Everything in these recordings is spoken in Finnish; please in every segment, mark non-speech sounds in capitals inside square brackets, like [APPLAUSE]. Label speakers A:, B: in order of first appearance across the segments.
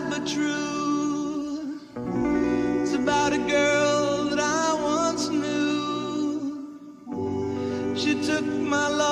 A: sad but true. It's about a girl that I once knew. She took my love.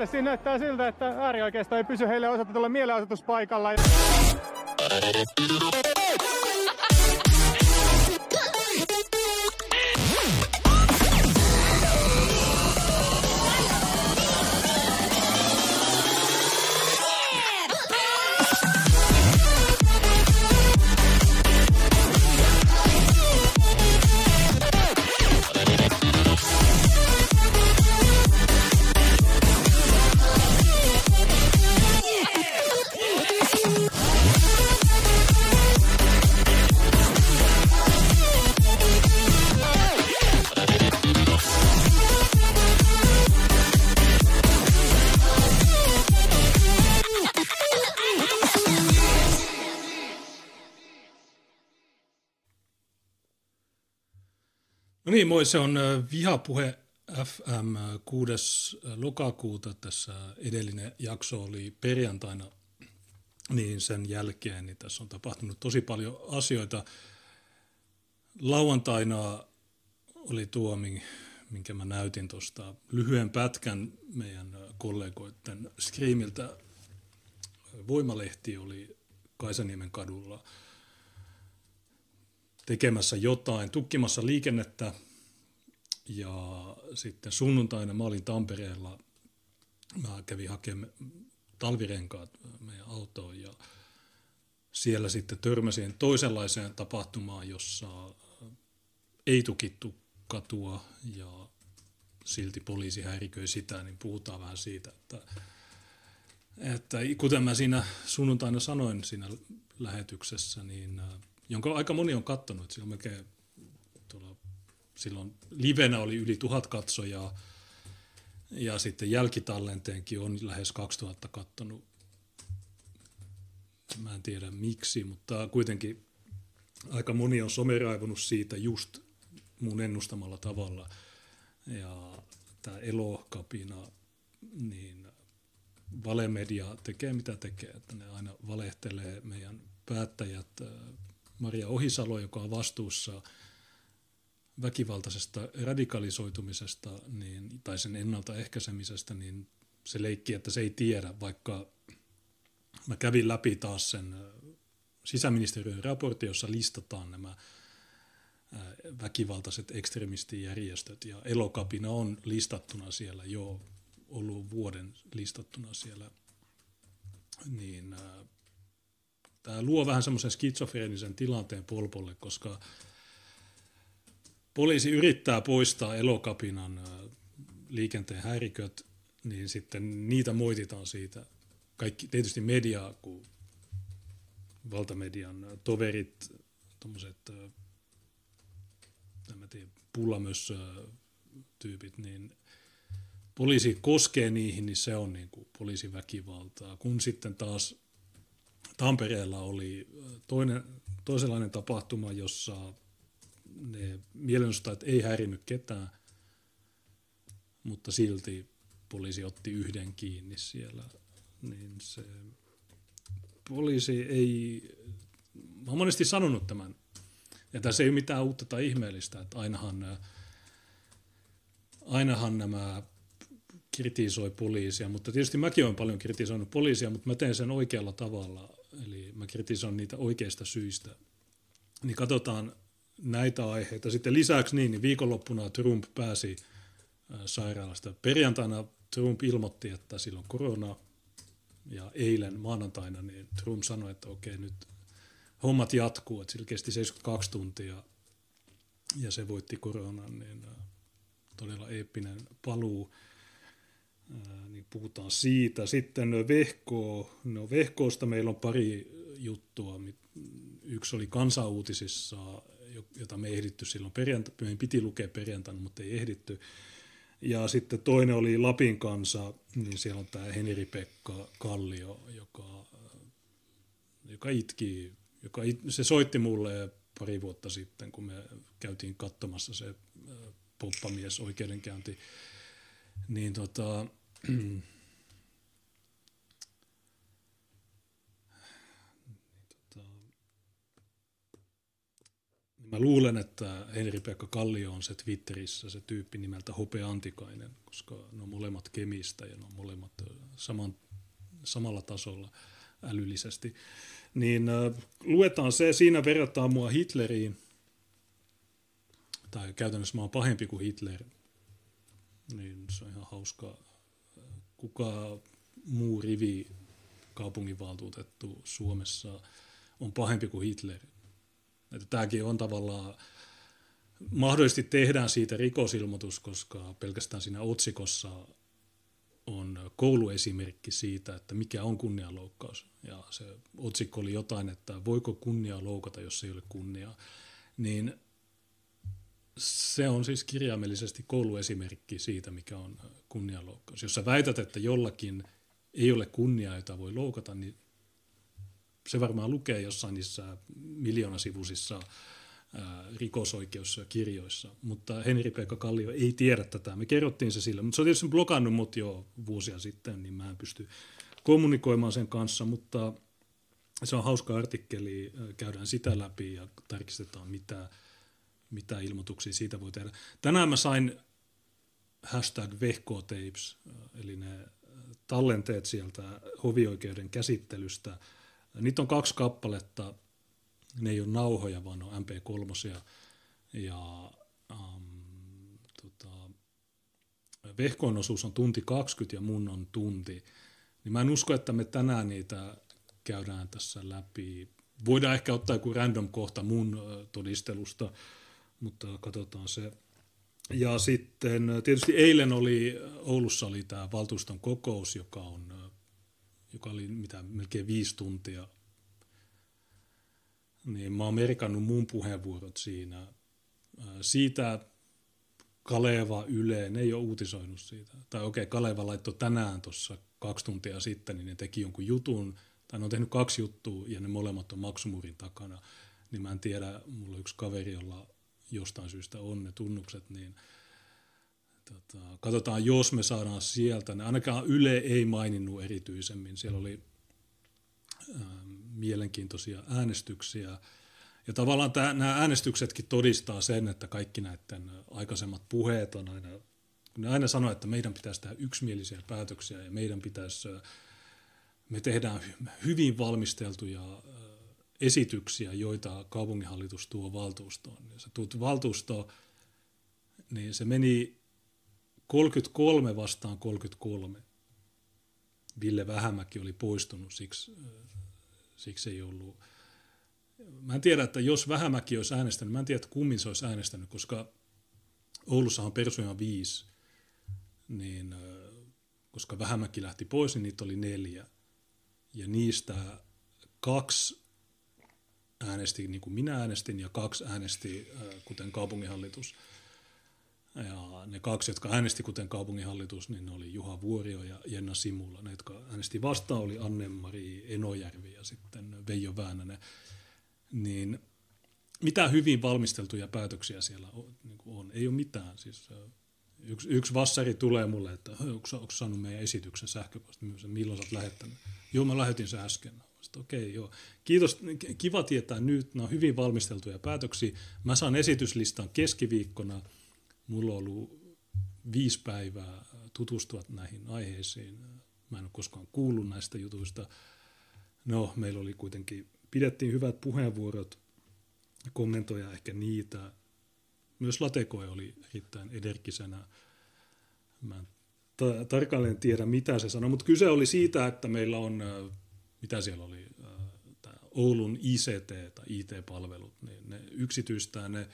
B: Tiedä. Siinä näyttää siltä, että äärioikeisto ei pysy heille osoitetulla mielenosoituspaikalla.
C: Moi, se on ö, Vihapuhe FM ö, 6. lokakuuta. Tässä edellinen jakso oli perjantaina, niin sen jälkeen niin tässä on tapahtunut tosi paljon asioita. Lauantaina oli tuo, min- minkä mä näytin tuosta lyhyen pätkän meidän kollegoiden Screamiltä. Voimalehti oli Kaisaniemen kadulla – tekemässä jotain, tukkimassa liikennettä. Ja sitten sunnuntaina mä olin Tampereella, mä kävin hakemaan talvirenkaat meidän autoon ja siellä sitten törmäsin toisenlaiseen tapahtumaan, jossa ei tukittu katua ja silti poliisi häiriköi sitä, niin puhutaan vähän siitä, että, että kuten mä siinä sunnuntaina sanoin siinä lähetyksessä, niin jonka aika moni on kattonut. että Silloin, melkein, silloin livenä oli yli tuhat katsojaa ja sitten jälkitallenteenkin on lähes 2000 kattonut. Mä en tiedä miksi, mutta kuitenkin aika moni on someraivunut siitä just mun ennustamalla tavalla. Ja tämä elokapina, niin valemedia tekee mitä tekee, että ne aina valehtelee meidän päättäjät, Maria Ohisalo, joka on vastuussa väkivaltaisesta radikalisoitumisesta niin, tai sen ennaltaehkäisemisestä, niin se leikki, että se ei tiedä, vaikka mä kävin läpi taas sen sisäministeriön raportti, jossa listataan nämä väkivaltaiset ekstremistijärjestöt, ja Elokapina on listattuna siellä jo, ollut vuoden listattuna siellä, niin tämä luo vähän semmoisen skitsofreenisen tilanteen Polpolle, koska poliisi yrittää poistaa elokapinan liikenteen häiriköt, niin sitten niitä moititaan siitä. Kaikki, tietysti media, kun valtamedian toverit, tuommoiset, en tiedä, pullamössö tyypit, niin poliisi koskee niihin, niin se on niin kuin poliisiväkivaltaa. Kun sitten taas Tampereella oli toinen, toisenlainen tapahtuma, jossa ne mielenosoittajat ei häirinnyt ketään, mutta silti poliisi otti yhden kiinni siellä. Niin se poliisi ei, mä monesti sanonut tämän, ja tässä ei ole mitään uutta tai ihmeellistä, että ainahan, ainahan nämä kritisoi poliisia, mutta tietysti mäkin olen paljon kritisoinut poliisia, mutta mä teen sen oikealla tavalla, eli mä kritisoin niitä oikeista syistä. Niin katsotaan näitä aiheita. Sitten lisäksi niin, niin viikonloppuna Trump pääsi sairaalasta. Perjantaina Trump ilmoitti, että sillä on korona, ja eilen maanantaina niin Trump sanoi, että okei, nyt hommat jatkuu, että sillä kesti 72 tuntia ja se voitti koronan, niin todella eeppinen paluu. Niin puhutaan siitä. Sitten Vehko, no Vehkoosta meillä on pari juttua. Yksi oli kansauutisissa, jota me ehditty silloin perjantaina, me piti lukea perjantaina, mutta ei ehditty. Ja sitten toinen oli Lapin kansa, niin siellä on tämä Henri-Pekka Kallio, joka, joka itki, joka it, se soitti mulle pari vuotta sitten, kun me käytiin katsomassa se poppamies oikeudenkäynti, niin tota, [CLEARS THROAT] Mä luulen, että Henri-Pekka Kallio on se Twitterissä se tyyppi nimeltä Hope Antikainen, koska ne on molemmat kemistä ja ne on molemmat saman, samalla tasolla älyllisesti. Niin äh, luetaan se, siinä verrataan mua Hitleriin, tai käytännössä mä oon pahempi kuin Hitler, niin se on ihan hauska. Kuka muu rivi kaupunginvaltuutettu Suomessa on pahempi kuin Hitler? Että tämäkin on tavallaan, mahdollisesti tehdään siitä rikosilmoitus, koska pelkästään siinä otsikossa on kouluesimerkki siitä, että mikä on kunnianloukkaus. Ja se otsikko oli jotain, että voiko kunnia loukata, jos ei ole kunniaa. Niin se on siis kirjaimellisesti kouluesimerkki siitä, mikä on kunnianloukkaus. Jos sä väität, että jollakin ei ole kunniaa, jota voi loukata, niin se varmaan lukee jossain niissä miljoonasivuisissa rikosoikeuskirjoissa, mutta Henri-Pekka Kallio ei tiedä tätä. Me kerrottiin se sille, mutta se on tietysti blokannut mut jo vuosia sitten, niin mä en pysty kommunikoimaan sen kanssa, mutta se on hauska artikkeli, käydään sitä läpi ja tarkistetaan, mitä, mitä ilmoituksia siitä voi tehdä. Tänään mä sain hashtag vehkotapes, eli ne tallenteet sieltä hovioikeuden käsittelystä – Niitä on kaksi kappaletta, ne ei ole nauhoja, vaan on MP3. Ja um, tota, vehkoon osuus on tunti 20 ja mun on tunti. Niin mä en usko, että me tänään niitä käydään tässä läpi. Voidaan ehkä ottaa joku random kohta mun todistelusta, mutta katsotaan se. Ja sitten tietysti eilen oli, Oulussa oli tämä valtuuston kokous, joka on joka oli mitä, melkein viisi tuntia. Niin mä oon merkannut mun puheenvuorot siinä. Siitä Kaleva Yle, ne ei ole uutisoinut siitä. Tai okei, okay, Kaleva laittoi tänään tuossa kaksi tuntia sitten, niin ne teki jonkun jutun, tai ne on tehnyt kaksi juttua, ja ne molemmat on maksumurin takana. Niin mä en tiedä, mulla yksi kaveri, jolla jostain syystä on ne tunnukset, niin – tota, katsotaan, jos me saadaan sieltä. Ne ainakaan Yle ei maininnut erityisemmin. Siellä oli äh, mielenkiintoisia äänestyksiä. Ja tavallaan tämä, nämä äänestyksetkin todistaa sen, että kaikki näiden aikaisemmat puheet on aina, kun ne aina sanoo, että meidän pitäisi tehdä yksimielisiä päätöksiä ja meidän pitäisi, me tehdään hyvin valmisteltuja äh, esityksiä, joita kaupunginhallitus tuo valtuustoon. Ja se tuut valtuusto, niin se meni 33 vastaan 33. Ville Vähämäki oli poistunut, siksi, siksi ei ollut. Mä en tiedä, että jos Vähämäki olisi äänestänyt, mä en tiedä, että kummin se olisi äänestänyt, koska Oulussa on persuja viisi, niin koska Vähämäki lähti pois, niin niitä oli neljä. Ja niistä kaksi äänesti niin kuin minä äänestin ja kaksi äänesti kuten kaupunginhallitus – ja ne kaksi, jotka äänesti kuten kaupunginhallitus, niin ne oli Juha Vuorio ja Jenna Simula. Ne, jotka äänesti vastaan, oli Anne-Mari Enojärvi ja sitten Veijo Väänänen. Niin mitä hyvin valmisteltuja päätöksiä siellä on? Niin on. Ei ole mitään. Siis, yksi, yksi vassari tulee mulle, että onko, saanut meidän esityksen sähköposti, milloin oot lähettänyt? Joo, mä lähetin sen äsken. Okei, okay, joo. Kiitos, kiva tietää nyt. Nämä on hyvin valmisteltuja päätöksiä. Mä saan esityslistan keskiviikkona – Mulla on ollut viisi päivää tutustua näihin aiheisiin. Mä en ole koskaan kuullut näistä jutuista. No, meillä oli kuitenkin, pidettiin hyvät puheenvuorot, kommentoja ehkä niitä. Myös Latekoe oli erittäin energisenä. Mä en ta- tarkalleen tiedä, mitä se sanoi, mutta kyse oli siitä, että meillä on, mitä siellä oli, Oulun ICT tai IT-palvelut, niin ne yksityistää ne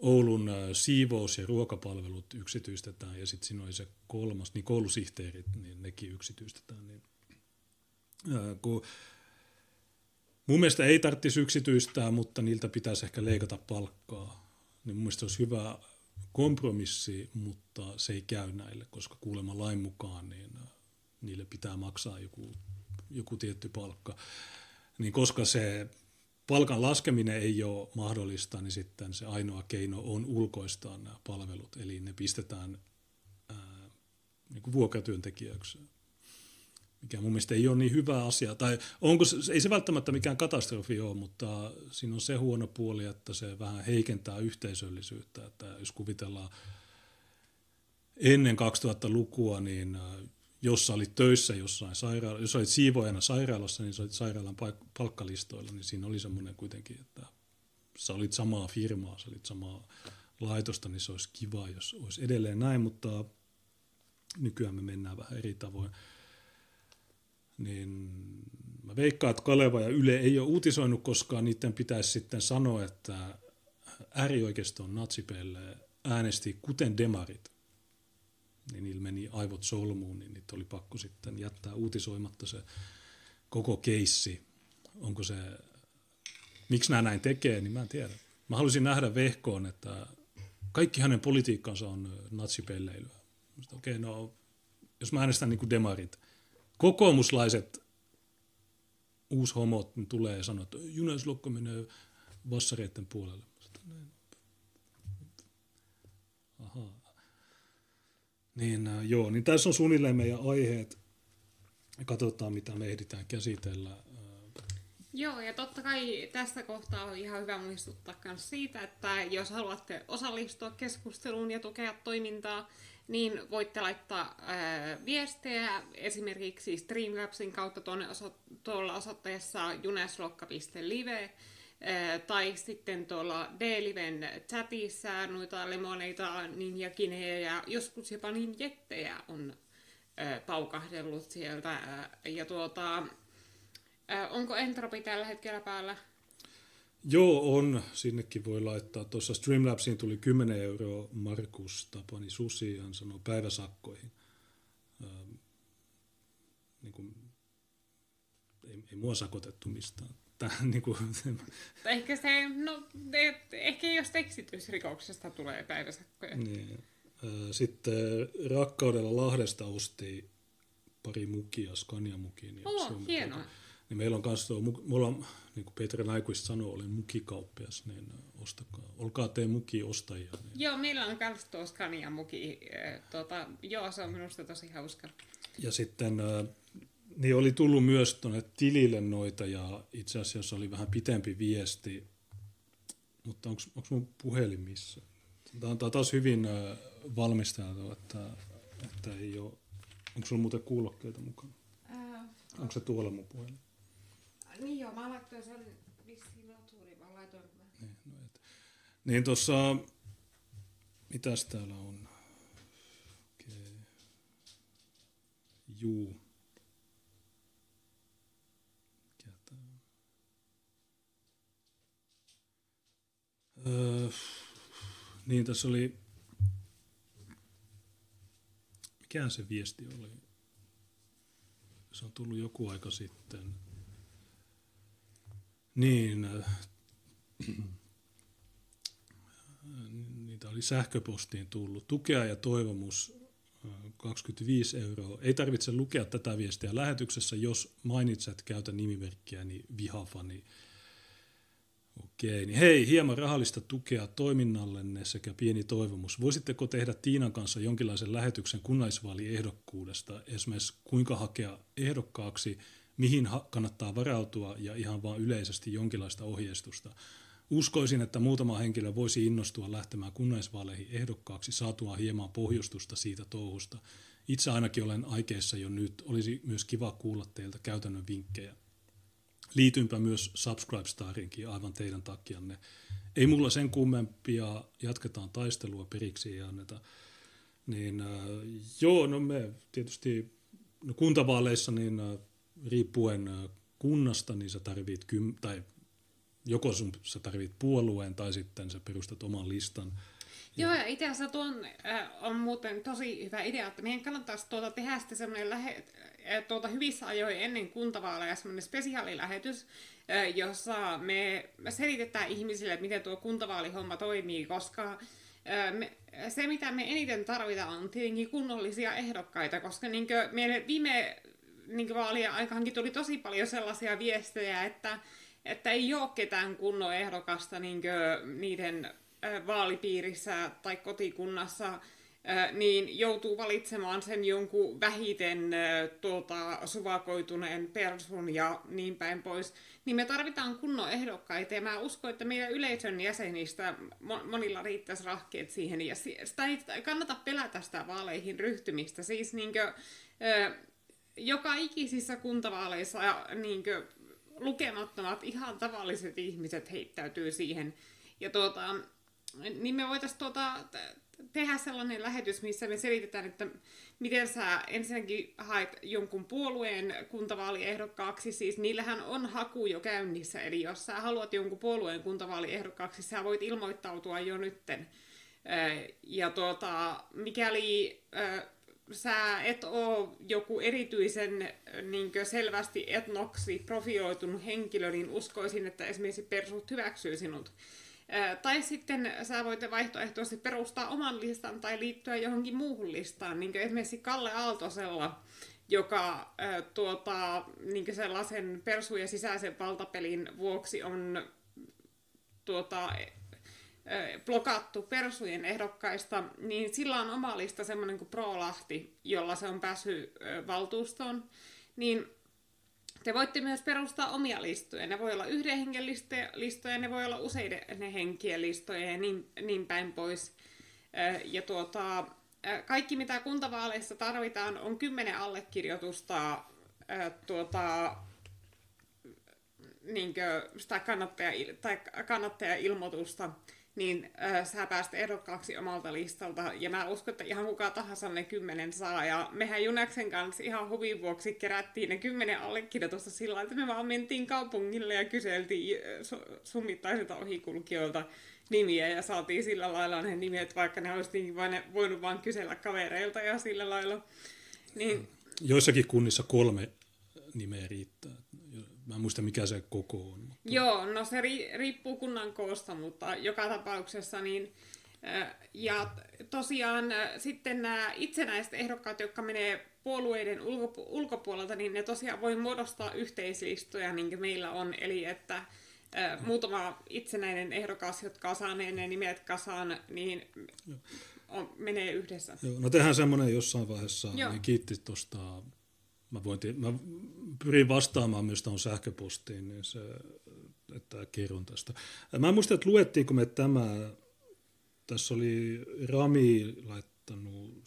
C: Oulun äh, siivous- ja ruokapalvelut yksityistetään ja sitten siinä oli se kolmas, niin koulusihteerit, niin nekin yksityistetään. Niin, ää, kun mun mielestä ei tarvitsisi yksityistää, mutta niiltä pitäisi ehkä leikata palkkaa. Niin mun mielestä olisi hyvä kompromissi, mutta se ei käy näille, koska kuulemma lain mukaan niin ää, niille pitää maksaa joku, joku tietty palkka. Niin koska se palkan laskeminen ei ole mahdollista, niin sitten se ainoa keino on ulkoistaa nämä palvelut, eli ne pistetään ää, niin kuin vuokratyöntekijäksi, mikä mun mielestä ei ole niin hyvä asia. Tai onko ei se välttämättä mikään katastrofi ole, mutta siinä on se huono puoli, että se vähän heikentää yhteisöllisyyttä, että jos kuvitellaan ennen 2000-lukua, niin jos sä olit töissä jossain sairaala, jos olit siivoajana sairaalassa, niin sä olit sairaalan palkkalistoilla, niin siinä oli semmoinen kuitenkin, että sä olit samaa firmaa, sä olit samaa laitosta, niin se olisi kiva, jos olisi edelleen näin, mutta nykyään me mennään vähän eri tavoin. Niin mä veikkaan, että Kaleva ja Yle ei ole uutisoinut koskaan, niiden pitäisi sitten sanoa, että äärioikeiston natsipelle äänesti kuten demarit niin niillä meni aivot solmuun, niin niitä oli pakko sitten jättää uutisoimatta se koko keissi. Onko se, miksi nämä näin tekee, niin mä en tiedä. Mä haluaisin nähdä vehkoon, että kaikki hänen politiikkansa on natsipelleilyä. Okei, okay, no, jos mä äänestän niin kuin demarit, kokoomuslaiset uushomot niin tulee ja sanoo, että Junaslokko menee vassareiden puolelle. Niin äh, joo, niin tässä on suunnilleen meidän aiheet. Katsotaan, mitä me ehditään käsitellä. Äh,
D: joo, ja totta kai tässä kohtaa on ihan hyvä muistuttaa myös siitä, että jos haluatte osallistua keskusteluun ja tukea toimintaa, niin voitte laittaa ää, äh, viestejä esimerkiksi Streamlabsin kautta tuonne oso- tuolla osoitteessa juneslokka.live tai sitten tuolla D-Liven chatissa noita lemoneita, ninjakinejä ja joskus jopa ninjettejä on paukahdellut sieltä. Ja tuota, onko Entropi tällä hetkellä päällä?
C: Joo, on. Sinnekin voi laittaa. Tuossa Streamlabsiin tuli 10 euroa Markus Tapani Susi, hän sanoo päiväsakkoihin. Ähm, niin kuin, ei, ei mua sakotettu mistään että [LAUGHS] niin kuin,
D: Ehkä se, no, et, ehkä jos tekstitysrikoksesta tulee päiväsakkoja.
C: Niin. Sitten Rakkaudella Lahdesta osti pari mukia, Scania-mukia. Niin
D: oh, hienoa.
C: Niin meillä on kanssa tuo, mulla on, niin kuin Petri Naikuista sanoi, olen mukikauppias, niin ostakaa, olkaa te muki ostajia. Niin.
D: Joo, meillä on myös tuo Scania muki, tuota, joo, se on minusta tosi hauska.
C: Ja sitten niin oli tullut myös tuonne tilille noita ja itse asiassa oli vähän pitempi viesti, mutta onko mun puhelin missä? Tämä on taas hyvin valmisteltu, että, että ei ole, onko sulla muuten kuulokkeita mukana? Ää, onko se tuolla mun puhelin?
D: Niin joo, mä laittoin sen vissiin laturi, mä laitoin.
C: Niin, no et. niin tuossa, mitäs täällä on? Okay. Juu. Öö, niin tässä oli, mikähän se viesti oli? Se on tullut joku aika sitten. Niin, äh, niitä oli sähköpostiin tullut. Tukea ja toivomus 25 äh, euroa. Ei tarvitse lukea tätä viestiä lähetyksessä, jos mainitset käytä nimimerkkiäni vihafani Okei, niin hei, hieman rahallista tukea toiminnallenne sekä pieni toivomus. Voisitteko tehdä Tiinan kanssa jonkinlaisen lähetyksen kunnallisvaaliehdokkuudesta, esimerkiksi kuinka hakea ehdokkaaksi, mihin ha- kannattaa varautua ja ihan vain yleisesti jonkinlaista ohjeistusta. Uskoisin, että muutama henkilö voisi innostua lähtemään kunnallisvaaleihin ehdokkaaksi saatua hieman pohjustusta siitä touhusta. Itse ainakin olen aikeissa jo nyt. Olisi myös kiva kuulla teiltä käytännön vinkkejä liitynpä myös Subscribe-starinkin aivan teidän takianne. Ei mulla sen kummempia, jatketaan taistelua, periksi ei anneta. Niin äh, joo, no me tietysti no kuntavaaleissa niin äh, riippuen äh, kunnasta, niin sä tarvit kym, tai joko sun, sä tarvit puolueen tai sitten sä perustat oman listan.
D: Joo, ja itse asiassa tuon äh, on muuten tosi hyvä idea, että meidän kannattaisi tuota tehdä sitten semmoinen lähe, äh, tuota hyvissä ajoin ennen kuntavaaleja semmoinen spesiaalilähetys, äh, jossa me selitetään ihmisille, miten tuo kuntavaalihomma toimii, koska äh, me, se, mitä me eniten tarvitaan, on tietenkin kunnollisia ehdokkaita, koska niin meille viime niin vaalien aikaankin tuli tosi paljon sellaisia viestejä, että, että ei ole ketään kunnon ehdokasta niin niiden vaalipiirissä tai kotikunnassa, niin joutuu valitsemaan sen jonkun vähiten tuota, suvakoituneen persun ja niin päin pois. Niin me tarvitaan kunnon ehdokkaita ja mä uskon, että meidän yleisön jäsenistä monilla riittäisi rahkeet siihen. Ja sitä ei kannata pelätä sitä vaaleihin ryhtymistä. Siis niinkö, joka ikisissä kuntavaaleissa niinkö, lukemattomat ihan tavalliset ihmiset heittäytyy siihen. Ja tuota, niin me voitaisiin tuota, tehdä sellainen lähetys, missä me selitetään, että miten sä ensinnäkin haet jonkun puolueen kuntavaaliehdokkaaksi, siis niillähän on haku jo käynnissä, eli jos sä haluat jonkun puolueen kuntavaaliehdokkaaksi, sä voit ilmoittautua jo nytten. Ja tuota, mikäli sä et ole joku erityisen niin selvästi etnoksi profioitunut henkilö, niin uskoisin, että esimerkiksi persut hyväksyy sinut. Tai sitten sä voit vaihtoehtoisesti perustaa oman listan tai liittyä johonkin muuhun listaan, niin kuin esimerkiksi Kalle Aaltosella, joka tuota, niin sellaisen persu- ja sisäisen valtapelin vuoksi on tuota, blokattu persujen ehdokkaista, niin sillä on oma lista semmoinen kuin Pro-Lahti, jolla se on päässyt valtuustoon. Niin te voitte myös perustaa omia listoja. Ne voi olla yhden hengen listoja, ne voi olla useiden henkien listoja ja niin, niin päin pois. Ja tuota, kaikki mitä kuntavaaleissa tarvitaan on kymmenen allekirjoitusta tuota, niinkö, sitä kannattaja, tai kannattaja-ilmoitusta niin äh, sä pääst ehdokkaaksi omalta listalta. Ja mä uskon, että ihan kuka tahansa ne kymmenen saa. Ja mehän Junaksen kanssa ihan huvin vuoksi kerättiin ne kymmenen allekirjoitusta sillä että me vaan mentiin kaupungille ja kyseltiin summittaisilta ohikulkijoilta nimiä ja saatiin sillä lailla ne nimet, vaikka ne olisi vain, voinut vain kysellä kavereilta ja sillä lailla. Niin...
C: Joissakin kunnissa kolme nimeä riittää. Mä en muista mikä se koko on.
D: Joo, no se ri, riippuu kunnan koosta, mutta joka tapauksessa niin ja tosiaan sitten nämä itsenäiset ehdokkaat, jotka menee puolueiden ulkopu- ulkopuolelta, niin ne tosiaan voi muodostaa yhteislistoja, niin kuin meillä on. Eli että muutama itsenäinen ehdokas, jotka saa ne nimet kasaan, niin on, menee yhdessä.
C: Joo, no tehdään semmoinen jossain vaiheessa, Joo. niin kiitti tuosta Mä, voin, mä pyrin vastaamaan myös tuohon sähköpostiin, niin se, että kerron tästä. Mä en muista, että luettiinko me tämä, tässä oli Rami laittanut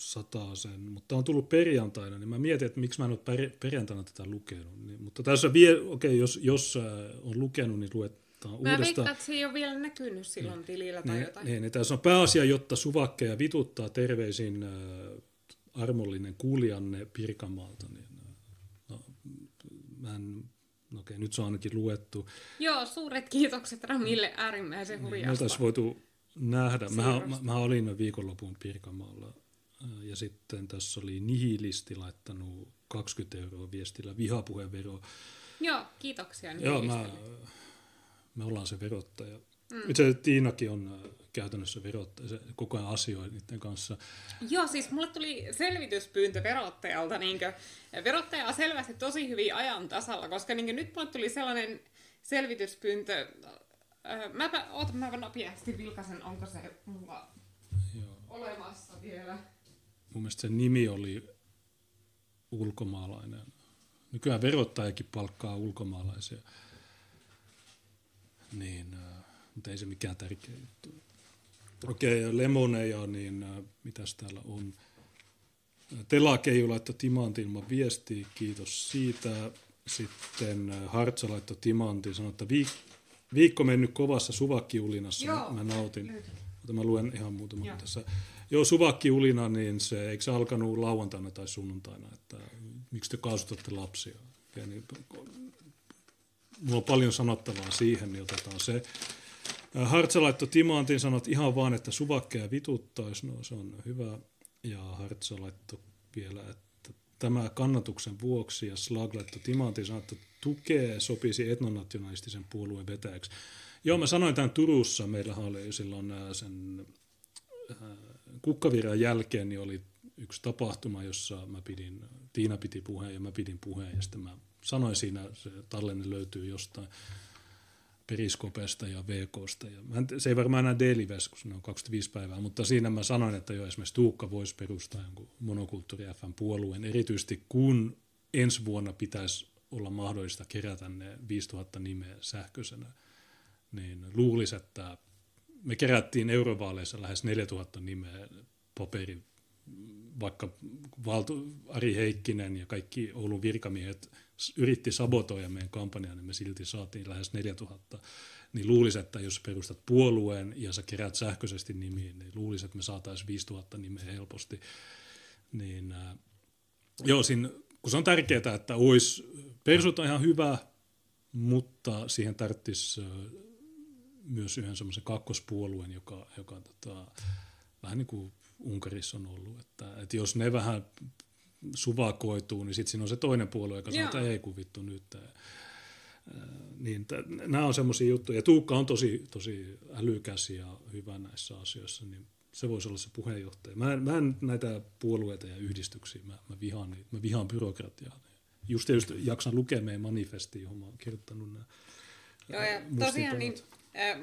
C: sen, mutta on tullut perjantaina, niin mä mietin, että miksi mä en ole per, perjantaina tätä lukenut. Niin, mutta tässä vie, okei, okay, jos, jos on lukenut, niin luet,
D: Mä uudestaan. veikkaan, että se ei ole vielä näkynyt silloin niin, tilillä tai
C: niin,
D: jotain.
C: Niin, niin tässä on pääasia, jotta suvakkeja vituttaa terveisin äh, armollinen kuulijanne Pirkanmaalta. Niin, mä en, no okei, nyt se on ainakin luettu.
D: Joo, suuret kiitokset Ramille, äärimmäisen niin, hurjasta.
C: Niin, voitu nähdä. Mä, mä, mä olin viikonlopun Pirkanmaalla ja sitten tässä oli nihilisti laittanut 20 euroa viestillä vihapuhevero.
D: Joo, kiitoksia
C: Joo, mä, me ollaan se verottaja. Mm. Itse Tiinakin on käytännössä verottaja, koko ajan asioi niiden kanssa.
D: Joo, siis mulle tuli selvityspyyntö verottajalta. Niin verottaja on selvästi tosi hyvin ajan tasalla, koska niin nyt mulle tuli sellainen selvityspyyntö. Äh, mäpä, oota, mä nopeasti vilkasen, onko se mulla Joo. olemassa vielä.
C: Mun mielestä se nimi oli ulkomaalainen. Nykyään verottajakin palkkaa ulkomaalaisia. Niin, äh, mutta ei se mikään tärkeä juttu. Okei, okay, lemoneja, niin äh, mitäs täällä on? Telakeiju laittoi timantin viestiä, kiitos siitä. Sitten äh, Hartsa laittoi timantin, sanoi, että viik- viikko mennyt kovassa suvakkiulinassa, Joo, mä nautin. Mutta mä luen ihan muutaman Joo. tässä. Joo, suvakkiulina, niin se, eikö se alkanut lauantaina tai sunnuntaina, että miksi te kaasutatte lapsia? Ja niin, mulla on paljon sanottavaa siihen, niin otetaan se. Hartsa laittoi Timantin, sanot ihan vaan, että suvakkeja vituttaisi, no se on hyvä. Ja Hartsa laittoi vielä, että tämä kannatuksen vuoksi, ja Slag laittoi Timantin, sanoi, että tukee sopisi etnonationalistisen puolueen vetäjäksi. Joo, mä sanoin tämän Turussa, meillä oli silloin sen kukkaviran jälkeen, niin oli yksi tapahtuma, jossa mä pidin, Tiina piti puheen ja mä pidin puheen, ja sitten mä sanoin siinä, se tallenne löytyy jostain, Periskopesta ja VKsta. Ja se ei varmaan enää Dailyves, kun ne on 25 päivää, mutta siinä mä sanoin, että jo esimerkiksi Tuukka voisi perustaa jonkun monokulttuuri FM puolueen, erityisesti kun ensi vuonna pitäisi olla mahdollista kerätä ne 5000 nimeä sähköisenä, niin luulisi, että me kerättiin eurovaaleissa lähes 4000 nimeä paperi, vaikka Valtu, Ari Heikkinen ja kaikki Oulun virkamiehet yritti sabotoida meidän kampanjaa, niin me silti saatiin lähes 4000. Niin luulisi, että jos perustat puolueen ja sä kerät sähköisesti nimiin, niin luulisi, että me saataisiin 5000 nimeä helposti. Niin, äh, joo, siinä, kun se on tärkeää, että olisi, persut on ihan hyvä, mutta siihen tarvitsisi äh, myös yhden semmoisen kakkospuolueen, joka, joka tota, vähän niin kuin Unkarissa on ollut. Että, että jos ne vähän suvakoituu, niin sitten siinä on se toinen puolue, joka sanoo, että ei kun vittu nyt. Niin, t- nämä on semmoisia juttuja. Ja Tuukka on tosi, tosi älykäs ja hyvä näissä asioissa, niin se voisi olla se puheenjohtaja. Mä en, mä en näitä puolueita ja yhdistyksiä, mä, mä, vihaan, mä vihaan byrokratiaa. Just, just jaksan lukea meidän manifestiin, johon mä oon kirjoittanut nämä
D: Joo, ja tosiaan niin,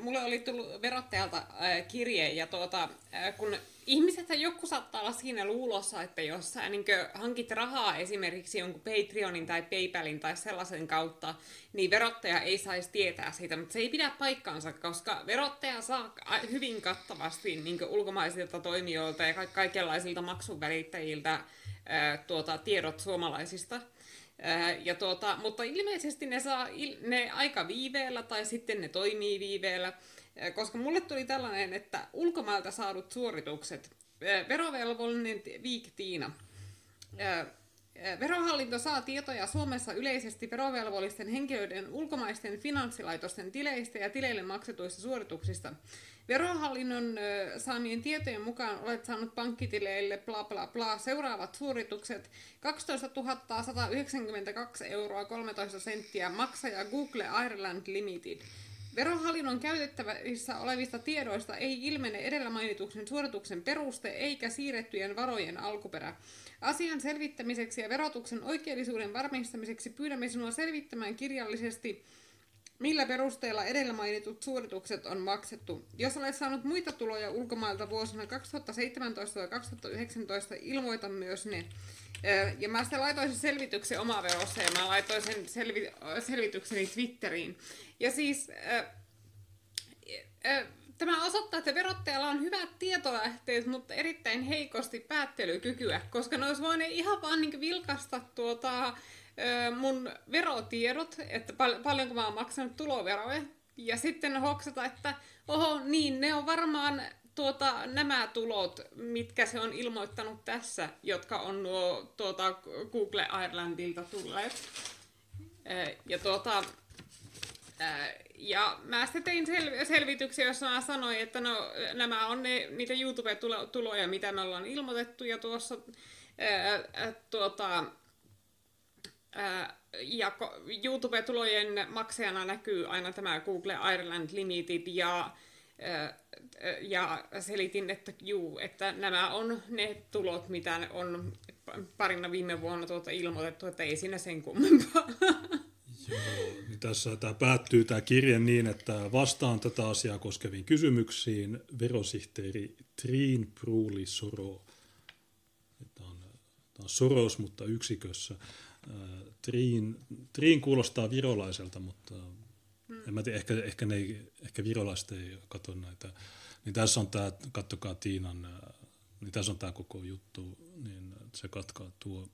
D: mulle oli tullut verottajalta kirje, ja tuota, kun ihmiset joku saattaa olla siinä luulossa, että jos sä niin hankit rahaa esimerkiksi jonkun Patreonin tai Paypalin tai sellaisen kautta, niin verottaja ei saisi tietää siitä, mutta se ei pidä paikkaansa, koska verottaja saa hyvin kattavasti niin ulkomaisilta toimijoilta ja ka- kaikenlaisilta maksuvälittäjiltä tuota, tiedot suomalaisista. Ja tuota, mutta ilmeisesti ne saa ne aika viiveellä tai sitten ne toimii viiveellä. Koska mulle tuli tällainen, että ulkomailta saadut suoritukset, verovelvollinen Viik Tiina, Verohallinto saa tietoja Suomessa yleisesti verovelvollisten henkilöiden ulkomaisten finanssilaitosten tileistä ja tileille maksetuista suorituksista. Verohallinnon saamien tietojen mukaan olet saanut pankkitileille bla bla bla seuraavat suoritukset 12 192 euroa 13 senttiä maksaja Google Ireland Limited. Verohallinnon käytettävissä olevista tiedoista ei ilmene edellä mainituksen suorituksen peruste eikä siirrettyjen varojen alkuperä. Asian selvittämiseksi ja verotuksen oikeellisuuden varmistamiseksi pyydämme sinua selvittämään kirjallisesti, millä perusteella edellä mainitut suoritukset on maksettu. Jos olet saanut muita tuloja ulkomailta vuosina 2017 ja 2019, ilmoita myös ne. Ja mä sitten laitoin sen selvityksen omaverossa ja mä laitoin sen selvi- selvitykseni Twitteriin. Ja siis tämä osoittaa, että verottajalla on hyvät tietolähteet, mutta erittäin heikosti päättelykykyä, koska ne olisi voineet ihan vaan niin vilkasta tuota, mun verotiedot, että pal- paljonko mä oon maksanut tuloveroja, ja sitten hoksata, että oho, niin ne on varmaan tuota, nämä tulot, mitkä se on ilmoittanut tässä, jotka on nuo tuota, Google Irelandilta tulleet. Ja tuota, ja mä sitten tein sel- selvityksiä, jossa mä sanoin, että no, nämä on ne, niitä YouTube-tuloja, mitä me ollaan ilmoitettu, ja tuossa ää, tuota, ja YouTube-tulojen maksajana näkyy aina tämä Google Ireland Limited, ja, ja selitin, että juu, että nämä on ne tulot, mitä on parina viime vuonna tuota ilmoitettu, että ei siinä sen kummempaa.
C: Joo, niin tässä tämä päättyy tämä kirje niin, että vastaan tätä asiaa koskeviin kysymyksiin verosihteeri Triin Pruuli Soro. Tämä on, tämä on Soros, mutta yksikössä. Triin, Triin kuulostaa virolaiselta, mutta hmm. en mä tiedä, ehkä, ehkä, ne ei, ehkä virolaiset ei katso näitä. Niin tässä on tämä, kattokaa Tiinan, niin tässä on tämä koko juttu, niin se katkaa tuo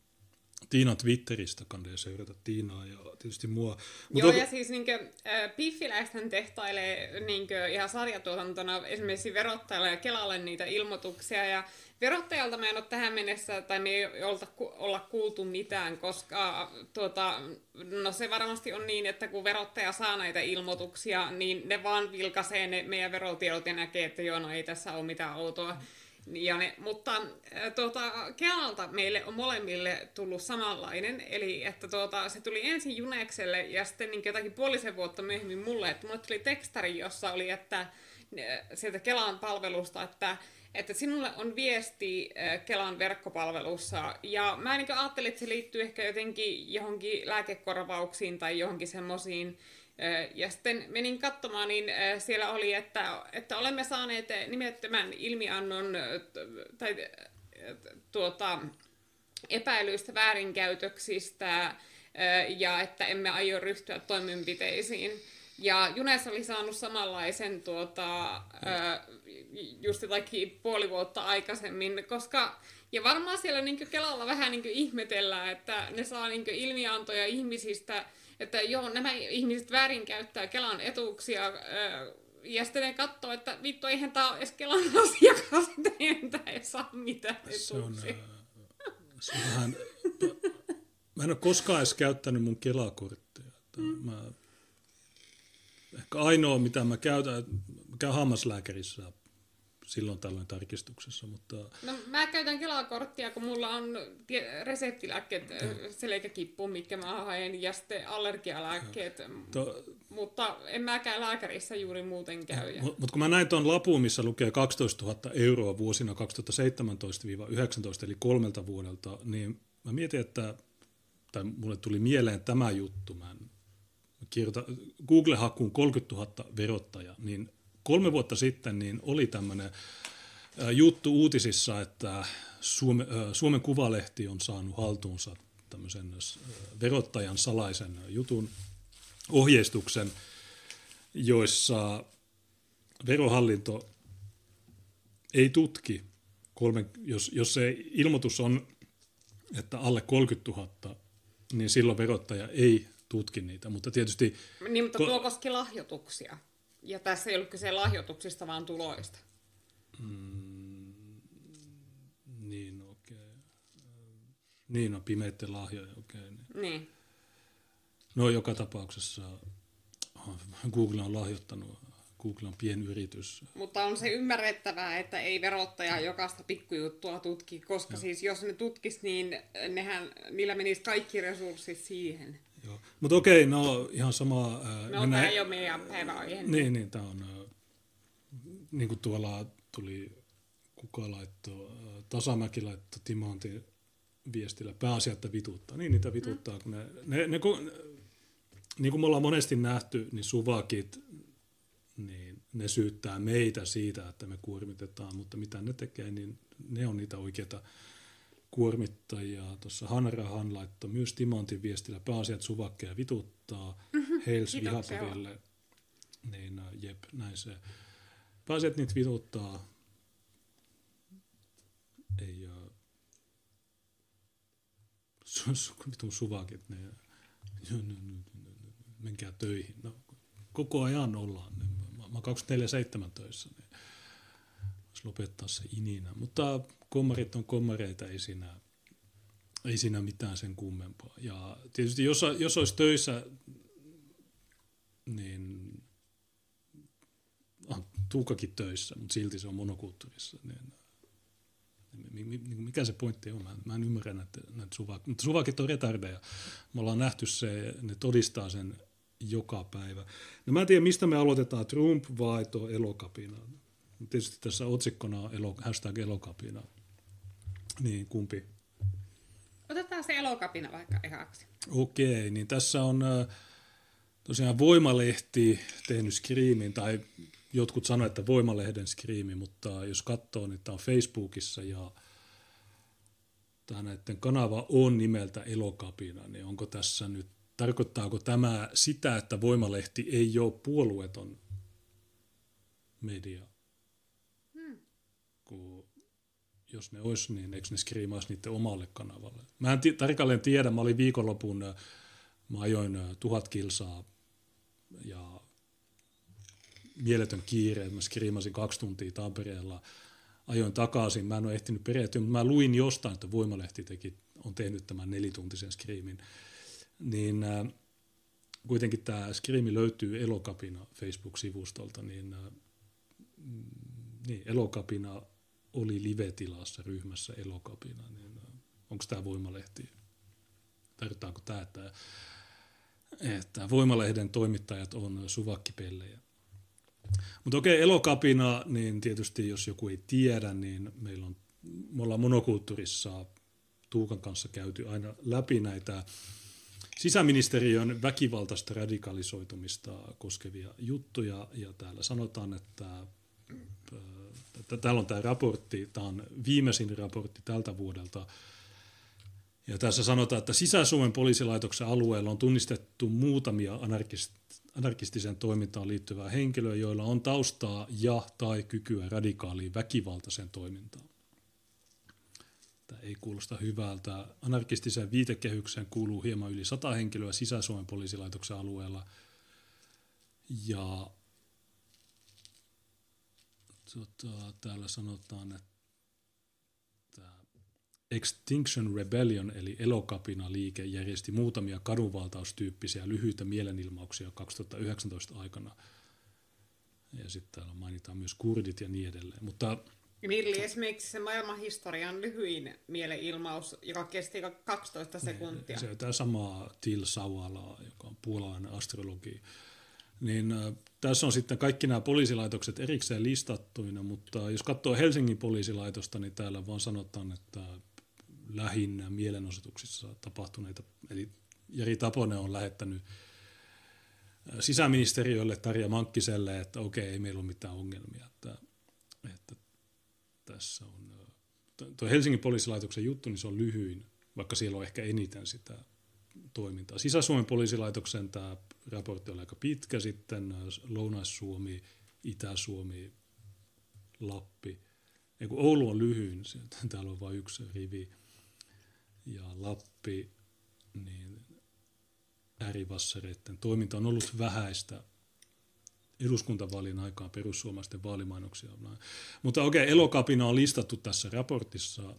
C: Tiinan Twitteristä kannattaa seurata Tiinaa ja tietysti mua. Mut
D: Joo,
C: onko-
D: ja siis niinkö, äh, Piffiläisten tehtailee niinkö, ihan sarjatuotantona esimerkiksi verottajalle ja Kelalle niitä ilmoituksia, ja verottajalta mä en ole tähän mennessä, tai me ei olta, olla kuultu mitään, koska tuota, no se varmasti on niin, että kun verottaja saa näitä ilmoituksia, niin ne vaan vilkaisee ne meidän verotiedot ja näkee, että joo, no ei tässä ole mitään outoa. Ja ne, mutta äh, tuota, Kelalta meille on molemmille tullut samanlainen, eli että tuota, se tuli ensin Junekselle ja sitten niin jotakin puolisen vuotta myöhemmin mulle, että mulle tuli tekstari, jossa oli, että äh, sieltä Kelan palvelusta, että että sinulle on viesti äh, Kelan verkkopalvelussa, ja mä niin ajattelin, että se liittyy ehkä jotenkin johonkin lääkekorvauksiin tai johonkin semmoisiin, ja sitten menin katsomaan, niin äh, siellä oli, että, että olemme saaneet nimettömän ilmiannon äh, tai äh, tuota, epäilyistä väärinkäytöksistä äh, ja että emme aio ryhtyä toimenpiteisiin. Ja Junes oli saanut samanlaisen tuota, just jotakin puoli vuotta aikaisemmin, koska ja varmaan siellä niin Kelalla vähän niin ihmetellään, että ne saa niin ilmiantoja ihmisistä, että joo, nämä ihmiset väärinkäyttää Kelan etuuksia, ja sitten ne katsoo, että vittu, eihän tämä ole edes Kelan [LAUGHS] asiakas, että eihän tämä ei saa mitään
C: se on,
D: etuuksia.
C: se on vähän, mä en ole koskaan edes käyttänyt mun Kelakorttia. Että mä, ehkä ainoa, mitä mä käytän, mä käyn hammaslääkärissä silloin tällöin tarkistuksessa, mutta
D: No mä käytän Kela-korttia, kun mulla on reseptilääkkeet äh, selkäkippuun, mitkä mä haen, ja sitten allergialääkkeet,
C: to,
D: mutta en mäkään lääkärissä juuri muuten käy. Ja...
C: Mutta kun mä näin tuon lapun, missä lukee 12 000 euroa vuosina 2017-2019, eli kolmelta vuodelta, niin mä mietin, että, tai mulle tuli mieleen tämä juttu, mä en- mä kirjoitan Google-hakuun 30 000 verottaja, niin kolme vuotta sitten niin oli tämmöinen juttu uutisissa, että Suome, äh, Suomen Kuvalehti on saanut haltuunsa tämmöisen äh, verottajan salaisen jutun ohjeistuksen, joissa verohallinto ei tutki, kolme, jos, jos se ilmoitus on, että alle 30 000, niin silloin verottaja ei tutki niitä. Mutta tietysti,
D: Niin, mutta tuo koski lahjoituksia. Ja tässä ei ollut kyse lahjoituksista, vaan tuloista.
C: niin okei. Niin on pimeitten lahjoja, okei. Niin.
D: Niin.
C: No joka tapauksessa Google on lahjoittanut, Google on pienyritys.
D: Mutta on se ymmärrettävää, että ei verottaja jokaista pikkujuttua tutki, koska no. siis jos ne tutkis, niin nehän, niillä menisi kaikki resurssit siihen.
C: Joo. Mutta okei, no ihan sama. ää,
D: No,
C: mennään-
D: tämä ei ole meidän päiväaihe.
C: Niin, niin tämä on, ää, niin kuin tuolla tuli, kuka laittoi, ää, Tasamäki laittoi Timantin viestillä, pääasia, että vituttaa. Niin niitä vituttaa, kun ne, ne, ne kun, niin kuin me ollaan monesti nähty, niin suvakit, niin ne syyttää meitä siitä, että me kuormitetaan, mutta mitä ne tekee, niin ne on niitä oikeita kuormittajia. Tuossa Hanrahan laittoi myös Timantin viestillä pääasiat suvakkeja vituttaa, vihaperille. Niin, äh, jep, näin se. Pääasiat niitä vituttaa. Ei, äh, su, su, vitun suvakit, ne, menkää töihin. No, koko ajan ollaan. Mä, mä oon 24-7 töissä, niin lopettaa se ininä. Mutta kommarit on kommareita, ei siinä, ei siinä mitään sen kummempaa. Ja tietysti jos, jos olisi töissä, niin on Tuukakin töissä, mutta silti se on monokulttuurissa. Niin, mi- mi- mi- mikä se pointti on? Mä, mä en ymmärrä näitä, näitä suvakkeja. Mutta suvakit on retardeja. Me ollaan nähty se, ne todistaa sen joka päivä. No mä en tiedä, mistä me aloitetaan, Trump vai tuo elokapina. Tietysti tässä otsikkona on elo, hashtag elokapina. Niin, kumpi?
D: Otetaan se elokapina vaikka ekaksi.
C: Okei, niin tässä on äh, tosiaan Voimalehti tehnyt skriimin, tai jotkut sanoivat, että Voimalehden skriimi, mutta jos katsoo, niin tämä on Facebookissa ja tämä näiden kanava on nimeltä Elokapina, niin onko tässä nyt, tarkoittaako tämä sitä, että Voimalehti ei ole puolueeton media? Hmm. Kun jos ne olisi, niin eikö ne skriimaisi niiden omalle kanavalle. Mä en t- tarkalleen tiedä, mä olin viikonlopun, äh, mä ajoin äh, tuhat kilsaa ja mieletön kiire, mä skriimasin kaksi tuntia Tampereella, ajoin takaisin, mä en ole ehtinyt perehtyä, mutta mä luin jostain, että Voimalehti teki, on tehnyt tämän nelituntisen skriimin, niin äh, kuitenkin tämä skriimi löytyy Elokapina Facebook-sivustolta, niin, äh, mm, niin Elokapina oli live-tilassa ryhmässä Elokapina, niin äh, onko tämä Voimalehti? Tarkoittaako tämä, että, että Voimalehden toimittajat on suvakkipellejä? Mutta okei, Elokapina, niin tietysti jos joku ei tiedä, niin meillä on, me ollaan monokulttuurissa Tuukan kanssa käyty aina läpi näitä sisäministeriön väkivaltaista radikalisoitumista koskevia juttuja, ja täällä sanotaan, että että täällä on tämä raportti, tämä on viimeisin raportti tältä vuodelta, ja tässä sanotaan, että Sisä-Suomen poliisilaitoksen alueella on tunnistettu muutamia anarkist- anarkistiseen toimintaan liittyvää henkilöä, joilla on taustaa ja tai kykyä radikaaliin väkivaltaiseen toimintaan. Tämä ei kuulosta hyvältä. Anarkistiseen viitekehykseen kuuluu hieman yli sata henkilöä Sisä-Suomen poliisilaitoksen alueella. Ja tota, täällä sanotaan, että Extinction Rebellion eli elokapina-liike järjesti muutamia kadunvaltaustyyppisiä lyhyitä mielenilmauksia 2019 aikana. Ja sitten täällä mainitaan myös kurdit ja niin edelleen. Mutta
D: Milli esimerkiksi se maailmanhistorian lyhyin mielenilmaus, joka kesti 12 sekuntia.
C: Se on tämä sama Til Sawala, joka on puolalainen astrologi. Niin äh, tässä on sitten kaikki nämä poliisilaitokset erikseen listattuina, mutta jos katsoo Helsingin poliisilaitosta, niin täällä vaan sanotaan, että lähinnä mielenosoituksissa tapahtuneita. Eli Jari Taponen on lähettänyt äh, sisäministeriölle Tarja Mankkiselle, että okei, ei meillä ole mitään ongelmia. Että, että tässä on, äh, tuo Helsingin poliisilaitoksen juttu, niin se on lyhyin, vaikka siellä on ehkä eniten sitä toimintaa. Sisä-Suomen poliisilaitoksen tämä raportti oli aika pitkä sitten, Lounais-Suomi, Itä-Suomi, Lappi. Ei kun Oulu on lyhyin, [LAUGHS] täällä on vain yksi rivi ja Lappi, niin äärivassareiden toiminta on ollut vähäistä eduskuntavaalien aikaan perussuomalaisten vaalimainoksia. Mutta okei, okay, elokapina on listattu tässä raportissa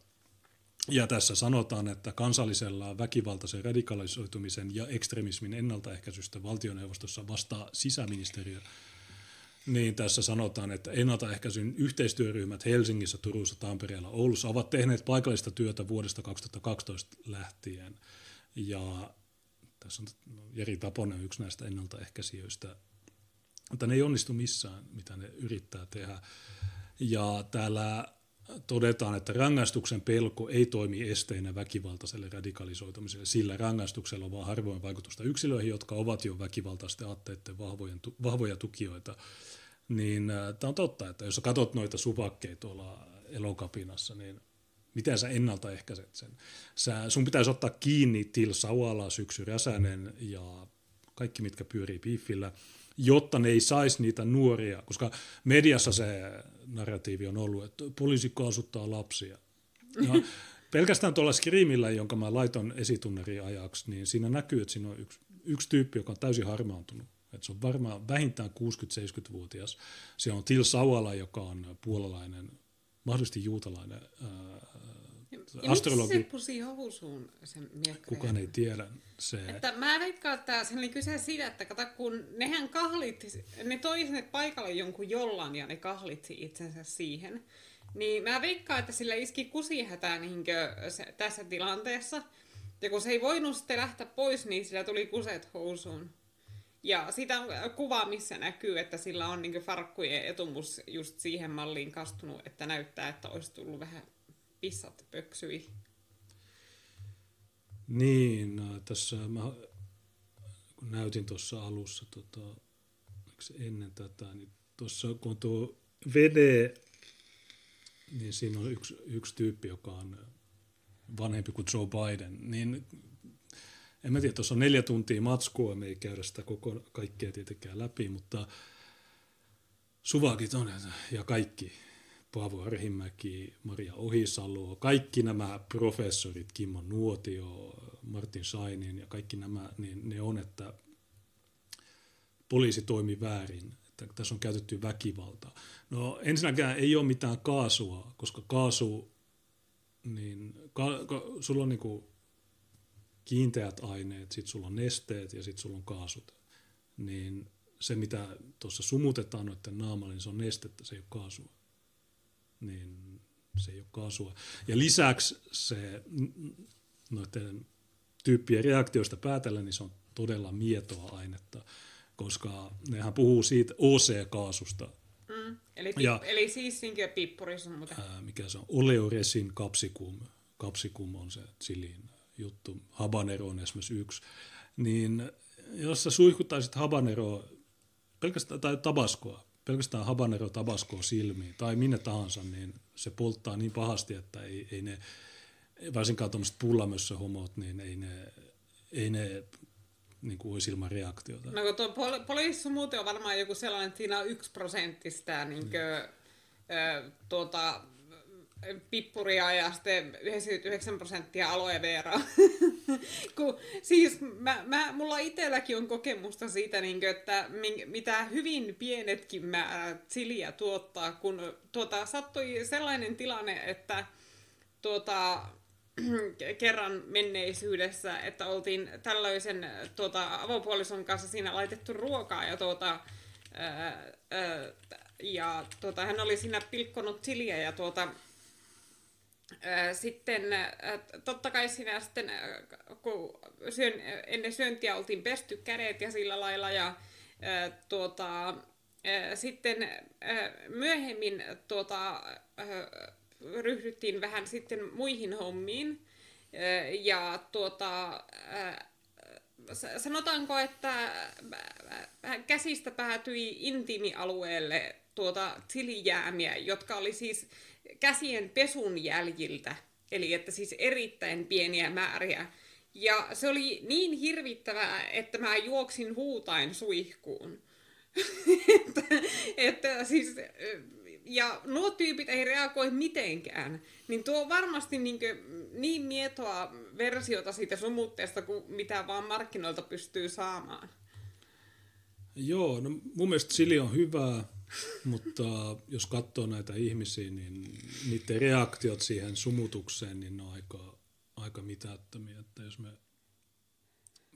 C: ja tässä sanotaan, että kansallisella väkivaltaisen radikalisoitumisen ja ekstremismin ennaltaehkäisystä valtioneuvostossa vastaa sisäministeriö niin tässä sanotaan, että ennaltaehkäisyn yhteistyöryhmät Helsingissä, Turussa, Tampereella, Oulussa ovat tehneet paikallista työtä vuodesta 2012 lähtien. Ja tässä on Jeri Taponen yksi näistä ennaltaehkäisijöistä, mutta ne ei onnistu missään, mitä ne yrittää tehdä. Ja täällä todetaan, että rangaistuksen pelko ei toimi esteinä väkivaltaiselle radikalisoitumiselle. Sillä rangaistuksella on vain harvoin vaikutusta yksilöihin, jotka ovat jo väkivaltaisten aatteiden vahvoja tukijoita niin äh, tämä on totta, että jos katsot noita supakkeja tuolla elokapinassa, niin miten sä ennaltaehkäiset sen? Sä, sun pitäisi ottaa kiinni Til Sauala, Syksy Räsänen ja kaikki, mitkä pyörii piffillä, jotta ne ei saisi niitä nuoria, koska mediassa se narratiivi on ollut, että poliisi kaasuttaa lapsia. Ja [LAUGHS] pelkästään tuolla Screamilla, jonka mä laiton esitunneri ajaksi, niin siinä näkyy, että siinä on yksi, yksi tyyppi, joka on täysin harmaantunut et se on varmaan vähintään 60-70-vuotias. Se on Til Sauala, joka on puolalainen, mahdollisesti juutalainen ää, astrologi.
D: Ja miksi se pusi housuun sen
C: Kukaan ei tiedä. Se...
D: Että mä veikkaan, että se oli kyse siitä, että kato, kun nehän kahlit, ne toi sinne paikalle jonkun jollan ja ne kahlitsi itsensä siihen. Niin mä veikkaan, että sillä iski kusihätää niinkö se, tässä tilanteessa. Ja kun se ei voinut sitten lähteä pois, niin sillä tuli kuset housuun. Ja siitä on kuva, missä näkyy, että sillä on niin farkkujen etumus just siihen malliin kastunut, että näyttää, että olisi tullut vähän pissat pöksyi.
C: Niin, no, tässä mä kun näytin tuossa alussa, tota, ennen tätä, niin tuossa kun on tuo vede, niin siinä on yksi, yksi tyyppi, joka on vanhempi kuin Joe Biden, niin en mä tiedä, tuossa on neljä tuntia matskua, me ei käydä sitä koko, kaikkea tietenkään läpi, mutta suvakit on ja kaikki Paavo Arhimäki, Maria Ohisalo, kaikki nämä professorit, Kimmo Nuotio, Martin Sainin ja kaikki nämä, niin ne on, että poliisi toimi väärin, että tässä on käytetty väkivaltaa. No ensinnäkään ei ole mitään kaasua, koska kaasu, niin ka, ka, sulla on niin kiinteät aineet, sitten sulla on nesteet ja sitten sulla on kaasut. Niin se, mitä tuossa sumutetaan noiden naamalla, niin se on nestettä, se ei ole kaasua. Niin se ei ole kaasua. Ja lisäksi se noiden tyyppien reaktioista päätellä, niin se on todella mietoa ainetta, koska nehän puhuu siitä OC-kaasusta.
D: Mm. Eli, pip, ja, eli siis niin pippuris on muuten.
C: Ää, mikä se on? Oleoresin capsicum. Capsicum on se chilin juttu. Habanero on esimerkiksi yksi. Niin jos sä suihkuttaisit habaneroa pelkästään, tai tabaskoa, pelkästään habanero tabaskoa silmiin tai minne tahansa, niin se polttaa niin pahasti, että ei, ei ne, varsinkaan tuommoiset pullamössöhomot, niin ei ne, ei ne niin kuin olisi ilman reaktiota.
D: No kun tuo poli- poliisissa muuten on varmaan joku sellainen, että siinä on yksi prosenttista niin kuin, mm. tuota, pippuria ja sitten 99 prosenttia aloe vera. [LAUGHS] Kun, siis mä, mä, mulla itselläkin on kokemusta siitä, niin kuin, että mitä hyvin pienetkin määrät siliä tuottaa, kun tuota, sattui sellainen tilanne, että tuota, [CLEARS THROAT] kerran menneisyydessä, että oltiin tällaisen tuota, avopuolison kanssa siinä laitettu ruokaa ja tuota, ää, ää, ja tuota, hän oli siinä pilkkonut chiliä ja tuota, sitten totta kai siinä sitten, kun syön, ennen syöntiä oltiin pesty kädet ja sillä lailla ja tuota, sitten myöhemmin tuota, ryhdyttiin vähän sitten muihin hommiin. Ja tuota, sanotaanko, että käsistä päätyi intiimialueelle tuota tilijäämiä, jotka oli siis käsien pesun jäljiltä, eli että siis erittäin pieniä määriä. Ja se oli niin hirvittävää, että mä juoksin huutain suihkuun. [LAUGHS] että, että siis, ja nuo tyypit ei reagoi mitenkään. Niin tuo on varmasti niin, kuin, niin mietoa versiota siitä sumutteesta kuin mitä vaan markkinoilta pystyy saamaan.
C: Joo, no mun mielestä Sili on hyvää mutta jos katsoo näitä ihmisiä, niin niiden reaktiot siihen sumutukseen, niin ne on aika, aika mitättömiä. Että jos me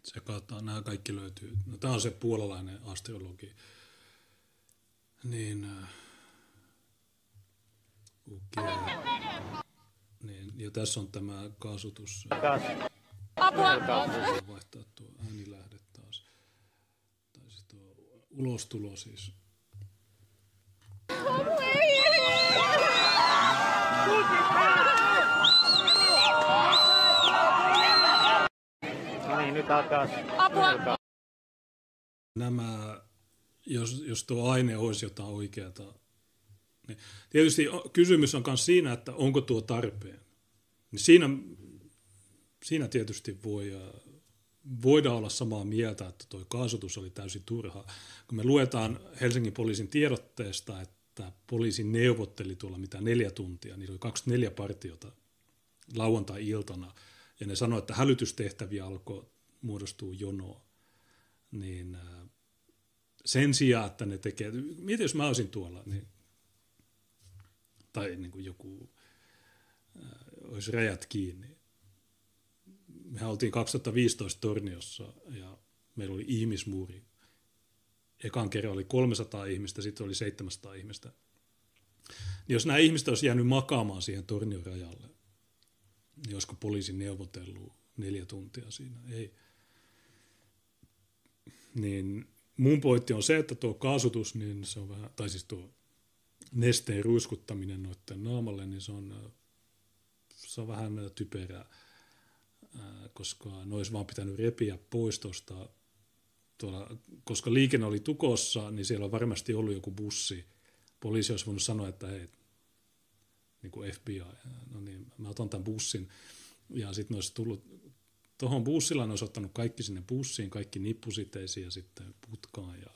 C: sekataan, nämä kaikki löytyy. No, tämä on se puolalainen astrologi. Niin, okay. niin, ja tässä on tämä kaasutus. Apua! Vaihtaa tuo äänilähde taas. Tai siis tuo ulostulo siis
B: No niin, alkaa. Apua!
C: Nämä, jos, jos tuo aine olisi jotain oikeata, niin tietysti kysymys on myös siinä, että onko tuo tarpeen. Niin siinä, siinä tietysti voi, voidaan olla samaa mieltä, että tuo kaasutus oli täysin turha. Kun me luetaan Helsingin poliisin tiedotteesta, että poliisi neuvotteli tuolla mitä neljä tuntia, niillä oli 24 partiota lauantai-iltana, ja ne sanoi, että hälytystehtäviä alkoi muodostua jonoa. Niin äh, sen sijaan, että ne tekee, mieti jos mä olisin tuolla, niin, tai niin kuin joku äh, olisi rajat kiinni. Me oltiin 2015 Torniossa ja meillä oli ihmismuuri ekan kerran oli 300 ihmistä, sitten oli 700 ihmistä. Niin jos nämä ihmiset olisi jäänyt makaamaan siihen tornion rajalle, niin olisiko poliisi neuvotellut neljä tuntia siinä? Ei. Niin mun pointti on se, että tuo kaasutus, niin se on vähän, tai siis tuo nesteen ruiskuttaminen noiden naamalle, niin se on, se on vähän typerää, koska ne olisi vaan pitänyt repiä pois tuosta tuolla, koska liikenne oli tukossa, niin siellä on varmasti ollut joku bussi. Poliisi olisi voinut sanoa, että hei, niin kuin FBI, no niin, mä otan tämän bussin. Ja sitten ne olisi tullut, tuohon bussilla ne olisi ottanut kaikki sinne bussiin, kaikki nippusiteisiin ja sitten putkaan ja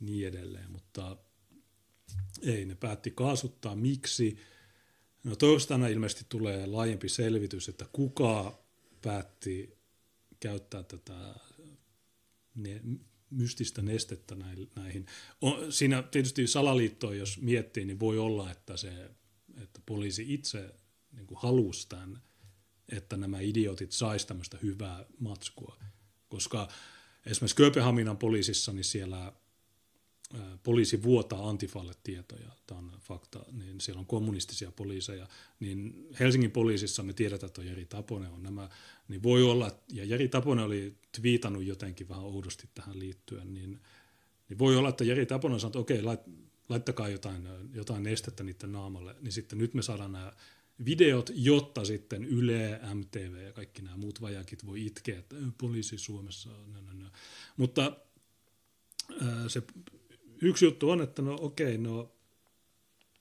C: niin edelleen. Mutta Ei, ne päätti kaasuttaa. Miksi? No torstaina ilmeisesti tulee laajempi selvitys, että kuka päätti käyttää tätä ne, mystistä nestettä näihin. On, siinä tietysti salaliittoa, jos miettii, niin voi olla, että, se, että poliisi itse niin halusi tämän, että nämä idiotit saisi tämmöistä hyvää matskua. Koska esimerkiksi Kööpenhaminan poliisissa, niin siellä poliisi vuotaa Antifalle tietoja, tämä on fakta, niin siellä on kommunistisia poliiseja, niin Helsingin poliisissa me tiedetään, että Jari Taponen on nämä, niin voi olla, ja Jari Taponen oli twiitannut jotenkin vähän oudosti tähän liittyen, niin, niin voi olla, että Jari Taponen sanoo, että okei, lait, laittakaa jotain, jotain nestettä niiden naamalle, niin sitten nyt me saadaan nämä videot, jotta sitten Yle, MTV ja kaikki nämä muut vajakit voi itkeä, että poliisi Suomessa on. Mutta se yksi juttu on, että no okei, no,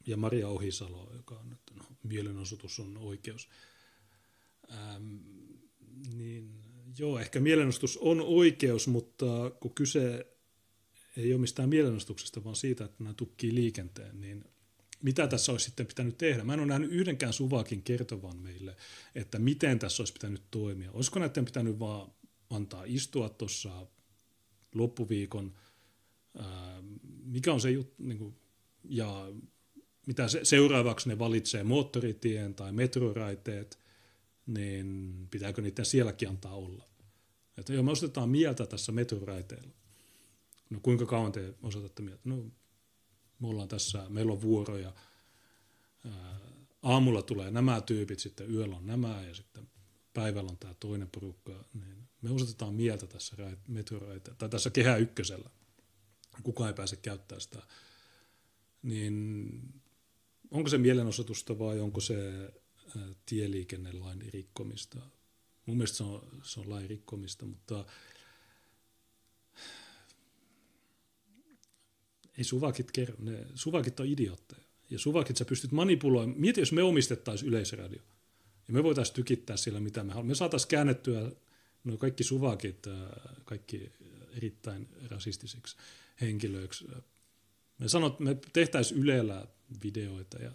C: ja Maria Ohisalo, joka on, että no, mielenosoitus on oikeus. Ähm, niin joo, ehkä mielenosoitus on oikeus, mutta kun kyse ei ole mistään mielenostuksesta, vaan siitä, että nämä tukkii liikenteen, niin mitä tässä olisi sitten pitänyt tehdä? Mä en ole nähnyt yhdenkään suvakin kertovan meille, että miten tässä olisi pitänyt toimia. Olisiko näiden pitänyt vaan antaa istua tuossa loppuviikon – mikä on se juttu, niin kuin, ja mitä se, seuraavaksi ne valitsee, moottoritien tai metroraiteet, niin pitääkö niiden sielläkin antaa olla? Että joo, me osoitetaan mieltä tässä metroraiteella. No kuinka kauan te osoitatte mieltä? No me ollaan tässä, meillä on vuoroja. Aamulla tulee nämä tyypit, sitten yöllä on nämä ja sitten päivällä on tämä toinen porukka. Niin me osoitetaan mieltä tässä metroraiteella, tai tässä kehä ykkösellä kukaan ei pääse käyttämään sitä, niin onko se mielenosoitusta vai onko se tieliikennelain rikkomista? Mun mielestä se on, se on lain rikkomista, mutta ei suvakit kerro. Ne, suvakit on idiootteja. Ja suvakit sä pystyt manipuloimaan. Mieti, jos me omistettaisiin yleisradio. Ja me voitaisiin tykittää sillä, mitä me haluamme. Me saataisiin käännettyä no kaikki suvakit, kaikki erittäin rasistisiksi henkilöiksi. Me, sanot, me tehtäisiin Ylellä videoita ja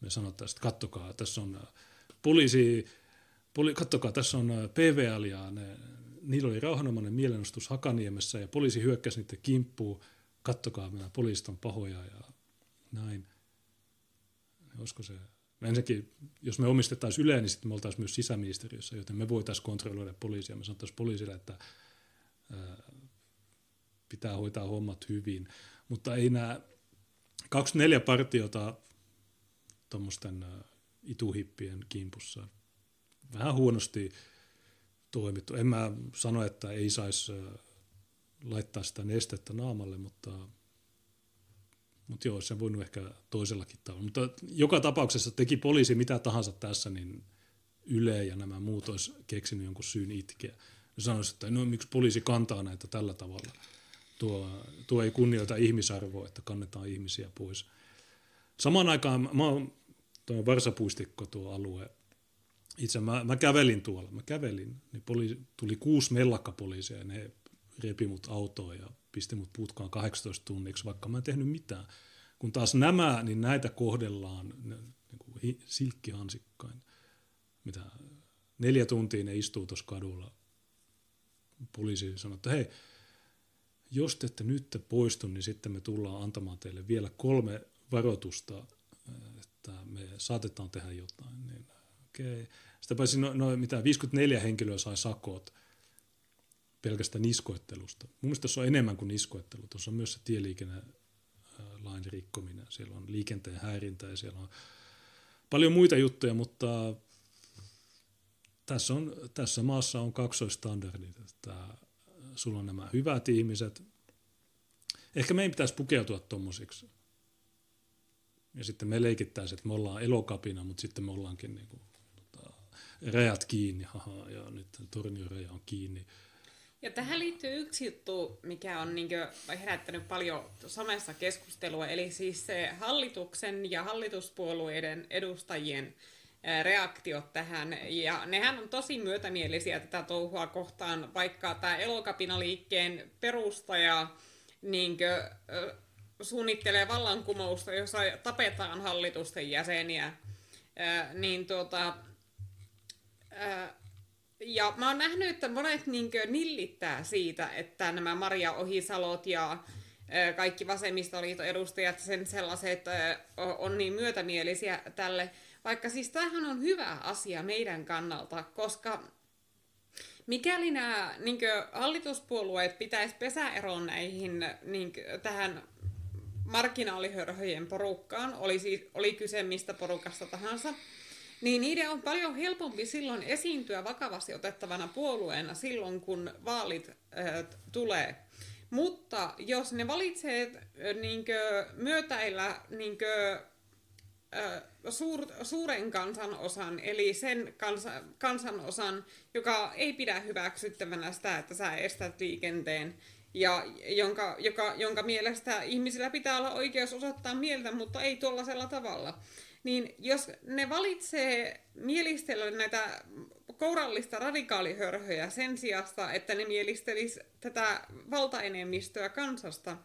C: me sanottaisiin, että kattokaa, tässä on äh, poliisi, poli, kattokaa, tässä on äh, PVL ja ne, niillä oli rauhanomainen mielenostus Hakaniemessä ja poliisi hyökkäsi niiden kimppuun, kattokaa, nämä poliisit on pahoja ja näin. Olisiko se, ensinnäkin, jos me omistettaisiin Yle, niin sitten me oltaisiin myös sisäministeriössä, joten me voitaisiin kontrolloida poliisia. Me sanottaisiin poliisille, että ää, pitää hoitaa hommat hyvin. Mutta ei nämä 24 partiota tuommoisten ituhippien kimpussa vähän huonosti toimittu. En mä sano, että ei saisi laittaa sitä nestettä naamalle, mutta, mutta joo, se voinut ehkä toisellakin tavalla. Mutta joka tapauksessa teki poliisi mitä tahansa tässä, niin Yle ja nämä muut olisi keksinyt jonkun syyn itkeä. Sanoisi, että no miksi poliisi kantaa näitä tällä tavalla – tuo, tuo ei kunnioita ihmisarvoa, että kannetaan ihmisiä pois. Samaan aikaan mä oon tuo Varsapuistikko tuo alue. Itse mä, mä kävelin tuolla, mä kävelin, niin poliisi, tuli kuusi mellakkapoliisia ja ne repi mut autoon ja pisti mut putkaan 18 tunniksi, vaikka mä en tehnyt mitään. Kun taas nämä, niin näitä kohdellaan niin kuin silkkihansikkain. Mitä neljä tuntia ne istuu tuossa kadulla. Poliisi sanoi, että hei, jos te ette nyt poistu, niin sitten me tullaan antamaan teille vielä kolme varoitusta, että me saatetaan tehdä jotain. Niin, okay. Sitä paitsi no, no, mitä 54 henkilöä sai sakot pelkästään niskoittelusta. Mun mielestä se on enemmän kuin niskoittelu. Tuossa on myös se tieliikennelain rikkominen. Siellä on liikenteen häirintä ja siellä on paljon muita juttuja, mutta tässä, on, tässä maassa on kaksoistandardit. Että sulla on nämä hyvät ihmiset. Ehkä meidän pitäisi pukeutua tuommoisiksi. Ja sitten me leikittäisiin, että me ollaan elokapina, mutta sitten me ollaankin niin kuin, tota, rajat kiinni, haha, ja nyt tornioraja on kiinni.
D: Ja tähän liittyy yksi juttu, mikä on niin herättänyt paljon somessa keskustelua, eli siis se hallituksen ja hallituspuolueiden edustajien reaktiot tähän. Ja nehän on tosi myötämielisiä tätä touhua kohtaan, vaikka tämä elokapinaliikkeen perustaja niin kuin, suunnittelee vallankumousta, jossa tapetaan hallitusten jäseniä, niin tuota, ja mä oon nähnyt, että monet niinkö nillittää siitä, että nämä Maria Ohisalot ja kaikki vasemmistoliiton edustajat sen sellaiset on niin myötämielisiä tälle. Vaikka siis tämähän on hyvä asia meidän kannalta, koska mikäli nämä niin hallituspuolueet pitäisi pesäeroon näihin niin tähän marginaalihörhöjen porukkaan, oli, siis, oli kyse mistä porukasta tahansa, niin niiden on paljon helpompi silloin esiintyä vakavasti otettavana puolueena silloin, kun vaalit äh, tulee. Mutta jos ne valitsee äh, niinkö, myötäillä niinkö, äh, suur, suuren kansanosan, eli sen kansa, kansanosan, joka ei pidä hyväksyttävänä sitä, että sä estät liikenteen, ja jonka, joka, jonka mielestä ihmisillä pitää olla oikeus osoittaa mieltä, mutta ei tuollaisella tavalla. Niin jos ne valitsee mielistellä näitä kourallista radikaalihörhöjä sen sijasta, että ne mielistelis tätä valtaenemmistöä kansasta,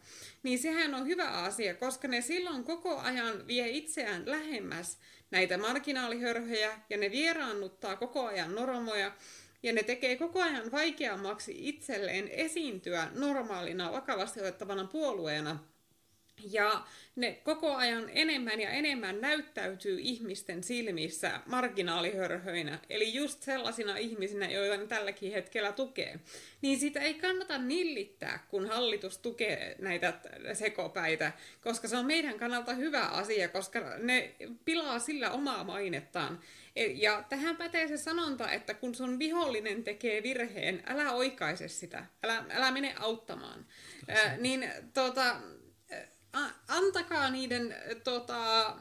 D: niin sehän on hyvä asia, koska ne silloin koko ajan vie itseään lähemmäs näitä marginaalihörhöjä ja ne vieraannuttaa koko ajan normoja ja ne tekee koko ajan vaikeammaksi itselleen esiintyä normaalina, vakavasti otettavana puolueena. Ja ne koko ajan enemmän ja enemmän näyttäytyy ihmisten silmissä marginaalihörhöinä, eli just sellaisina ihmisinä, joita ne tälläkin hetkellä tukee. Niin sitä ei kannata nillittää, kun hallitus tukee näitä sekopäitä, koska se on meidän kannalta hyvä asia, koska ne pilaa sillä omaa mainettaan. E, ja tähän pätee se sanonta, että kun sun vihollinen tekee virheen, älä oikaise sitä, älä, älä mene auttamaan. Ää, niin tota, antakaa niiden tota,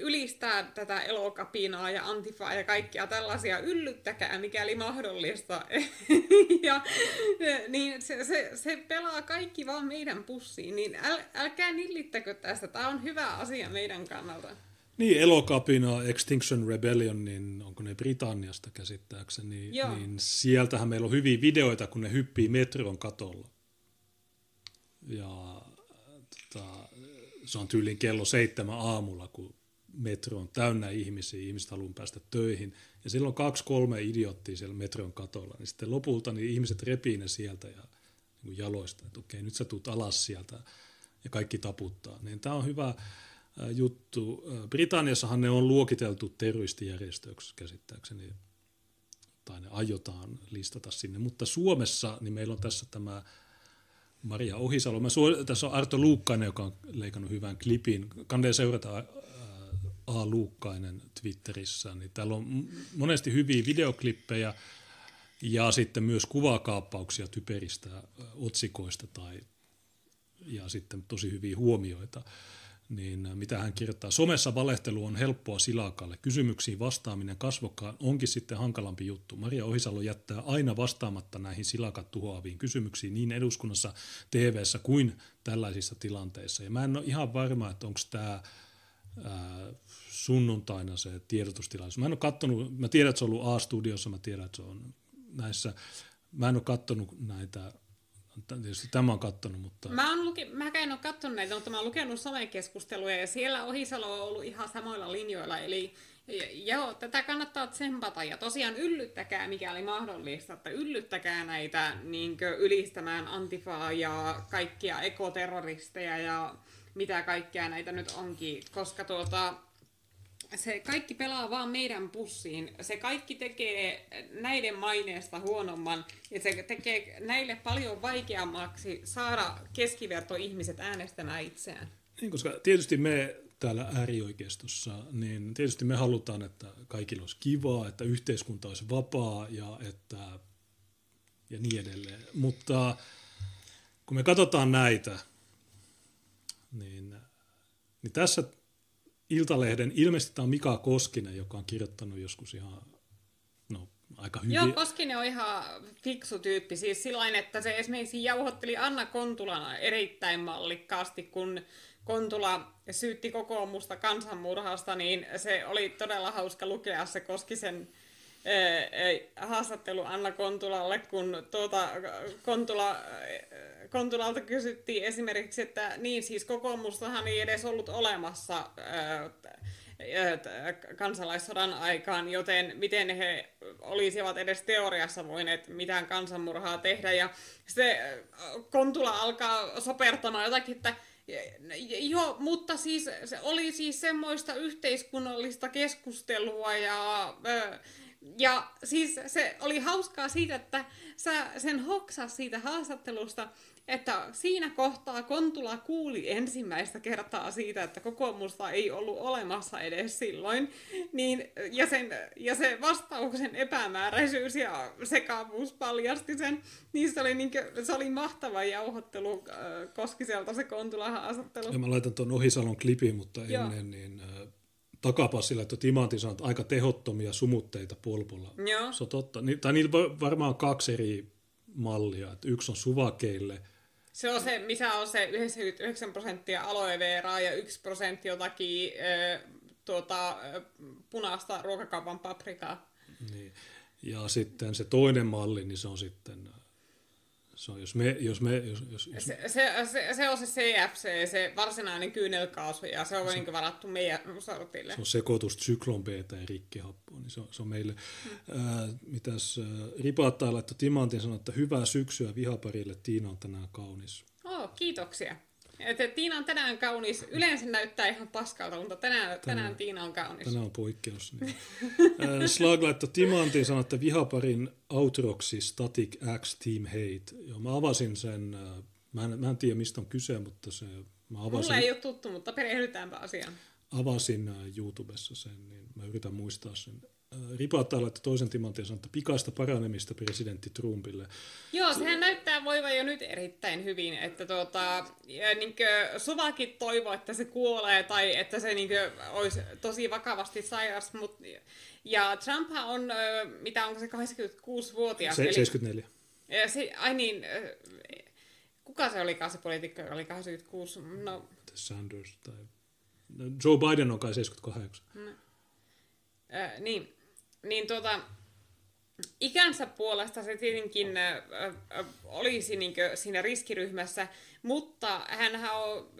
D: ylistää tätä elokapinaa ja antifaa ja kaikkia tällaisia, yllyttäkää mikäli mahdollista. [LAUGHS] ja, niin se, se, se, pelaa kaikki vaan meidän pussiin, niin äl, älkää nillittäkö tästä, tämä on hyvä asia meidän kannalta.
C: Niin, elokapina, Extinction Rebellion, niin onko ne Britanniasta käsittääkseni, Joo. niin sieltähän meillä on hyviä videoita, kun ne hyppii metron katolla. Ja tota, se on tyylin kello seitsemän aamulla, kun metro on täynnä ihmisiä, ihmiset haluaa päästä töihin. Ja silloin kaksi, kolme idioottia siellä metron katolla. Niin sitten lopulta niin ihmiset repii ne sieltä ja niin jaloista, että okei, nyt sä tuut alas sieltä ja kaikki taputtaa. Niin tämä on hyvä juttu. Britanniassahan ne on luokiteltu terroristijärjestöksi käsittääkseni, tai ne aiotaan listata sinne, mutta Suomessa niin meillä on tässä tämä Maria Ohisalo. Mä suor- tässä on Arto Luukkainen, joka on leikannut hyvän klipin. Kannattaa seurata A. Luukkainen Twitterissä. Niin täällä on monesti hyviä videoklippejä ja sitten myös kuvakaappauksia typeristä otsikoista tai, ja sitten tosi hyviä huomioita niin äh, mitä hän kirjoittaa. Somessa valehtelu on helppoa silakalle. Kysymyksiin vastaaminen kasvokkaan onkin sitten hankalampi juttu. Maria Ohisalo jättää aina vastaamatta näihin silakat tuhoaviin kysymyksiin niin eduskunnassa, tv kuin tällaisissa tilanteissa. Ja mä en ole ihan varma, että onko tämä sunnuntaina se tiedotustilaisuus. Mä en ole kattonut, mä tiedän, että se on ollut A-studiossa, mä tiedän, että se on näissä, mä en ole kattonut näitä Tietysti tämä on kattonut, mutta...
D: Mä, on luki... mä en ole kattonut näitä, mutta mä oon lukenut somekeskusteluja ja siellä Ohisalo on ollut ihan samoilla linjoilla. Eli joo, tätä kannattaa tsempata ja tosiaan yllyttäkää mikäli mahdollista, että yllyttäkää näitä niin ylistämään antifaa ja kaikkia ekoterroristeja ja mitä kaikkea näitä nyt onkin, koska tuota, se kaikki pelaa vaan meidän pussiin. Se kaikki tekee näiden maineesta huonomman ja se tekee näille paljon vaikeammaksi saada keskivertoihmiset äänestämään itseään.
C: Niin, koska tietysti me täällä äärioikeistossa, niin tietysti me halutaan, että kaikilla olisi kivaa, että yhteiskunta olisi vapaa ja, että, ja niin edelleen. Mutta kun me katsotaan näitä, niin, niin tässä Iltalehden, ilmeisesti tämä on Mika Koskinen, joka on kirjoittanut joskus ihan no, aika hyvin.
D: Joo, Koskinen on ihan fiksu tyyppi. Siis sillain, että se esimerkiksi jauhotteli Anna Kontulana erittäin mallikkaasti, kun Kontula syytti kokoomusta kansanmurhasta, niin se oli todella hauska lukea se Koskisen haastattelu Anna Kontulalle, kun tuota, Kontula, Kontulalta kysyttiin esimerkiksi, että niin siis kokoomustahan ei edes ollut olemassa kansalaissodan aikaan, joten miten he olisivat edes teoriassa voineet mitään kansanmurhaa tehdä. Ja se Kontula alkaa sopertamaan jotakin, että Joo, mutta siis se oli siis semmoista yhteiskunnallista keskustelua ja, ja siis se oli hauskaa siitä, että sä sen hoksas siitä haastattelusta, että siinä kohtaa Kontula kuuli ensimmäistä kertaa siitä, että kokoomusta ei ollut olemassa edes silloin, niin, ja, sen, ja se vastauksen epämääräisyys ja sekavuus paljasti sen, niin se oli, niin kuin, se oli mahtava jauhottelu äh, Koskiselta se Kontula haastattelu.
C: Ja mä laitan tuon Ohisalon klipin, mutta Joo. ennen niin äh, takapassilla, että Timantti sanoo, aika tehottomia sumutteita polpolla.
D: Joo.
C: Se on totta. Ni, tai niillä varmaan kaksi eri mallia. Että yksi on suvakeille –
D: se on se, missä on se 99 prosenttia aloe veraa ja 1 prosentti jotakin äh, tuota, punaista ruokakaupan paprikaa.
C: Niin. Ja sitten se toinen malli, niin se on sitten se on, jos me, jos me, jos, jos, jos...
D: Se, se, se, se, on se CFC, se varsinainen kyynelkaasu, ja se on se, niin varattu meidän sortille.
C: Se on sekoitus syklon beta ja rikkihappoa, niin se on, se on meille. Hmm. Ää, mitäs Ripaattaa laittoi Timantin sanoi, että hyvää syksyä vihaparille, Tiina on tänään kaunis.
D: Oh, kiitoksia. Että Tiina on tänään kaunis. Yleensä näyttää ihan paskalta, mutta tänään, tänään, tänään Tiina on kaunis.
C: Tänään on poikkeus. Niin. Slag laittoi Timantin sanoi, että vihaparin outroksi Static X Team Hate. Joo, mä avasin sen, mä en, mä en tiedä mistä on kyse, mutta se, mä avasin...
D: Mulla ei ole tuttu, mutta perehdytäänpä asiaan.
C: Avasin YouTubessa sen, niin mä yritän muistaa sen ripaattaa että toisen timantin sanoo, että pikaista paranemista presidentti Trumpille.
D: Joo, sehän näyttää voiva jo nyt erittäin hyvin, että tuota, niin Suvakin toivoo, että se kuolee tai että se niin kuin, olisi tosi vakavasti sairas, mutta ja Trump on, mitä onko se 86-vuotias?
C: Se, 74.
D: Eli, se, ai niin, kuka se olikaan se poliitikko, joka oli 86? No,
C: Sanders tai... No, Joe Biden on kai 78. No.
D: Äh, niin, niin tuota, ikänsä puolesta se tietenkin äh, äh, olisi niin siinä riskiryhmässä, mutta hän on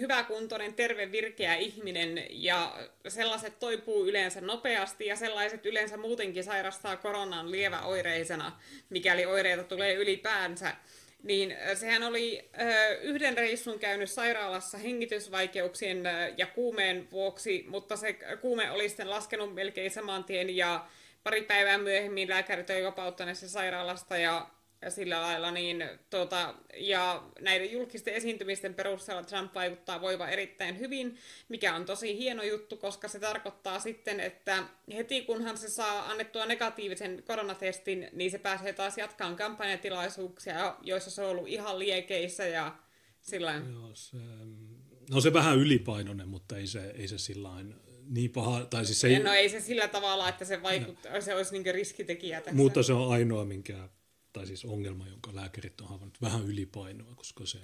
D: hyväkuntoinen, terve, virkeä ihminen ja sellaiset toipuu yleensä nopeasti ja sellaiset yleensä muutenkin sairastaa koronan lieväoireisena, mikäli oireita tulee ylipäänsä niin sehän oli yhden reissun käynyt sairaalassa hengitysvaikeuksien ja kuumeen vuoksi, mutta se kuume oli sitten laskenut melkein saman tien ja pari päivää myöhemmin lääkärit oli vapauttaneet se sairaalasta ja sillä lailla, niin, tuota, ja näiden julkisten esiintymisten perusteella Trump vaikuttaa voiva erittäin hyvin, mikä on tosi hieno juttu, koska se tarkoittaa sitten, että heti kunhan se saa annettua negatiivisen koronatestin, niin se pääsee taas jatkaan kampanjatilaisuuksia, joissa se on ollut ihan liekeissä ja sillä
C: Joo, se, no se vähän ylipainoinen, mutta ei se, ei se sillain niin paha, tai siis se
D: ei... No ei se sillä tavalla, että se, vaikuttaa, no. se olisi niin riskitekijä tässä.
C: Mutta se on ainoa, minkä tai siis ongelma, jonka lääkärit on havainnut, vähän ylipainoa, koska se,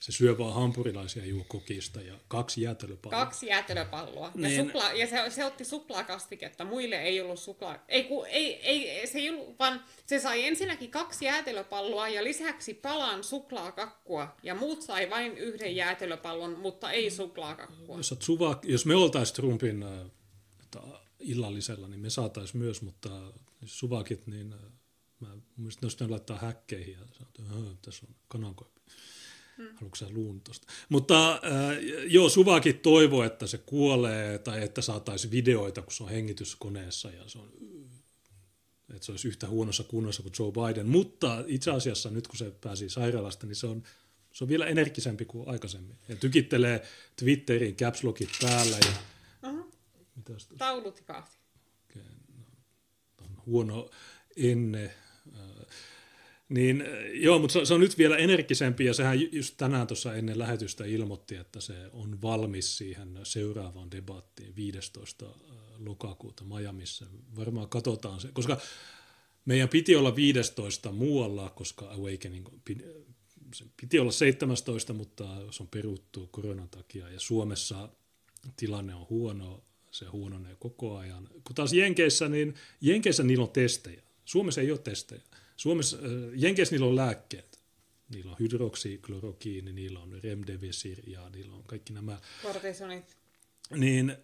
C: se syö vaan hampurilaisia juo kokista ja kaksi jäätelöpalloa.
D: Kaksi jäätelöpalloa. Ja, niin. supla, ja se, se otti suklaakastiketta, muille ei ollut suklaa. Ei, ku, ei, ei, se ei ollut, vaan se sai ensinnäkin kaksi jäätelöpalloa ja lisäksi palan suklaakakkua. Ja muut sai vain yhden jäätelöpallon, mutta ei suklaakakkua.
C: Jos, suva, jos me oltaisiin Trumpin äh, illallisella, niin me saataisiin myös, mutta suvakit, niin äh, Mä muistin, että laittaa häkkeihin ja sanoin, että tässä on kanankoipi. Hmm. Haluatko sä luun tosta? Mutta äh, joo, Suvakin toivoo, että se kuolee tai että saataisiin videoita, kun se on hengityskoneessa ja se on, että se olisi yhtä huonossa kunnossa kuin Joe Biden. Mutta itse asiassa nyt kun se pääsi sairaalasta, niin se on, se on vielä energisempi kuin aikaisemmin. Ja tykittelee Twitterin caps päällä. Ja,
D: uh-huh. Taulut ja kahti.
C: Okay, no, on huono ennen niin joo, mutta se, on nyt vielä energisempi ja sehän just tänään tuossa ennen lähetystä ilmoitti, että se on valmis siihen seuraavaan debattiin 15. lokakuuta Miamiissa. Varmaan katsotaan se, koska meidän piti olla 15 muualla, koska Awakening se piti olla 17, mutta se on peruttu koronan takia ja Suomessa tilanne on huono se huononee koko ajan. Kun taas Jenkeissä, niin Jenkeissä niillä on testejä. Suomessa ei ole testejä. Suomessa, äh, Jenkeissä niillä on lääkkeet. Niillä on hydroksiklorokiini, niillä on remdesivir ja niillä on kaikki nämä.
D: Kortisonit.
C: Niin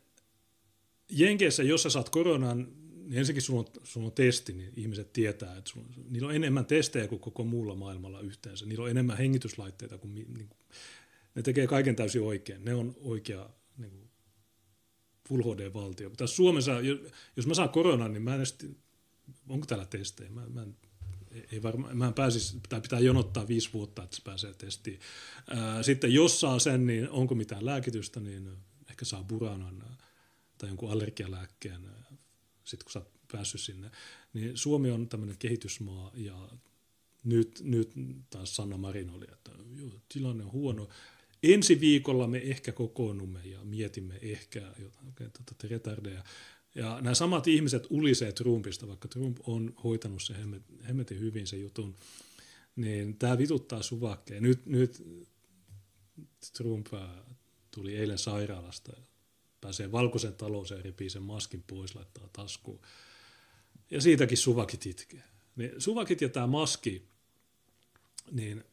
C: Jenkeissä, jos sä saat koronan, niin ensinnäkin sulla on, sulla on testi, niin ihmiset tietää, että sulla, niillä on enemmän testejä kuin koko muulla maailmalla yhteensä. Niillä on enemmän hengityslaitteita kuin, niin kuin ne tekee kaiken täysin oikein. Ne on oikea niin kuin Full HD-valtio. Tässä Suomessa, jos mä saan koronan, niin mä en edes, onko täällä testejä? Mä, mä ei varma, mä en pääsisi, tai pitää jonottaa viisi vuotta, että se pääsee testiin. Sitten jos saa sen, niin onko mitään lääkitystä, niin ehkä saa buranan tai jonkun allergialääkkeen, sitten kun sä oot päässyt sinne. Niin Suomi on tämmöinen kehitysmaa ja nyt, nyt taas Sanna Marin oli, että joo, tilanne on huono. Ensi viikolla me ehkä kokoonnumme ja mietimme ehkä jotain tuota, retardeja. Ja nämä samat ihmiset ulisee Trumpista, vaikka Trump on hoitanut se hemmetin hyvin se jutun, niin tämä vituttaa suvakkeen. Nyt, nyt Trump tuli eilen sairaalasta pääsee valkoisen talous ja repii sen maskin pois, laittaa taskuun. Ja siitäkin suvakit itkee. Niin suvakit ja tämä maski, niin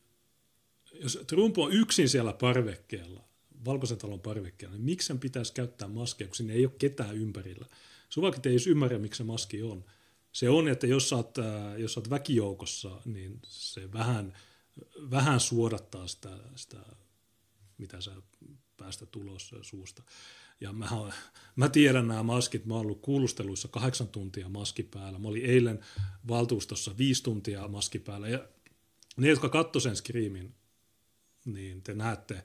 C: jos Trump on yksin siellä parvekkeella, valkoisen talon parvekkeella, niin miksi sen pitäisi käyttää maskia, kun sinne ei ole ketään ympärillä? Suvakit ei edes ymmärrä, miksi se maski on. Se on, että jos sä oot, äh, jos sä oot väkijoukossa, niin se vähän, vähän suodattaa sitä, sitä, mitä sä päästä ulos suusta. Ja mä, mä tiedän nämä maskit, mä oon ollut kuulusteluissa kahdeksan tuntia maski päällä. Mä olin eilen valtuustossa viisi tuntia maski päällä. Ja ne, jotka katsoivat sen skriimin, niin te näette,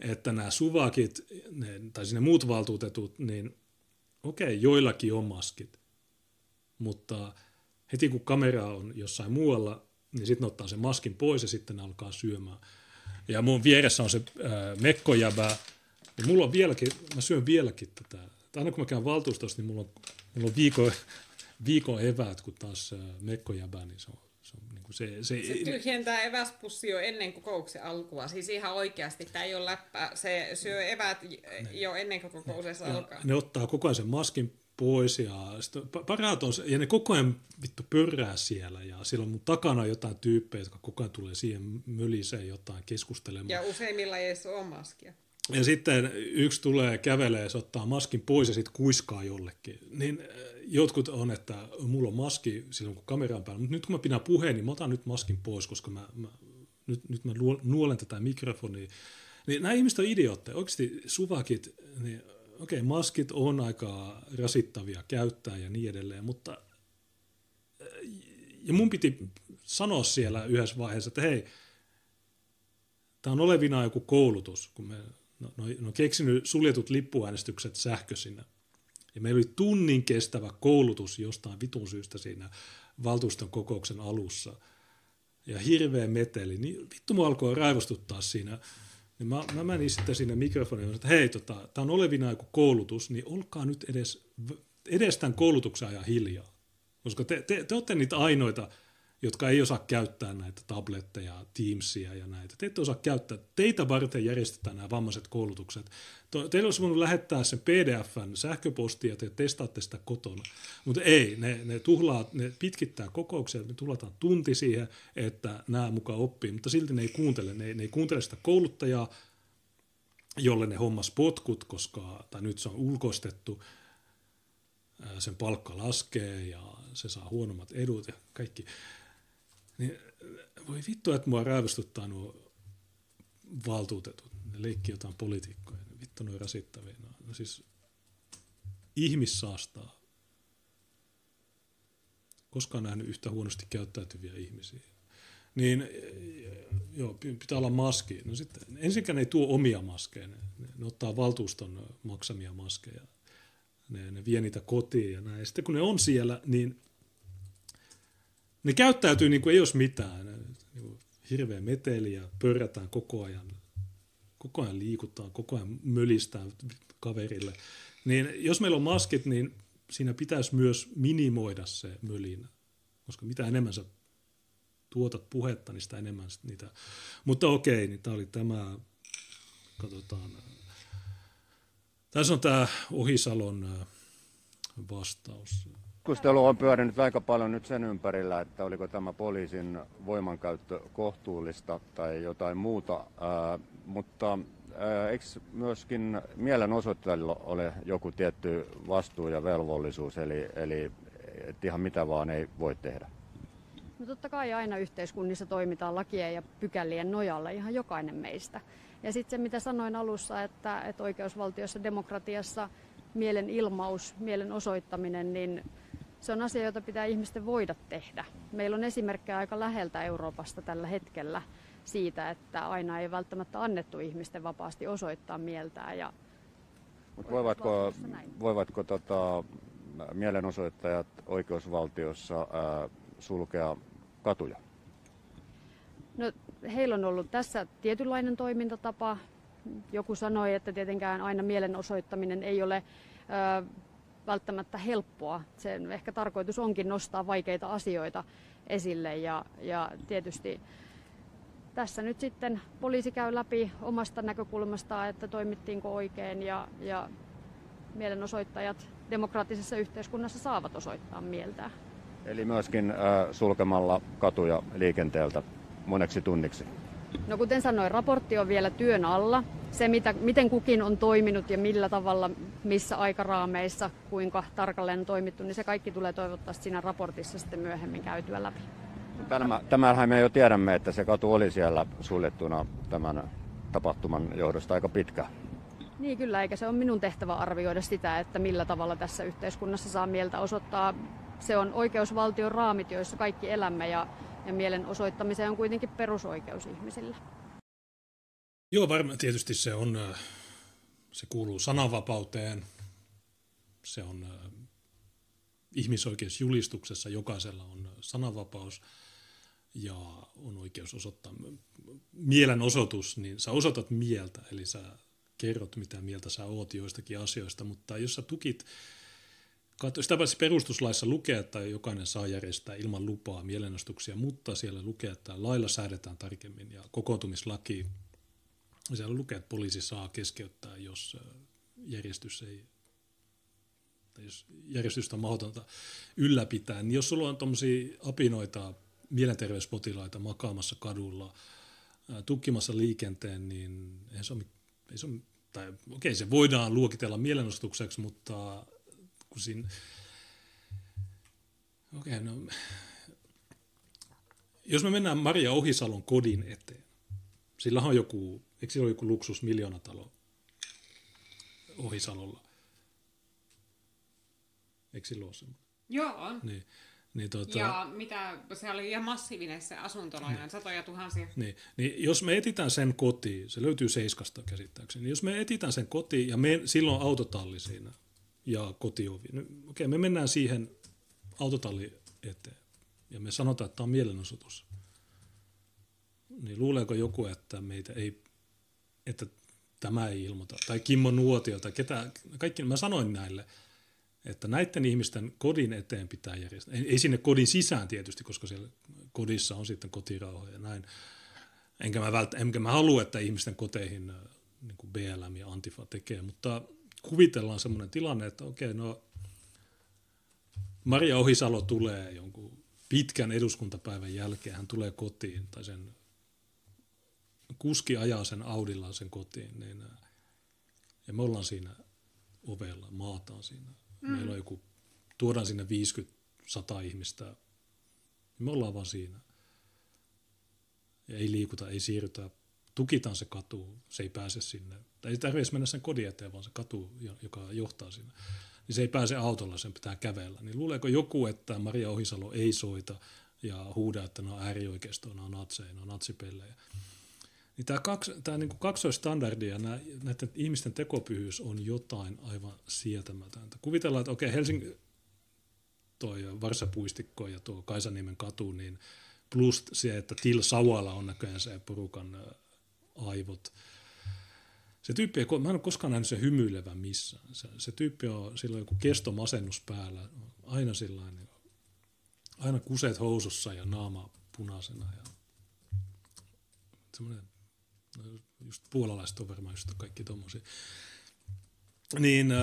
C: että nämä suvakit ne, tai sinne muut valtuutetut, niin okei, joillakin on maskit, mutta heti kun kamera on jossain muualla, niin sitten ottaa sen maskin pois ja sitten ne alkaa syömään. Ja mun vieressä on se äh, mekkojäbä, ja mulla on vieläkin, mä syön vieläkin tätä. Aina kun mä käyn valtuustossa, niin mulla on, mulla on viikon, [LAUGHS] viikon eväät, kun taas äh, mekkojäbä, niin se on se, niin se, se,
D: tyhjentää eväspussi jo ennen kokouksen alkua. Siis ihan oikeasti, tämä ei ole läppä. Se syö evät jo ennen kuin kokouksen alkaa.
C: Ne ottaa koko ajan sen maskin pois ja parhaat on, ja ne koko ajan vittu pörrää siellä ja siellä on mun takana jotain tyyppejä, jotka koko ajan tulee siihen möliseen jotain keskustelemaan.
D: Ja useimmilla ei edes ole maskia.
C: Ja sitten yksi tulee, kävelee, se ottaa maskin pois ja sitten kuiskaa jollekin. Niin äh, jotkut on, että mulla on maski silloin, kun kamera on päällä, mutta nyt kun mä pidän puheen, niin mä otan nyt maskin pois, koska mä, mä nyt, nyt mä nuolen tätä mikrofonia. Niin nämä ihmiset on idiootteja. Oikeasti suvakit, niin okei, okay, maskit on aika rasittavia käyttää ja niin edelleen, mutta äh, ja mun piti sanoa siellä yhdessä vaiheessa, että hei, tämä on olevina joku koulutus, kun me no, no, no keksinyt suljetut lippuäänestykset sähköisinä. Ja meillä oli tunnin kestävä koulutus jostain vitun syystä siinä valtuuston kokouksen alussa. Ja hirveä meteli. Niin vittu mua alkoi raivostuttaa siinä. Niin mä, mä menin sitten sinne mikrofoniin että hei, tota, tämä on olevina joku koulutus, niin olkaa nyt edes, edes tämän koulutuksen ajan hiljaa. Koska te, te, te olette niitä ainoita, jotka ei osaa käyttää näitä tabletteja, Teamsia ja näitä. Te ette osaa käyttää. Teitä varten järjestetään nämä vammaiset koulutukset. Teillä olisi voinut lähettää sen PDFn sähköpostia ja te testaatte sitä kotona. Mutta ei, ne, ne, tuhlaa, ne pitkittää kokouksia, me tuhlataan tunti siihen, että nämä mukaan oppii, mutta silti ne ei kuuntele. Ne, ne ei kuuntele sitä kouluttajaa, jolle ne hommas potkut, koska, tai nyt se on ulkoistettu, sen palkka laskee ja se saa huonommat edut ja kaikki. Niin voi vittu, että mua raivostuttaa nuo valtuutetut. Ne leikki jotain poliitikkoja. Vittu, ne rasittavia. No, no siis ihmissaastaa. Koskaan nähnyt yhtä huonosti käyttäytyviä ihmisiä. Niin joo, pitää olla maski. No sitten, ensinnäkään ei tuo omia maskeja. Ne, ne ottaa valtuuston maksamia maskeja. Ne, ne vie niitä kotiin ja näin. Ja sitten kun ne on siellä, niin ne käyttäytyy niin kuin ei olisi mitään. Niin hirveä meteli ja pörrätään koko ajan. Koko ajan liikutaan, koko ajan mölistään kaverille. Niin jos meillä on maskit, niin siinä pitäisi myös minimoida se mölinä. Koska mitä enemmän sä tuotat puhetta, niin sitä enemmän niitä. Mutta okei, niin tämä oli tämä, katsotaan, Tässä on tämä Ohisalon vastaus.
E: Keskustelu on pyörinyt aika paljon nyt sen ympärillä, että oliko tämä poliisin voimankäyttö kohtuullista tai jotain muuta, ää, mutta eikö myöskin mielenosoittajilla ole joku tietty vastuu ja velvollisuus, eli, eli et ihan mitä vaan ei voi tehdä?
F: No totta kai aina yhteiskunnissa toimitaan lakien ja pykälien nojalla, ihan jokainen meistä. Ja sitten se, mitä sanoin alussa, että, että oikeusvaltiossa, demokratiassa mielen ilmaus, mielen osoittaminen, niin se on asia, jota pitää ihmisten voida tehdä. Meillä on esimerkkejä aika läheltä Euroopasta tällä hetkellä siitä, että aina ei välttämättä annettu ihmisten vapaasti osoittaa mieltään. Ja
E: Mut voivatko, voivatko tota, mielenosoittajat oikeusvaltiossa ää, sulkea katuja?
F: No, heillä on ollut tässä tietynlainen toimintatapa. Joku sanoi, että tietenkään aina mielenosoittaminen ei ole ö, välttämättä helppoa. Sen ehkä tarkoitus onkin nostaa vaikeita asioita esille ja, ja tietysti tässä nyt sitten poliisi käy läpi omasta näkökulmastaan, että toimittiinko oikein ja, ja mielenosoittajat demokraattisessa yhteiskunnassa saavat osoittaa mieltään.
E: Eli myöskin äh, sulkemalla katuja liikenteeltä moneksi tunniksi.
F: No kuten sanoin, raportti on vielä työn alla. Se, mitä, miten kukin on toiminut ja millä tavalla, missä aikaraameissa, kuinka tarkalleen on toimittu, niin se kaikki tulee toivottavasti siinä raportissa sitten myöhemmin käytyä läpi.
E: Tämä, tämähän me jo tiedämme, että se katu oli siellä suljettuna tämän tapahtuman johdosta aika pitkä.
F: Niin kyllä, eikä se ole minun tehtävä arvioida sitä, että millä tavalla tässä yhteiskunnassa saa mieltä osoittaa. Se on oikeusvaltion raamit, joissa kaikki elämme ja ja mielen osoittamiseen on kuitenkin perusoikeus ihmisillä.
C: Joo, varmaan tietysti se on, se kuuluu sananvapauteen, se on ihmisoikeusjulistuksessa, jokaisella on sananvapaus ja on oikeus osoittaa mielenosoitus, niin sä osoitat mieltä, eli sä kerrot mitä mieltä sä oot joistakin asioista, mutta jos sä tukit sitä paitsi perustuslaissa lukee, että jokainen saa järjestää ilman lupaa mielenostuksia, mutta siellä lukee, että lailla säädetään tarkemmin ja kokoontumislaki, siellä lukee, että poliisi saa keskeyttää, jos järjestys ei tai jos järjestystä on mahdotonta ylläpitää, niin jos sulla on tuommoisia apinoita, mielenterveyspotilaita makaamassa kadulla, tukkimassa liikenteen, niin ei se ole, ei se ole tai okei, se voidaan luokitella mielenostukseksi, mutta siinä... Okei, okay, no... Jos me mennään Maria Ohisalon kodin eteen, sillä on joku, eikö sillä ole joku luksus miljoonatalo Ohisalolla? Eikö sillä ole semmoinen?
D: Joo, on.
C: Niin. Niin, tuota,
D: ja mitä, se oli ihan massiivinen se asuntolaina, niin, satoja tuhansia.
C: Niin, niin, jos me etitään sen kotiin, se löytyy Seiskasta käsittääkseni, niin jos me etitään sen kotiin ja me, silloin autotalli siinä, ja kotiovi. No, okei, me mennään siihen autotalli eteen ja me sanotaan, että tämä on mielenosoitus. Niin luuleeko joku, että meitä ei, että tämä ei ilmoita, tai Kimmo Nuotio, tai ketä, kaikki, mä sanoin näille, että näiden ihmisten kodin eteen pitää järjestää. Ei, sinne kodin sisään tietysti, koska siellä kodissa on sitten kotirauha ja näin. Enkä mä, vält, enkä mä halua, että ihmisten koteihin niin kuin BLM ja Antifa tekee, mutta kuvitellaan semmoinen tilanne, että okei, no Maria Ohisalo tulee jonkun pitkän eduskuntapäivän jälkeen, hän tulee kotiin, tai sen kuski ajaa sen Audilla sen kotiin, niin, ja me ollaan siinä ovella, maataan siinä. Mm. Meillä on joku, tuodaan sinne 50-100 ihmistä, me ollaan vaan siinä. Ja ei liikuta, ei siirrytä, tukitaan se katu, se ei pääse sinne tai ei tarvitse mennä sen kodin eteen, vaan se katu, joka johtaa sinne, niin se ei pääse autolla, sen pitää kävellä. Niin luuleeko joku, että Maria Ohisalo ei soita ja huuda, että ne on äärioikeistoa, ne on natseja, ne on natsipellejä. Niin tämä, kaks, tämä niin kaksoistandardi ja näiden ihmisten tekopyhyys on jotain aivan sietämätöntä. Kuvitellaan, että okei, Helsingin toi Varsapuistikko ja tuo Kaisaniemen katu, niin plus se, että Til Sauala on näköjään se porukan aivot – se tyyppi mä en ole koskaan nähnyt sen hymyilevän missään. Se, se tyyppi on, sillä on joku kestomasennus päällä, aina sillain, aina kuseet housussa ja naama punaisena. Ja semmoinen, just puolalaiset on varmaan just kaikki tommosia. niin äh,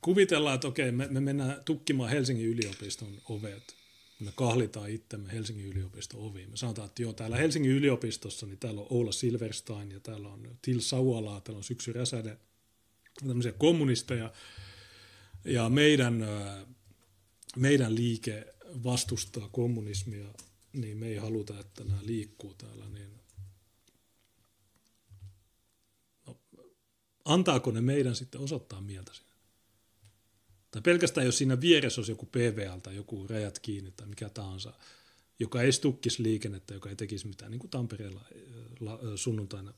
C: kuvitellaan, että okei, me, me mennään tukkimaan Helsingin yliopiston ovet. Me kahlitaan itsemme Helsingin yliopiston oviin. Me sanotaan, että joo, täällä Helsingin yliopistossa, niin täällä on Oula Silverstein ja täällä on Til Sauala, täällä on Syksy Räsäde, tämmöisiä kommunisteja. Ja meidän, meidän liike vastustaa kommunismia, niin me ei haluta, että nämä liikkuu täällä, niin no, antaako ne meidän sitten osoittaa mieltä siinä? Tai pelkästään jos siinä vieressä olisi joku PVL tai joku rajat kiinni tai mikä tahansa, joka ei stukkisi liikennettä, joka ei tekisi mitään, niin kuin Tampereella sunnuntaina,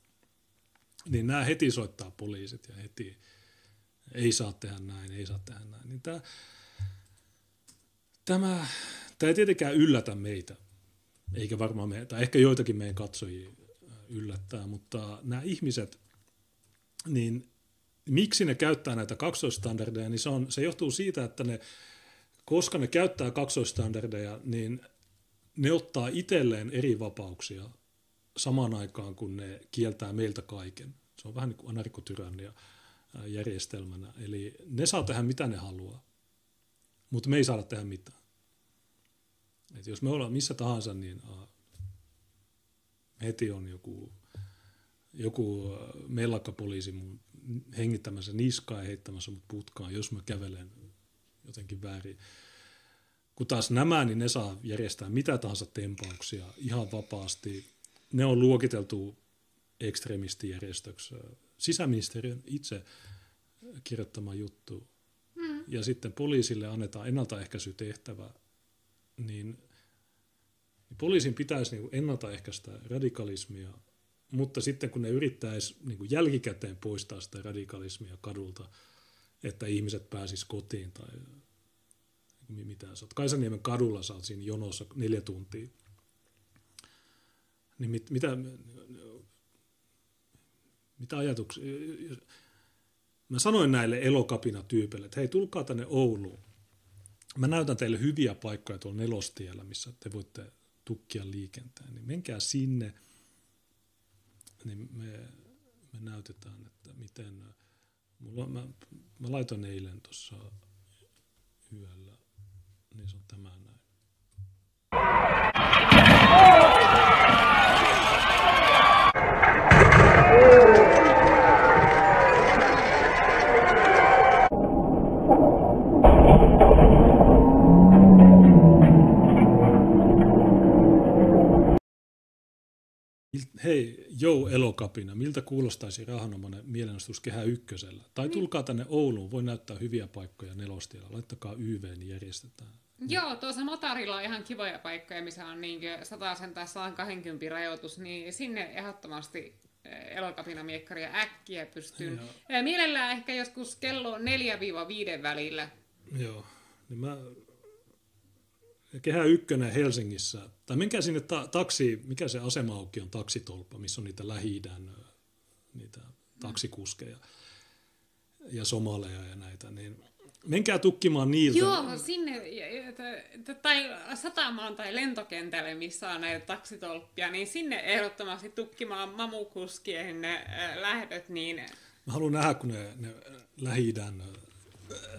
C: niin nämä heti soittaa poliisit ja heti ei saa tehdä näin, ei saa tehdä näin. Niin tämä, tämä, tämä ei tietenkään yllätä meitä, eikä varmaan meitä, tai ehkä joitakin meidän katsojia yllättää, mutta nämä ihmiset, niin miksi ne käyttää näitä kaksoistandardeja, niin se, on, se johtuu siitä, että ne, koska ne käyttää kaksoistandardeja, niin ne ottaa itselleen eri vapauksia samaan aikaan, kun ne kieltää meiltä kaiken. Se on vähän niin kuin anarkotyrannia järjestelmänä. Eli ne saa tehdä mitä ne haluaa, mutta me ei saada tehdä mitään. Et jos me ollaan missä tahansa, niin heti on joku, joku mellakkapoliisi mun hengittämässä niskaa ja heittämässä mut putkaan, jos mä kävelen jotenkin väärin. Kun taas nämä, niin ne saa järjestää mitä tahansa tempauksia ihan vapaasti. Ne on luokiteltu ekstremistijärjestöksi. Sisäministeriön itse kirjoittama juttu. Mm. Ja sitten poliisille annetaan ennaltaehkäisytehtävä, niin poliisin pitäisi niin ennaltaehkäistä radikalismia mutta sitten kun ne yrittäisi niin kuin jälkikäteen poistaa sitä radikalismia kadulta, että ihmiset pääsis kotiin tai mitä sä oot. Kaisaniemen kadulla sä oot siinä jonossa neljä tuntia. Niin mit, mitä, mitä ajatuksia? Mä sanoin näille elokapina-tyypeille, että hei, tulkaa tänne Ouluun. Mä näytän teille hyviä paikkoja tuolla nelostiellä, missä te voitte tukkia liikenteen. Niin menkää sinne – niin me, me näytetään, että miten, mulla, mä, mä laitoin eilen tuossa yöllä, niin se on tämä näin. Hei, Jou Elokapina, miltä kuulostaisi rahanomainen mielenostus Kehä Ykkösellä? Tai niin. tulkaa tänne Ouluun, voi näyttää hyviä paikkoja nelostiellä, laittakaa YV, niin järjestetään.
D: Joo, tuossa Notarilla on ihan kivoja paikkoja, missä on niin 100 tai 120 rajoitus, niin sinne ehdottomasti eh, elokapinamiekkaria äkkiä pystyyn. Joo. Eh, mielellään ehkä joskus kello 4-5 välillä.
C: Joo, niin mä Kehä Ykkönen Helsingissä, tai menkää sinne ta- taksi, mikä se asema on taksitolppa, missä on niitä lähi niitä taksikuskeja ja somaleja ja näitä, niin menkää tukkimaan niiltä.
D: Joo, sinne, tai satamaan tai lentokentälle, missä on näitä taksitolppia, niin sinne ehdottomasti tukkimaan mamukuskien lähdöt, niin...
C: Mä haluan nähdä, kun ne, ne lähi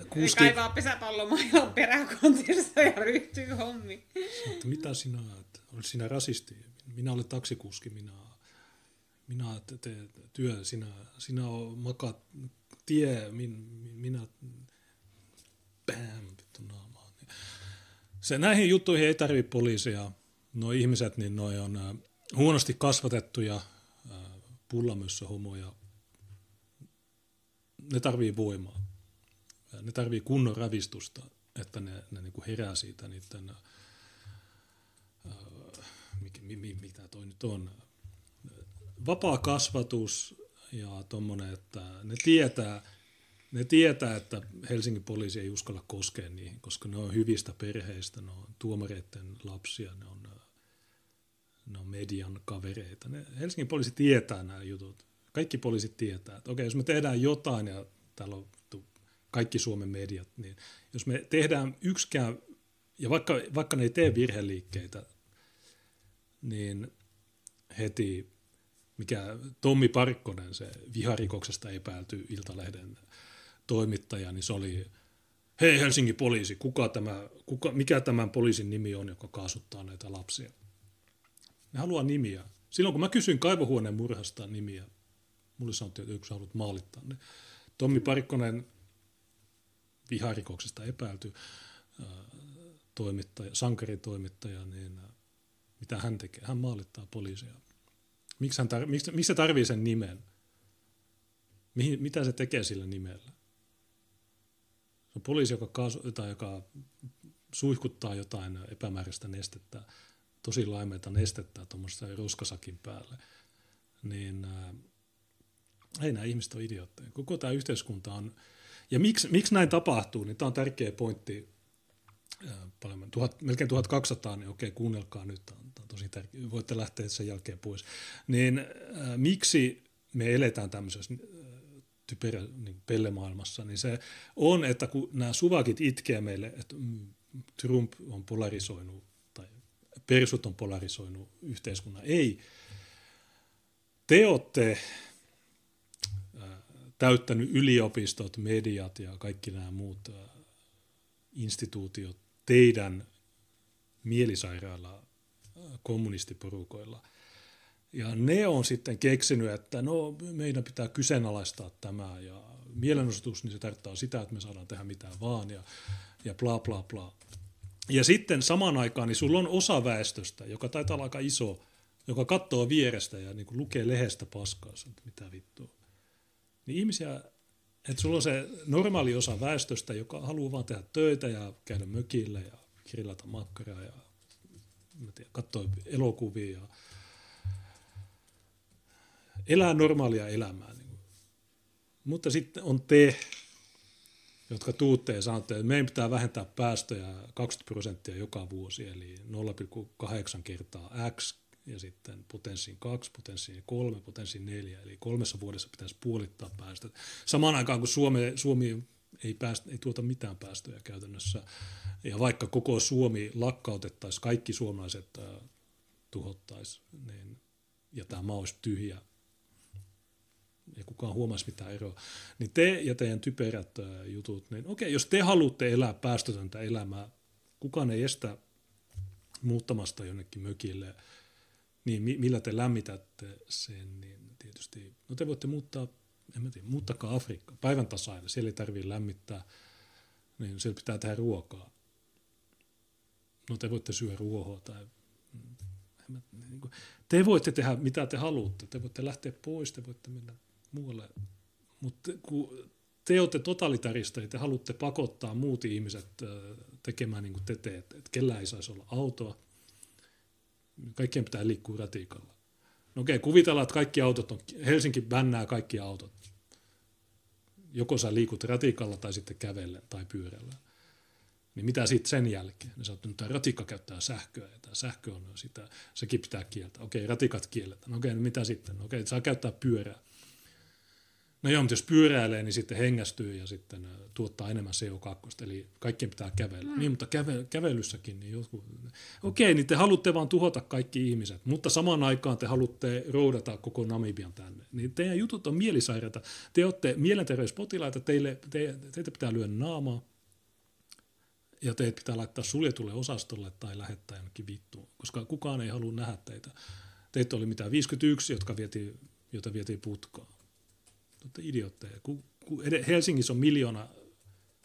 D: kuski... Kaivaa pesäpallomailon peräkontissa ja ryhtyy hommiin.
C: Sanoit, mitä sinä olet? Olet sinä rasisti? Minä olen taksikuski, minä, minä teen työ, sinä, sinä makat tie, min, minä bam, vittu naamaan. Se, näihin juttuihin ei tarvitse poliisia. Nuo ihmiset, niin noi on äh, huonosti kasvatettuja äh, pullamössö homoja. Ne tarvii voimaa ne tarvii kunnon ravistusta, että ne, ne niin kuin herää siitä niiden, äh, mikä, mi, mitä toi nyt on, vapaa kasvatus ja tuommoinen, että ne tietää, ne tietää, että Helsingin poliisi ei uskalla koskea niihin, koska ne on hyvistä perheistä, ne on tuomareiden lapsia, ne on, ne on median kavereita. Ne, Helsingin poliisi tietää nämä jutut. Kaikki poliisit tietää, että okei, jos me tehdään jotain ja täällä on kaikki Suomen mediat, niin jos me tehdään yksikään, ja vaikka, vaikka ne ei tee virheliikkeitä, niin heti, mikä Tommi Parkkonen, se viharikoksesta epäilty Iltalehden toimittaja, niin se oli, hei Helsingin poliisi, kuka tämä, kuka, mikä tämän poliisin nimi on, joka kaasuttaa näitä lapsia? Ne haluaa nimiä. Silloin kun mä kysyin kaivohuoneen murhasta nimiä, mulle sanottiin, että yksi haluat maalittaa ne. Tommi Parikkonen, viharikoksesta epäilty toimittaja, sankaritoimittaja, niin mitä hän tekee? Hän maalittaa poliisia. Miksi, hän tar- miksi, miksi se tarvii sen nimen? Mihin, mitä se tekee sillä nimellä? Se on poliisi, joka, kaasu, tai joka suihkuttaa jotain epämääräistä nestettä, tosi laimeita nestettä tuommoista ruskasakin päälle. Niin ää, ei nämä ihmiset ole idiootteja. Koko tämä yhteiskunta on... Ja miksi, miksi näin tapahtuu, niin tämä on tärkeä pointti. Paljon, tuhat, melkein 1200, niin okei, kuunnelkaa nyt, tämä on, tosi tärkeä. Voitte lähteä sen jälkeen pois. Niin ää, miksi me eletään tämmöisessä typerä niin pellemaailmassa, niin se on, että kun nämä suvakit itkee meille, että mm, Trump on polarisoinut tai persut on polarisoinut yhteiskunnan. Ei. Te olette täyttänyt yliopistot, mediat ja kaikki nämä muut instituutiot teidän mielisairailla kommunistiporukoilla. Ja ne on sitten keksinyt, että no meidän pitää kyseenalaistaa tämä ja mielenosoitus, niin se tarkoittaa sitä, että me saadaan tehdä mitään vaan ja, ja bla bla bla. Ja sitten samaan aikaan niin sulla on osa väestöstä, joka taitaa olla aika iso, joka katsoo vierestä ja niin lukee lehdestä paskaa, että mitä vittua. Niin ihmisiä, että sulla on se normaali osa väestöstä, joka haluaa vaan tehdä töitä ja käydä mökillä ja grillata makkaraa ja mä tiedän, katsoa elokuvia ja elää normaalia elämää. Niin. Mutta sitten on te, jotka tuutte ja sanotte, että meidän pitää vähentää päästöjä 20 prosenttia joka vuosi, eli 0,8 kertaa x ja sitten potenssiin 2, potenssiin 3, potenssiin 4, eli kolmessa vuodessa pitäisi puolittaa päästöt. Samaan aikaan kun Suomi, Suomi ei, päästä, ei tuota mitään päästöjä käytännössä, ja vaikka koko Suomi lakkautettaisiin, kaikki suomalaiset äh, tuhottaisiin, niin, ja tämä maa olisi tyhjä, ja kukaan huomasi mitään eroa, niin te ja teidän typerät ää, jutut, niin okei, jos te haluatte elää päästötöntä elämää, kukaan ei estä muuttamasta jonnekin mökille, niin mi- millä te lämmitätte sen, niin tietysti, no te voitte muuttaa, en mä tiedä, muuttakaa Afrikka, päivän tasainen, siellä ei tarvitse lämmittää, niin siellä pitää tehdä ruokaa. No te voitte syödä ruohoa tai mm, niin kuin- te voitte tehdä mitä te haluatte, te voitte lähteä pois, te voitte mennä muualle, mutta kun te olette totalitarista ja te haluatte pakottaa muut ihmiset äh, tekemään niin kuin te teette, että kellään ei saisi olla autoa, kaikkien pitää liikkua ratikalla. No okei, kuvitellaan, että kaikki autot on, Helsinki bännää kaikki autot. Joko sä liikut ratikalla tai sitten kävellen tai pyörällä. Niin mitä sitten sen jälkeen? Ne sanoo, että ratikka käyttää sähköä ja tämä sähkö on sitä, sekin pitää kieltää. Okei, ratikat kielletään. No okei, no mitä sitten? No okei, saa käyttää pyörää. No joo, mutta jos pyöräilee, niin sitten hengästyy ja sitten äh, tuottaa enemmän CO2, eli kaikkien pitää kävellä. Mm. Niin, mutta käve, kävelyssäkin, niin jotkut... Okei, niin te haluatte vaan tuhota kaikki ihmiset, mutta samaan aikaan te haluatte roudata koko Namibian tänne. Niin teidän jutut on mielisairaita. Te olette mielenterveyspotilaita, teille, te, teitä pitää lyödä naamaa, ja teitä pitää laittaa suljetulle osastolle tai lähettää jonnekin vittuun, koska kukaan ei halua nähdä teitä. Teitä oli mitään 51, jotka vietiin, jota vietiin putkaan. Te olette idiootteja. Ku, ku ed- Helsingissä on miljoona,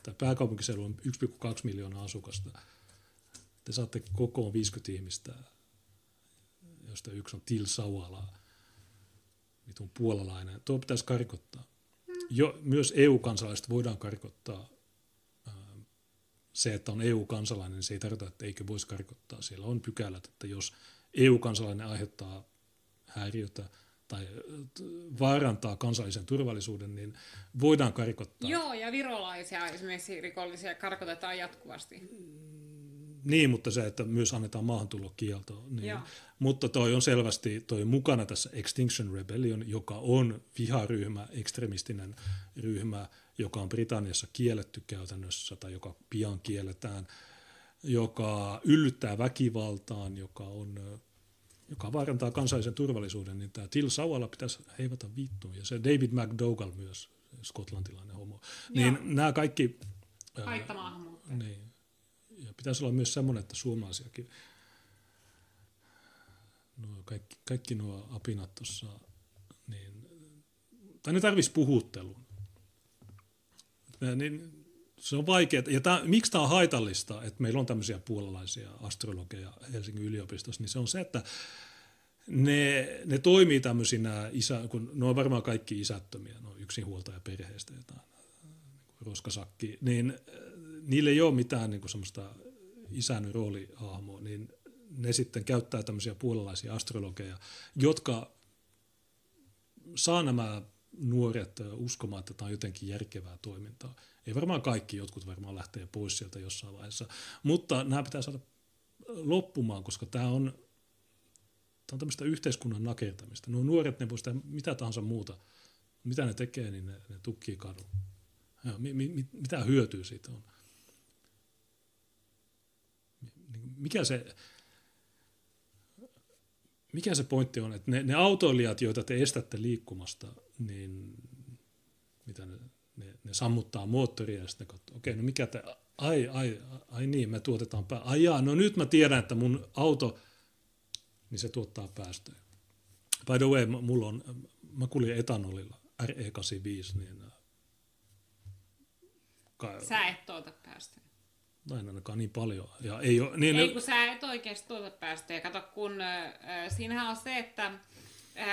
C: tai pääkaupunkiseudulla on 1,2 miljoonaa asukasta. Te saatte kokoon 50 ihmistä, josta yksi on Til Sauala, vitun puolalainen. Tuo pitäisi karkottaa. Jo, myös EU-kansalaiset voidaan karkottaa. Ää, Se, että on EU-kansalainen, niin se ei tarkoita, että eikö voisi karkottaa. Siellä on pykälät, että jos EU-kansalainen aiheuttaa häiriötä tai vaarantaa kansallisen turvallisuuden, niin voidaan karkottaa.
D: Joo, ja virolaisia esimerkiksi rikollisia karkotetaan jatkuvasti.
C: Niin, mutta se, että myös annetaan maahantulokielto. Niin.
D: Joo.
C: Mutta toi on selvästi toi mukana tässä Extinction Rebellion, joka on viharyhmä, ekstremistinen ryhmä, joka on Britanniassa kielletty käytännössä tai joka pian kielletään, joka yllyttää väkivaltaan, joka on joka vaarantaa kansallisen turvallisuuden, niin tämä Till Sauala pitäisi heivata vittuun. Ja se David McDougall myös, skotlantilainen homo. Niin nämä kaikki... ää,
D: Haittamaahanmuutto.
C: niin. Ja pitäisi olla myös semmoinen, että suomalaisiakin, no kaikki, kaikki nuo apinat tuossa, niin, tai ne tarvitsisi puhuttelun. Niin, se on vaikeaa. Ja tämä, miksi tämä on haitallista, että meillä on tämmöisiä puolalaisia astrologeja Helsingin yliopistossa, niin se on se, että ne, ne toimii tämmöisinä, isä, kun ne on varmaan kaikki isättömiä, ne on yksinhuoltaja perheestä jotain, roskasakki, niin äh, niillä ei ole mitään niin kuin semmoista isän roolihahmoa, niin ne sitten käyttää tämmöisiä puolalaisia astrologeja, jotka saa nämä nuoret ö, uskomaan, että tämä on jotenkin järkevää toimintaa. Ei varmaan kaikki, jotkut varmaan lähtee pois sieltä jossain vaiheessa, mutta nämä pitää saada loppumaan, koska tämä on, tämä on tämmöistä yhteiskunnan nakertamista. Nuo nuoret, ne voi mitä tahansa muuta, mitä ne tekee, niin ne, ne tukkii kadun. Mi, mi, mitä hyötyä siitä on? Mikä se, mikä se pointti on, että ne, ne autoilijat, joita te estätte liikkumasta, niin mitä ne, ne, ne sammuttaa moottoria ja sitten katsoo, okei, no mikä te, ai, ai, ai niin, me tuotetaan pää, ai jaa, no nyt mä tiedän, että mun auto, niin se tuottaa päästöjä. By the way, mulla on, mä kuljin etanolilla RE85, niin äh, ka-
D: Sä et tuota päästöjä.
C: tai en ainakaan niin paljon. Ja ei, ole, niin,
D: Ei, kun sä et oikeasti tuota päästöjä. Kato, kun äh, siinähän on se, että äh,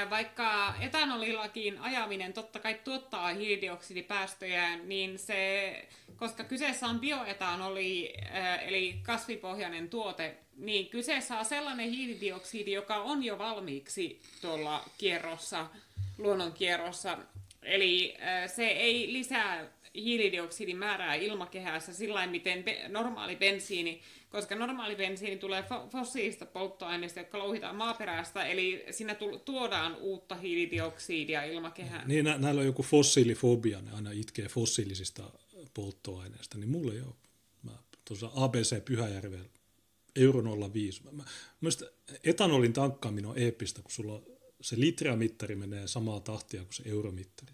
D: vaikka etanolillakin ajaminen totta kai tuottaa hiilidioksidipäästöjä, niin se, koska kyseessä on bioetanoli, eli kasvipohjainen tuote, niin kyseessä on sellainen hiilidioksidi, joka on jo valmiiksi tuolla kierrossa, luonnonkierrossa. Eli se ei lisää hiilidioksidin määrää ilmakehässä sillä miten be- normaali bensiini, koska normaali bensiini tulee fo- fossiilista polttoaineista, jotka louhitaan maaperästä, eli siinä tu- tuodaan uutta hiilidioksidia ilmakehään.
C: Niin, nä- näillä on joku fossiilifobia, ne aina itkee fossiilisista polttoaineista, niin mulla ei ole. Mä tuossa ABC Pyhäjärvellä euro 05. Mä, mä, etanolin tankkaaminen on eeppistä, kun sulla se litramittari menee samaa tahtia kuin se euromittari.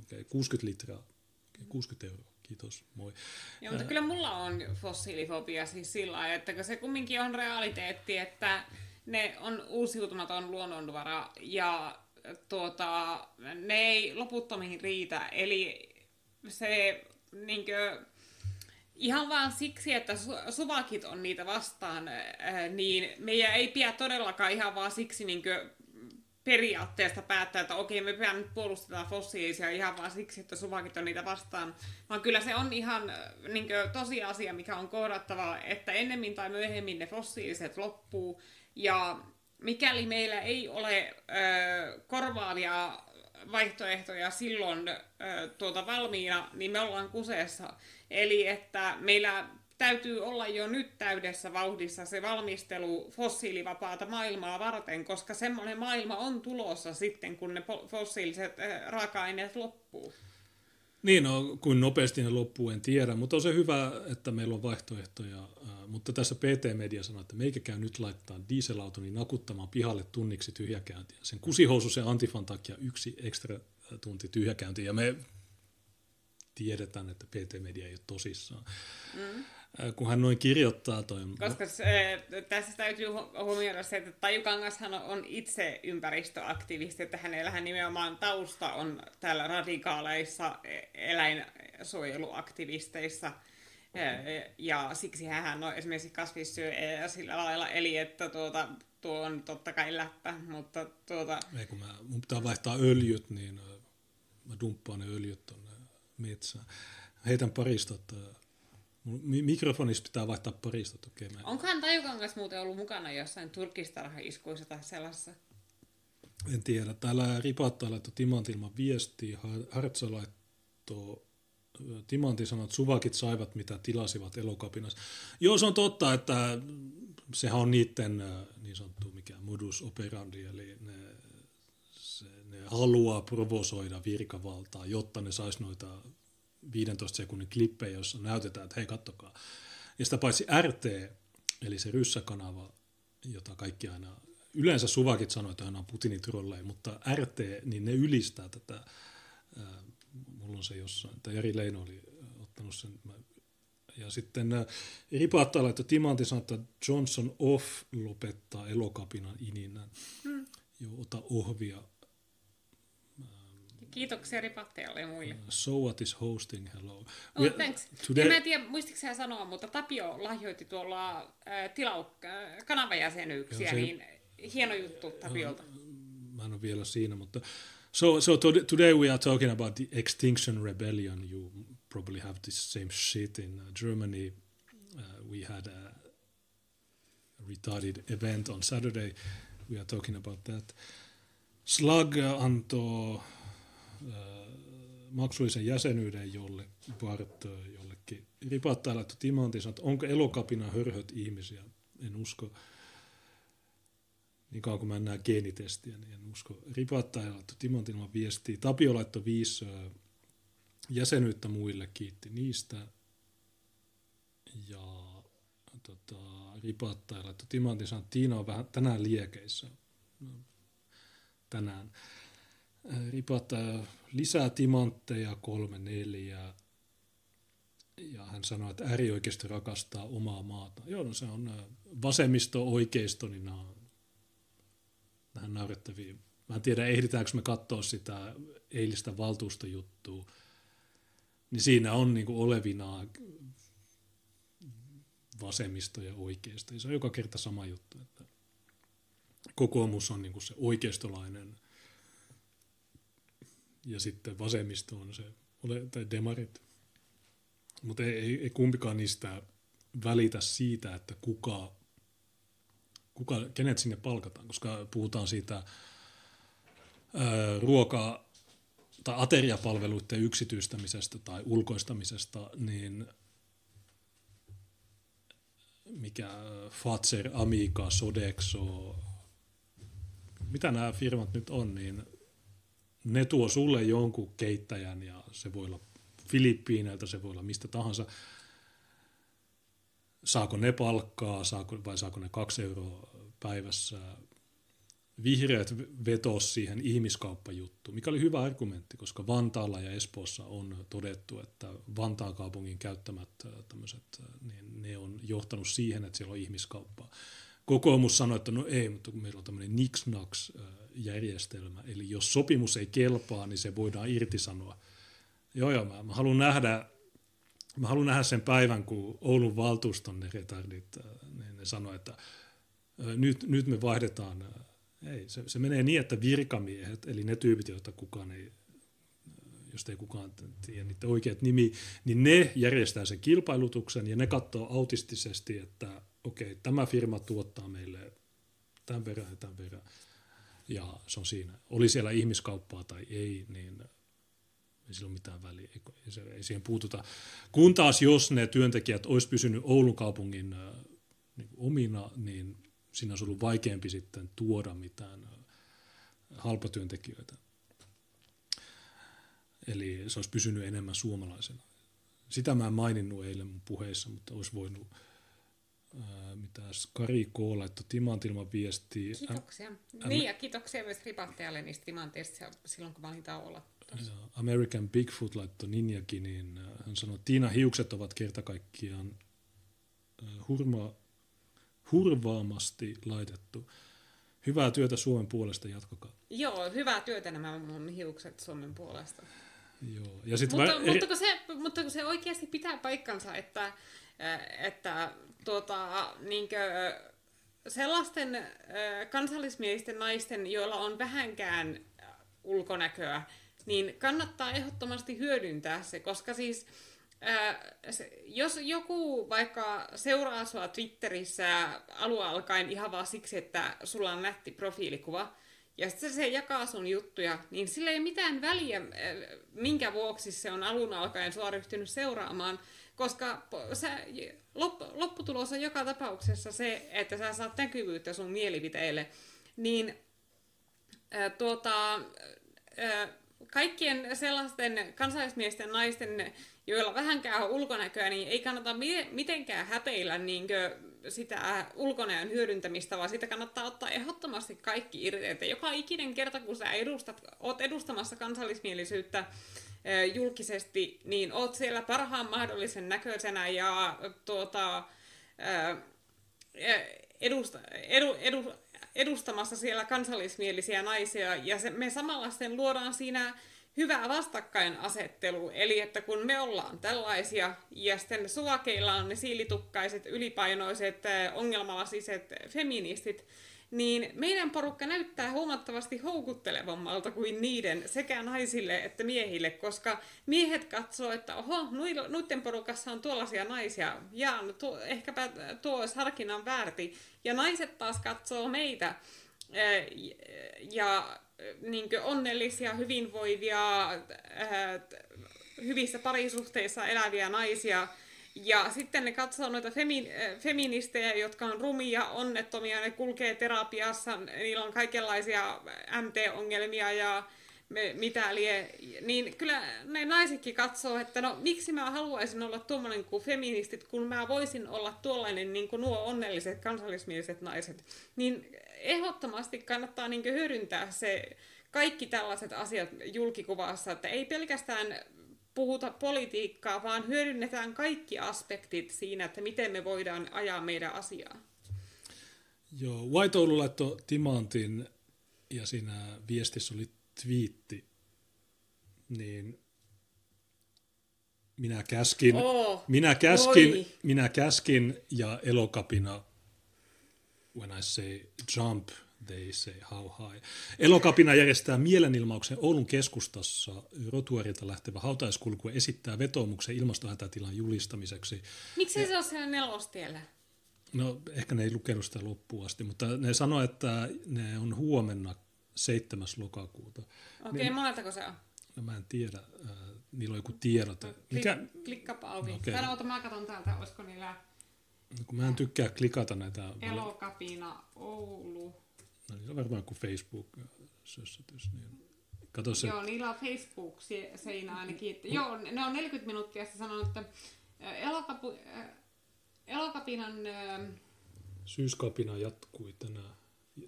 C: Okei, 60 litraa, 60 euroa, kiitos, moi.
D: Joo, mutta kyllä mulla on fossiilifobia siis sillä lailla, että kun se kumminkin on realiteetti, että ne on uusiutumaton luonnonvara ja tuota, ne ei loputtomiin riitä. Eli se niinkö, ihan vaan siksi, että su- suvakit on niitä vastaan, ää, niin meidän ei pidä todellakaan ihan vaan siksi niinkö periaatteesta päättää, että okei, me pitää nyt puolustetaan fossiilisia ihan vaan siksi, että suvakit on niitä vastaan, vaan kyllä se on ihan niin tosiasia, mikä on kohdattava, että ennemmin tai myöhemmin ne fossiiliset loppuu, ja mikäli meillä ei ole ö, korvaavia vaihtoehtoja silloin ö, tuota valmiina, niin me ollaan kuseessa. Eli että meillä täytyy olla jo nyt täydessä vauhdissa se valmistelu fossiilivapaata maailmaa varten, koska semmoinen maailma on tulossa sitten, kun ne fossiiliset äh, raaka-aineet loppuu.
C: Niin, no, kuin nopeasti ne loppuu, en tiedä, mutta on se hyvä, että meillä on vaihtoehtoja. Äh, mutta tässä PT-media sanoi, että meikä käy nyt laittaa dieselautoni nakuttamaan pihalle tunniksi tyhjäkäyntiä. Sen kusihousu sen antifan takia yksi ekstra tunti tyhjäkäyntiä, ja me tiedetään, että PT-media ei ole tosissaan. Mm. Kun hän noin kirjoittaa toi...
D: Koska se, tässä täytyy hu- huomioida se, että Taju Kangashan on itse ympäristöaktivisti, että hänellähän nimenomaan tausta on täällä radikaaleissa e- eläinsuojeluaktivisteissa. Ja- Ja siksi hän on esimerkiksi kasvissyöjä sillä lailla, eli että tuota, tuo on totta kai läppä, mutta tuota,
C: Ei, kun mä, mun pitää vaihtaa öljyt, niin mä dumppaan ne öljyt tonne metsään. Heitän mun mi- Mikrofonissa pitää vaihtaa. Okay, mä
D: onkohan Taju Kangas muuten ollut mukana jossain turkistarhaiskuissa tai sellaisessa?
C: en tiedä. Täällä Ripatta laittoi Timantti ilman viestiä. Har- Hartsa laittoi ö, Timantti sanoi, että suvakit saivat mitä tilasivat elokapinassa. Joo, se on totta, että sehän on niiden niin sanottu mikä modus operandi, eli ne, se, ne haluaa provosoida virkavaltaa, jotta ne sais noita 15 sekunnin klippejä, joissa näytetään, että hei, kattokaa. Ja sitä paitsi RT, eli se ryssäkanava, jota kaikki aina, yleensä suvakit sanoo, että aina on Putinin trolleja, mutta RT, niin ne ylistää tätä ää, mulla on se jossain. Tai Jari Leino oli ottanut sen. Mä, ja sitten Ripaattaa laittoi Timantti sanoi, että Johnson off lopettaa elokapinan ininän. Hmm. Joo, ota ohvia.
D: Kiitoksia Ripattealle ja muille.
C: So what is hosting, hello.
D: Oh, thanks. Today... Ja mä en tiedä, muistitko sä sanoa, mutta Tapio lahjoitti tuolla äh, tilau, äh, kanavajäsenyyksiä, se... niin hieno juttu Tapiolta.
C: Mä en ole vielä siinä, mutta So, so today we are talking about the Extinction Rebellion. You probably have this same shit in uh, Germany. Uh, we had a retarded event on Saturday. We are talking about that. Slug antoi uh, maksullisen jäsenyyden jolle Bart jollekin. Ripattaa laittoi Timantin että onko elokapina hörhöt ihmisiä? En usko niin kauan kuin mä en näe geenitestiä, niin en usko. Ripatta ja laittoi Timon Tilman viestiä. Tapio laittoi viisi jäsenyyttä muille, kiitti niistä. Ja tota, Ripatta ja laittoi Timon Tilman, Tiina on vähän tänään liekeissä. No, tänään. Ripatta lisää timantteja, kolme, neljä. Ja hän sanoi, että äärioikeisto rakastaa omaa maata. Joo, no se on vasemmisto, oikeisto, niin nämä on vähän naurettavia. Mä en tiedä, ehditäänkö me katsoa sitä eilistä valtuustojuttua. Niin siinä on niin kuin olevinaa vasemmisto ja oikeisto. Ja se on joka kerta sama juttu, että kokoomus on niin kuin se oikeistolainen ja sitten vasemmisto on se, tai demarit. Mutta ei, ei, ei kumpikaan niistä välitä siitä, että kuka kuka, kenet sinne palkataan, koska puhutaan siitä ää, ruoka- tai ateriapalveluiden yksityistämisestä tai ulkoistamisesta, niin mikä Fatser, Amiga, Sodexo, mitä nämä firmat nyt on, niin ne tuo sulle jonkun keittäjän ja se voi olla Filippiineiltä, se voi olla mistä tahansa, saako ne palkkaa saako, vai saako ne kaksi euroa päivässä. Vihreät vetosi siihen ihmiskauppajuttuun, mikä oli hyvä argumentti, koska Vantaalla ja Espoossa on todettu, että Vantaan kaupungin käyttämät tämmöiset, niin ne on johtanut siihen, että siellä on ihmiskauppaa. Kokoomus sanoi, että no ei, mutta kun meillä on tämmöinen nix järjestelmä, eli jos sopimus ei kelpaa, niin se voidaan irtisanoa. Joo, joo, mä, mä haluan nähdä Mä haluan nähdä sen päivän, kun Oulun valtuuston ne retardit, äh, niin ne sanoi, että äh, nyt, nyt me vaihdetaan. Äh, ei, se, se menee niin, että virkamiehet, eli ne tyypit, joita kukaan ei, jos ei kukaan tiedä niiden oikeat nimi, niin ne järjestää sen kilpailutuksen ja ne katsoo autistisesti, että okei, okay, tämä firma tuottaa meille tämän verran ja tämän verran. Ja se on siinä. Oli siellä ihmiskauppaa tai ei, niin ei sillä ole mitään väliä, ei, se, ei siihen puututa. Kun taas jos ne työntekijät olisi pysynyt Oulun kaupungin niin omina, niin siinä olisi ollut vaikeampi sitten tuoda mitään halpatyöntekijöitä. Eli se olisi pysynyt enemmän suomalaisena. Sitä mä en maininnut eilen mun puheissa, mutta olisi voinut mitäs Kari K. laittoi timantilman viestiä.
D: Kiitoksia. Ä- niin ja kiitoksia myös Ripattajalle niistä timanteista silloin, kun mä olin tauolla.
C: American Bigfoot laittoi Ninjakin, niin hän sanoi, että Tiina hiukset ovat kerta kaikkiaan äh, hurma, hurvaamasti laitettu. Hyvää työtä Suomen puolesta, jatkakaa.
D: Joo, hyvää työtä nämä mun hiukset Suomen puolesta.
C: Joo.
D: Ja sit mutta, mä, mutta, kun se, mutta kun se oikeasti pitää paikkansa, että, että tuota, niinkö, sellaisten kansallismielisten naisten, joilla on vähänkään ulkonäköä, niin kannattaa ehdottomasti hyödyntää se, koska siis ää, se, jos joku vaikka seuraa sua Twitterissä alua alkaen ihan vaan siksi, että sulla on nätti profiilikuva, ja sitten se jakaa sun juttuja, niin sillä ei mitään väliä, minkä vuoksi se on alun alkaen sua ryhtynyt seuraamaan, koska sä, lopputulos on joka tapauksessa se, että sä saat näkyvyyttä sun mielipiteille, niin ää, tuota, ää, kaikkien sellaisten kansallismiesten naisten, joilla vähänkään on ulkonäköä, niin ei kannata mitenkään häpeillä niin sitä ulkonäön hyödyntämistä, vaan sitä kannattaa ottaa ehdottomasti kaikki irti. Että joka ikinen kerta, kun sä edustat, oot edustamassa kansallismielisyyttä julkisesti, niin oot siellä parhaan mahdollisen näköisenä ja tuota, edusta, edu, edu, edustamassa siellä kansallismielisiä naisia, ja se, me samalla sitten luodaan siinä hyvä vastakkainasettelu, eli että kun me ollaan tällaisia, ja sitten suakeilla on ne siilitukkaiset, ylipainoiset, ongelmalasiset feministit, niin meidän porukka näyttää huomattavasti houkuttelevammalta kuin niiden sekä naisille että miehille, koska miehet katsoo, että oho, nuiden porukassa on tuollaisia naisia, ja tuo, ehkäpä tuo olisi harkinnan väärti. Ja naiset taas katsoo meitä, ja niin onnellisia, hyvinvoivia, hyvissä parisuhteissa eläviä naisia, ja sitten ne katsoo noita femi- feministejä, jotka on rumia, onnettomia, ne kulkee terapiassa, niillä on kaikenlaisia MT-ongelmia ja me, mitä lie. Niin kyllä ne naisetkin katsoo, että no miksi mä haluaisin olla tuommoinen kuin feministit, kun mä voisin olla tuollainen niin kuin nuo onnelliset kansallismieliset naiset. Niin ehdottomasti kannattaa niin hyödyntää se kaikki tällaiset asiat julkikuvassa, että ei pelkästään puhuta politiikkaa, vaan hyödynnetään kaikki aspektit siinä, että miten me voidaan ajaa meidän asiaa.
C: Joo, White Oulu laittoi timantin ja siinä viestissä oli twiitti, niin minä käskin,
D: oh,
C: minä käskin, minä käskin ja elokapina, when I say jump, they say how high. Elokapina järjestää mielenilmauksen Oulun keskustassa rotuarilta lähtevä hautaiskulku esittää vetoomuksen ilmastohätätilan julistamiseksi.
D: Miksi ja, se on siellä nelostiellä?
C: No ehkä ne ei lukenut sitä loppuun asti, mutta ne sanoi, että ne on huomenna 7. lokakuuta.
D: Okei, okay, niin, moneltako se on?
C: No mä en tiedä. Äh, niillä on joku tiedote.
D: Mikä? Klik, klikkapa auki. Okay. Tai no, mä katson täältä, olisiko niillä...
C: No, kun mä en tykkää klikata näitä...
D: Elokapina Oulu.
C: No niin on varmaan kuin Facebook-sössätys. Niin kato se.
D: Joo, niillä on Facebook-seinä ainakin. Mm. Joo, ne on 40 minuuttia sitten sanonut, että elokapu, elokapinan...
C: Syyskapina jatkui tänään.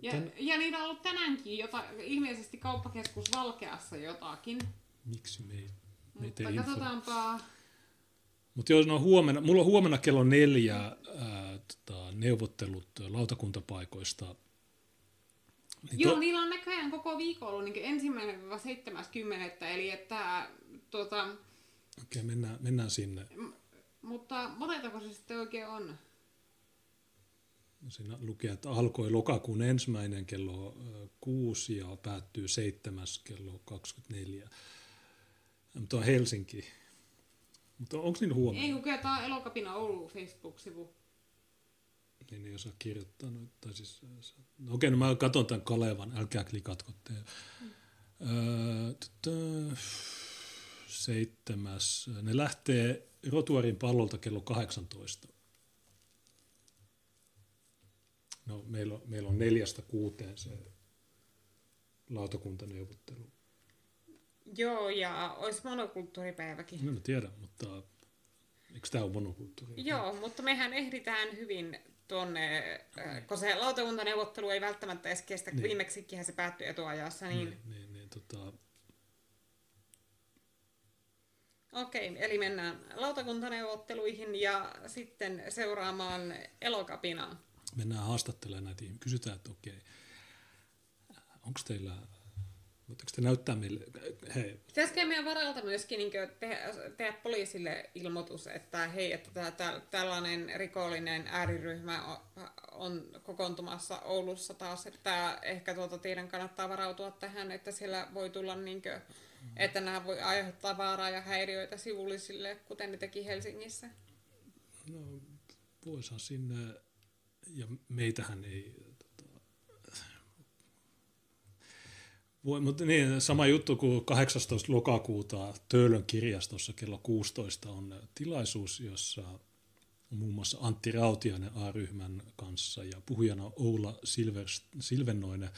D: Ja, Tän... ja niillä on ollut tänäänkin jota, ilmeisesti kauppakeskus Valkeassa jotakin.
C: Miksi me ei, me
D: Mutta katsotaanpa...
C: Mutta jos no huomenna, mulla on huomenna kello neljä ää, tota, neuvottelut lautakuntapaikoista
D: niin Joo, to... niillä on näköjään koko viikko ollut niin ensimmäinen 70. Eli että... Tuota... Okei,
C: okay, mennään, mennään sinne. M-
D: mutta moneltako se sitten oikein on?
C: Siinä lukee, että alkoi lokakuun ensimmäinen kello 6 ja päättyy 7. kello 24. Mutta on Helsinki. Mutta onko niin huomioon?
D: Ei, kun tämä Elokapina Oulu Facebook-sivu
C: niin ei osaa kirjoittaa. No, tai siis, no, okei, no mä katson tämän Kalevan, älkää klikatko te. Mm. Öö, seitsemäs. Ne lähtee Rotuarin pallolta kello 18. No, meillä on, meillä on neljästä kuuteen se lautakuntaneuvottelu.
D: Joo, ja olisi monokulttuuripäiväkin.
C: No, mä tiedän, mutta eikö tämä ole monokulttuuri?
D: Joo, mutta mehän ehditään hyvin tuonne, äh, kun se lautakuntaneuvottelu ei välttämättä edes kestä, niin. viimeksikin se päättyi etuajassa. Niin...
C: Niin, niin, niin tota...
D: Okei, eli mennään lautakuntaneuvotteluihin ja sitten seuraamaan elokapinaa.
C: Mennään haastattelemaan näitä ihmisiä. Kysytään, että okei, onko teillä Voitteko te näyttää meille? Hei.
D: Pitäisikö meidän varalta myöskin niin tehdä, tehdä poliisille ilmoitus, että hei, että tä, tä, tällainen rikollinen ääriryhmä on, on kokoontumassa Oulussa taas, että ehkä tuota teidän kannattaa varautua tähän, että siellä voi tulla niin kuin, että nämä voi aiheuttaa vaaraa ja häiriöitä sivullisille, kuten ne teki Helsingissä?
C: No, voisihan sinne, ja meitähän ei Voi, mutta niin, sama juttu kuin 18. lokakuuta Töölön kirjastossa kello 16 on tilaisuus, jossa muun muassa Antti Rautiainen A-ryhmän kanssa ja puhujana Oula Silvennoinen,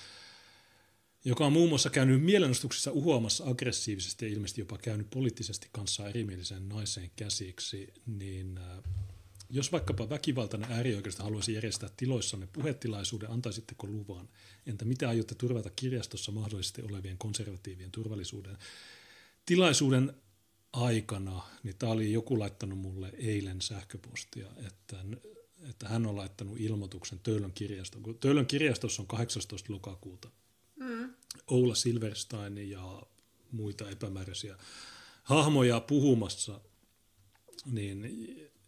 C: joka on muun muassa käynyt mielenostuksissa uhoamassa aggressiivisesti ja ilmeisesti jopa käynyt poliittisesti kanssa erimielisen naiseen käsiksi, niin äh, jos vaikkapa väkivaltainen äärioikeusta haluaisi järjestää tiloissanne puhetilaisuuden, antaisitteko luvan? Entä mitä aiotte turvata kirjastossa mahdollisesti olevien konservatiivien turvallisuuden? Tilaisuuden aikana, niin tämä oli joku laittanut mulle eilen sähköpostia, että, että hän on laittanut ilmoituksen Töölön kirjastoon. Töölön kirjastossa on 18. lokakuuta mm. Oula Silverstein ja muita epämääräisiä hahmoja puhumassa, niin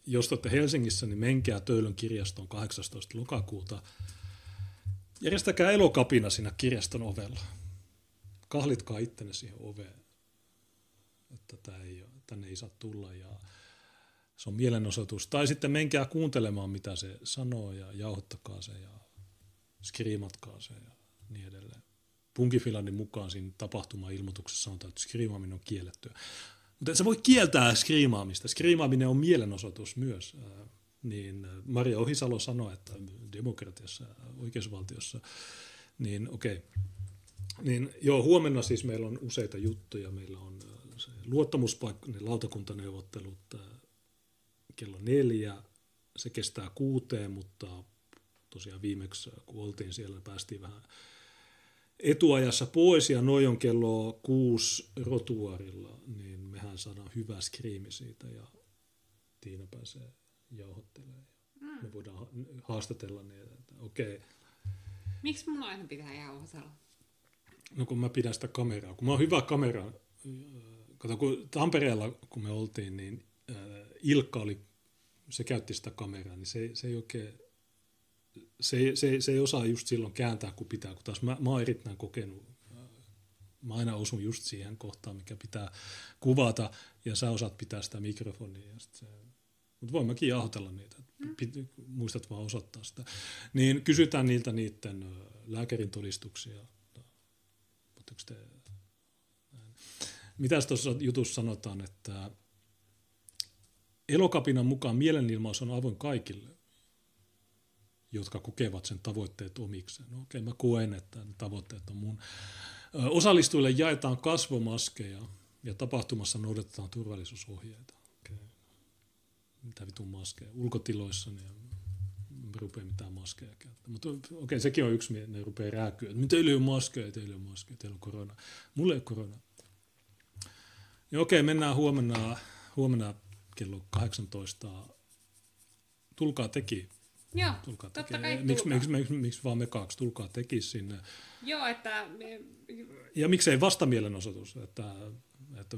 C: jos olette Helsingissä, niin menkää Töölön kirjastoon 18. lokakuuta. Järjestäkää elokapina siinä kirjaston ovella. Kahlitkaa ittenne siihen oveen, että tämä ei, tänne ei saa tulla ja se on mielenosoitus. Tai sitten menkää kuuntelemaan, mitä se sanoo ja jauhottakaa se ja skriimatkaa se ja niin edelleen. Punkifilandin mukaan siinä tapahtuma-ilmoituksessa sanotaan, että skriimaaminen on kiellettyä. Mutta se voi kieltää skriimaamista. Skriimaaminen on mielenosoitus myös. Niin Maria Ohisalo sanoi, että demokratiassa, oikeusvaltiossa, niin okei. Okay. Niin joo, huomenna siis meillä on useita juttuja. Meillä on se luottamuspaikka, ne lautakuntaneuvottelut kello neljä. Se kestää kuuteen, mutta tosiaan viimeksi kun oltiin siellä, päästiin vähän etuajassa pois ja noin on kello kuusi rotuarilla, niin mehän saadaan hyvä skriimi siitä ja Tiina pääsee jauhottelemaan. Mm. Me voidaan haastatella niitä, että okei. Okay.
D: Miksi mun aina pitää jauhotella?
C: No kun mä pidän sitä kameraa. Kun mä oon hyvä kamera, kato kun Tampereella kun me oltiin, niin äh, Ilkka oli, se käytti sitä kameraa, niin se, se ei oikein se, se, se ei osaa just silloin kääntää, kun pitää, kun taas mä, mä oon erittäin kokenut. Mä aina osun just siihen kohtaan, mikä pitää kuvata, ja sä osaat pitää sitä mikrofonia. Ja se, mutta voin mäkin jahotella niitä, pit, muistat vaan osoittaa sitä. Niin kysytään niiltä niiden lääkärin todistuksia. Te, Mitäs tuossa jutussa sanotaan, että elokapinan mukaan mielenilmaus on avoin kaikille jotka kokevat sen tavoitteet omikseen. No okei, okay, mä koen, että ne tavoitteet on mun. Osallistujille jaetaan kasvomaskeja ja tapahtumassa noudatetaan turvallisuusohjeita. Okay. Mitä vitun maskeja? Ulkotiloissa niin ei rupea mitään maskeja käyttämään. Mutta okei, okay, sekin on yksi, ne rupeaa rääkyä. Mitä teillä ei ole maskeja, teillä ei ole maskeja, teillä on korona. Mulle ei ole korona. Ja okei, okay, mennään huomenna, huomenna kello 18. Tulkaa teki
D: Joo, tulkaa totta kai
C: miksi, miksi, miksi, miksi vaan me kaksi, tulkaa tekisi sinne.
D: Joo, että...
C: Ja miksei vastamielenosoitus, että, että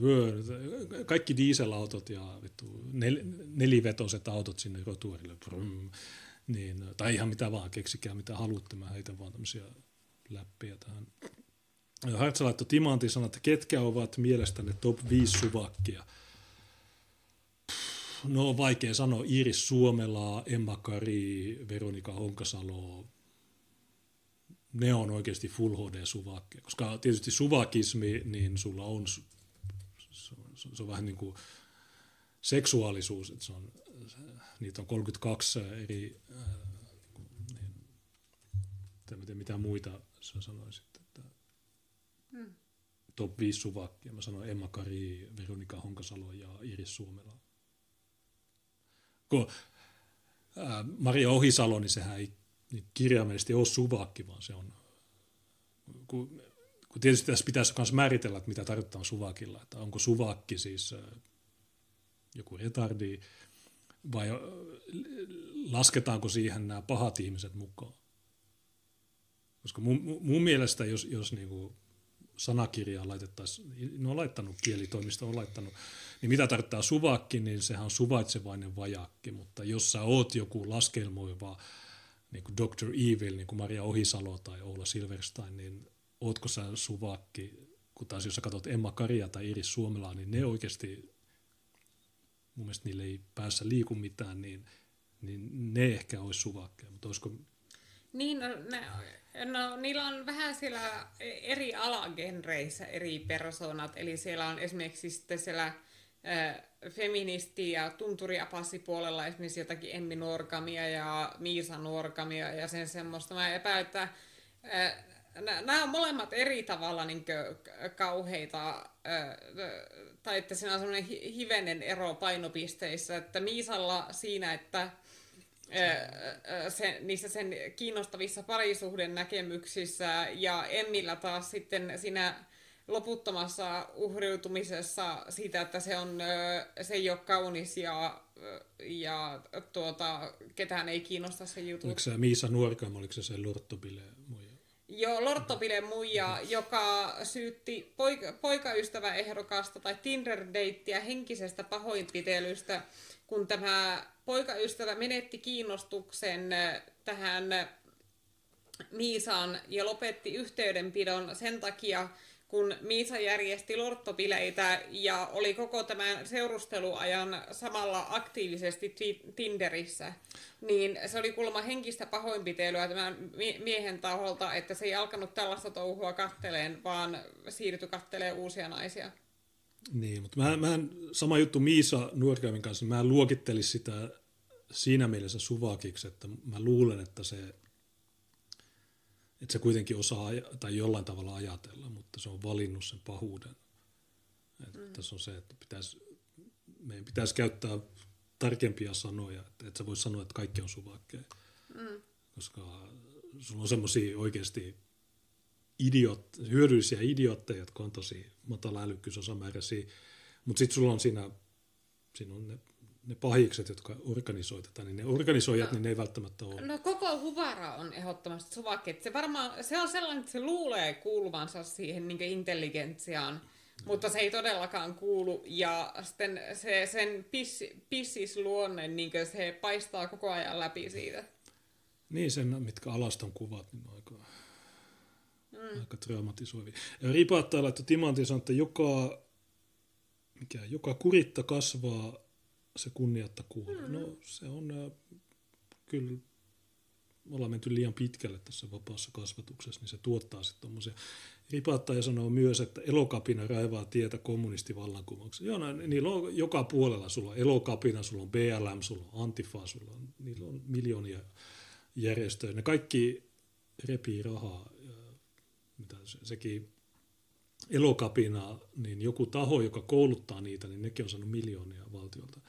C: kaikki dieselautot ja vittu, nel, nelivetoiset autot sinne rotuarille, brum, niin, tai ihan mitä vaan, keksikää mitä haluatte, mä heitän vaan tämmöisiä läppiä tähän. Hartsa laittoi Timantin että ketkä ovat mielestäni top 5 suvakkia – no on vaikea sanoa, Iris Suomela, Emma Kari, Veronika Honkasalo, ne on oikeasti full HD suvakkeja, koska tietysti suvakismi, niin sulla on, se on, se on vähän niin kuin seksuaalisuus, että se on, niitä on 32 eri, äh, niin, miten, mitä muita sä sanoisit, että hmm. top 5 suvakkia. Mä sanoin Emma Kari, Veronika Honkasalo ja Iris Suomela kun Maria Ohisalo, niin sehän ei niin kirjaimellisesti ole suvakki, vaan se on, kun, kun tietysti tässä pitäisi myös määritellä, että mitä tarkoittaa suvakilla, että onko suvakki siis joku retardi vai lasketaanko siihen nämä pahat ihmiset mukaan. Koska mun, mun mielestä, jos, jos niinku sanakirjaa laitettaisiin, ne on laittanut, kielitoimisto on laittanut niin mitä tarkoittaa suvakki, niin sehän on suvaitsevainen vajakki, mutta jos sä oot joku laskelmoiva niin kuin Dr. Evil, niin kuin Maria Ohisalo tai Oula Silverstein, niin ootko sä suvakki, kun taas jos sä katsot Emma Karia tai Iris Suomelaa, niin ne oikeasti, mun mielestä niille ei päässä liiku mitään, niin, niin ne ehkä olisi suvakkeja, mutta olisiko...
D: Niin, no, ne, no, niillä on vähän siellä eri alagenreissä eri persoonat, eli siellä on esimerkiksi sitten siellä feministi- ja tunturiapassipuolella esimerkiksi jotakin Emmi Norkamia ja Miisa Norkamia ja sen semmoista. Mä epäilen, että nämä on molemmat eri tavalla niin kauheita, tai että siinä on semmoinen hivenen ero painopisteissä, että Miisalla siinä, että se, niissä sen kiinnostavissa parisuhden näkemyksissä ja Emmillä taas sitten siinä loputtomassa uhriutumisessa siitä, että se, on, se ei ole kaunis ja, ja tuota, ketään ei kiinnosta se juttu.
C: Oliko se Miisa Nuorkam, oliko se se Lorttopile muija?
D: Joo, Lorttopile muija, joka syytti poika, poikaystäväehdokasta tai Tinder-deittiä henkisestä pahoinpitelystä, kun tämä poikaystävä menetti kiinnostuksen tähän Miisaan ja lopetti yhteydenpidon sen takia, kun Miisa järjesti lorttopileitä ja oli koko tämän seurusteluajan samalla aktiivisesti Tinderissä, niin se oli kuulemma henkistä pahoinpitelyä tämän miehen taholta, että se ei alkanut tällaista touhua katteleen, vaan siirtyi kattelee uusia naisia.
C: Niin, mutta mä, mä sama juttu Miisa Nuorkäymin kanssa, mä luokittelin sitä siinä mielessä suvakiksi, että mä luulen, että se että se kuitenkin osaa tai jollain tavalla ajatella, mutta se on valinnut sen pahuuden. Että mm. Tässä on se, että pitäisi, meidän pitäisi käyttää tarkempia sanoja, että et sä voi sanoa, että kaikki on suvakkeja. Mm. Koska sulla on semmoisia oikeasti idiot, hyödyllisiä idiotteja, jotka on tosi matala älykkyysosamääräisiä, mutta sitten sulla on siinä, siinä on ne ne pahikset, jotka organisoitetaan, niin ne organisoijat, no, niin ne ei välttämättä ole.
D: No koko Huvara on ehdottomasti suvakki. Se, varmaan, se on sellainen, että se luulee kuuluvansa siihen niin intelligentsiaan, mutta se ei todellakaan kuulu. Ja sitten se, sen piss, pissisluonne, niin se paistaa koko ajan läpi siitä.
C: Niin, sen mitkä alaston kuvat, niin aika, mm. aika traumatisoivia. Ja Ripaattaa laittoi Timantin sanoi, että joka, mikä, joka kuritta kasvaa se kunniatta kuuluu. Mm. No se on äh, kyllä, me ollaan menty liian pitkälle tässä vapaassa kasvatuksessa, niin se tuottaa sitten tuommoisia. Ripaattaja sanoo myös, että elokapina raivaa tietä kommunistivallankumoukseen. Joo, no, niillä on joka puolella, sulla on elokapina, sulla on BLM, sulla on Antifa, sulla on, niillä on miljoonia järjestöjä. Ne kaikki repii rahaa. Mitä se, sekin elokapina, niin joku taho, joka kouluttaa niitä, niin nekin on saanut miljoonia valtiolta.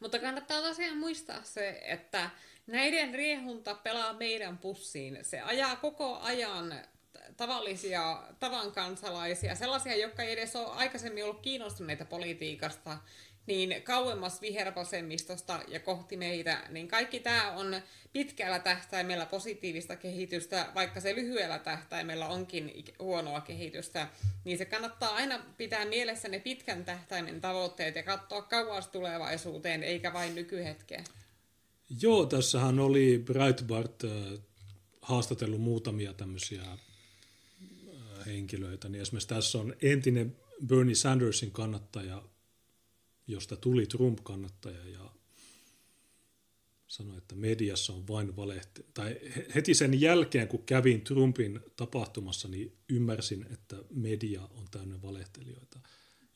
D: Mutta kannattaa tosiaan muistaa se, että näiden riehunta pelaa meidän pussiin. Se ajaa koko ajan tavallisia tavan kansalaisia, sellaisia, jotka ei edes ole aikaisemmin ollut kiinnostuneita politiikasta, niin kauemmas vihervasemmistosta ja kohti meitä, niin kaikki tämä on pitkällä tähtäimellä positiivista kehitystä, vaikka se lyhyellä tähtäimellä onkin huonoa kehitystä, niin se kannattaa aina pitää mielessä ne pitkän tähtäimen tavoitteet ja katsoa kauas tulevaisuuteen, eikä vain nykyhetkeen.
C: Joo, tässähän oli Breitbart äh, haastatellut muutamia tämmöisiä äh, henkilöitä, niin esimerkiksi tässä on entinen Bernie Sandersin kannattaja josta tuli Trump-kannattaja ja sanoi, että mediassa on vain valehti. Tai heti sen jälkeen, kun kävin Trumpin tapahtumassa, niin ymmärsin, että media on täynnä valehtelijoita.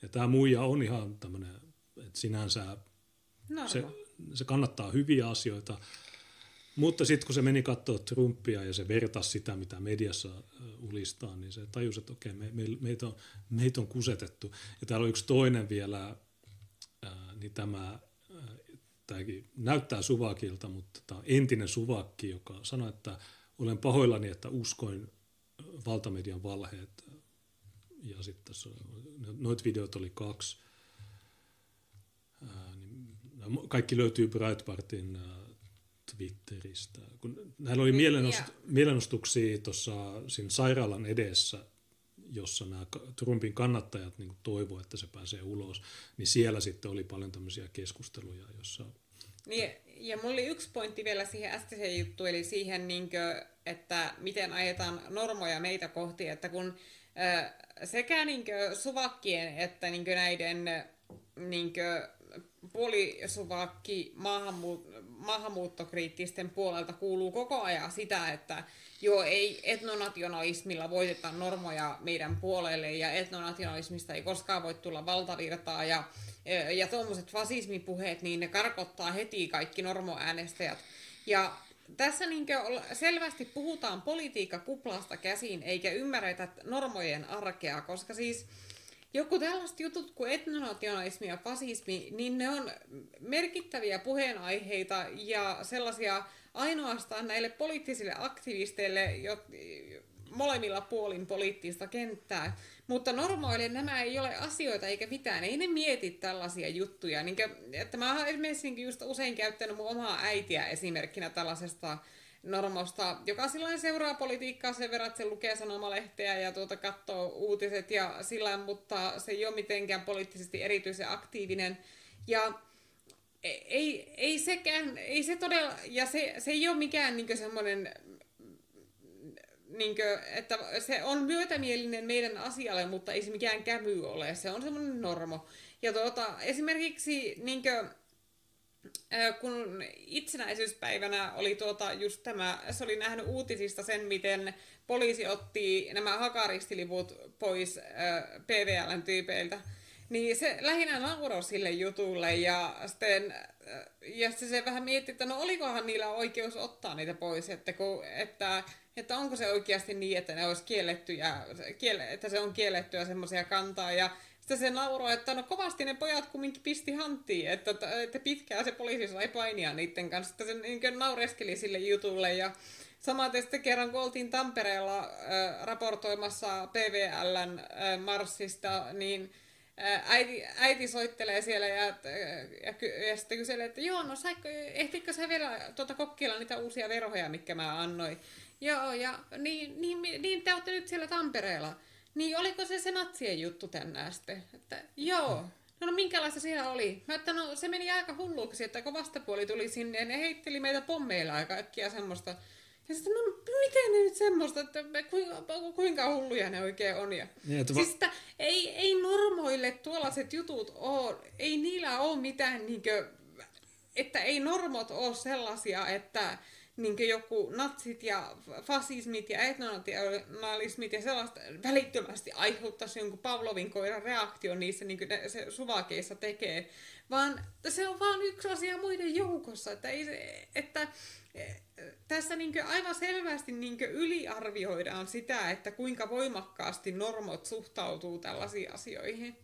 C: Ja tämä muija on ihan tämmöinen, että sinänsä se, se kannattaa hyviä asioita, mutta sitten kun se meni katsoa Trumpia ja se vertasi sitä, mitä mediassa ulistaa, niin se tajusi, että okei, me, me, meitä, on, meitä on kusetettu. Ja täällä on yksi toinen vielä, niin tämä tämäkin näyttää suvakilta, mutta tämä on entinen suvakki, joka sanoi, että olen pahoillani, että uskoin valtamedian valheet. Ja sitten tässä noita videot oli kaksi. Niin kaikki löytyy Breitbartin Twitteristä. Kun näillä oli mielenostuksia tuossa siinä sairaalan edessä jossa nämä Trumpin kannattajat niin toivoivat, että se pääsee ulos, niin siellä sitten oli paljon tämmöisiä keskusteluja, jossa...
D: Niin, ja mulla oli yksi pointti vielä siihen äskeiseen juttuun, eli siihen, niin kuin, että miten ajetaan normoja meitä kohti, että kun sekä niin kuin, suvakkien että niin kuin, näiden niin kuin, puolisuvakki maahanmuut- maahanmuuttokriittisten puolelta kuuluu koko ajan sitä, että joo, ei etnonationalismilla voiteta normoja meidän puolelle ja etnonationalismista ei koskaan voi tulla valtavirtaa ja, ja, ja tuommoiset fasismipuheet, niin ne karkottaa heti kaikki normoäänestäjät. Ja tässä niin selvästi puhutaan politiikkakuplasta käsin eikä ymmärretä normojen arkea, koska siis joku tällaiset jutut kuin etnonationalismi ja fasismi, niin ne on merkittäviä puheenaiheita ja sellaisia ainoastaan näille poliittisille aktivisteille, molemmilla puolin poliittista kenttää. Mutta normoille nämä ei ole asioita eikä mitään. Ei ne mieti tällaisia juttuja. Niin että mä oon esimerkiksi just usein käyttänyt mun omaa äitiä esimerkkinä tällaisesta normosta, joka silloin seuraa politiikkaa sen verran, että se lukee sanomalehteä ja tuota katsoo uutiset ja sillä mutta se ei ole mitenkään poliittisesti erityisen aktiivinen. Ja ei, ei sekään, ei se todella, ja se, se ei ole mikään niin semmoinen, niin kuin, että se on myötämielinen meidän asialle, mutta ei se mikään kävy ole, se on semmoinen normo. Ja tuota, esimerkiksi niin kuin, kun itsenäisyyspäivänä oli tuota just tämä, se oli nähnyt uutisista sen, miten poliisi otti nämä hakaristiliput pois PVLn tyypeiltä, niin se lähinnä nauroi sille jutulle ja sitten ja sitten se vähän mietti, että no olikohan niillä oikeus ottaa niitä pois, että, kun, että, että onko se oikeasti niin, että ne olisi kiellettyjä, että se on kiellettyä semmoisia kantaa. Ja sitten se nauroi, että no kovasti ne pojat kumminkin pisti hanttiin, että, että pitkään se poliisi sai painia niiden kanssa. Sitten se niin naureskeli sille jutulle ja samaten sitten kerran kun oltiin Tampereella äh, raportoimassa PVLn äh, marssista, niin äiti, äiti soittelee siellä ja, ja, ja, ja sitten kyselee, että joo, no saikko, ehtikö sä vielä tuota kokkeilla niitä uusia verhoja, mitkä mä annoin? Joo, ja niin, niin, niin te olette nyt siellä Tampereella. Niin oliko se se natsien juttu tänään sitten? Että, joo. No, no minkälaista siellä oli? Mä että no se meni aika hulluksi, että kun vastapuoli tuli sinne ja ne heitteli meitä pommeilla ja kaikkia semmoista. Ja sitten, no miten ne nyt semmoista, että kuinka, kuinka hulluja ne oikein on. Ja,
C: Niin, että va-
D: siis että ei, ei normoille tuollaiset jutut ole, ei niillä ole mitään niinkö, että ei normot ole sellaisia, että niin joku natsit ja fasismit ja etnonationalismit ja sellaista välittömästi aiheuttaisi jonkun Pavlovin koiran reaktion niissä, niin kuin ne, se suvakeissa tekee, vaan se on vain yksi asia muiden joukossa, että, ei se, että tässä niin aivan selvästi niin yliarvioidaan sitä, että kuinka voimakkaasti normot suhtautuu tällaisiin asioihin.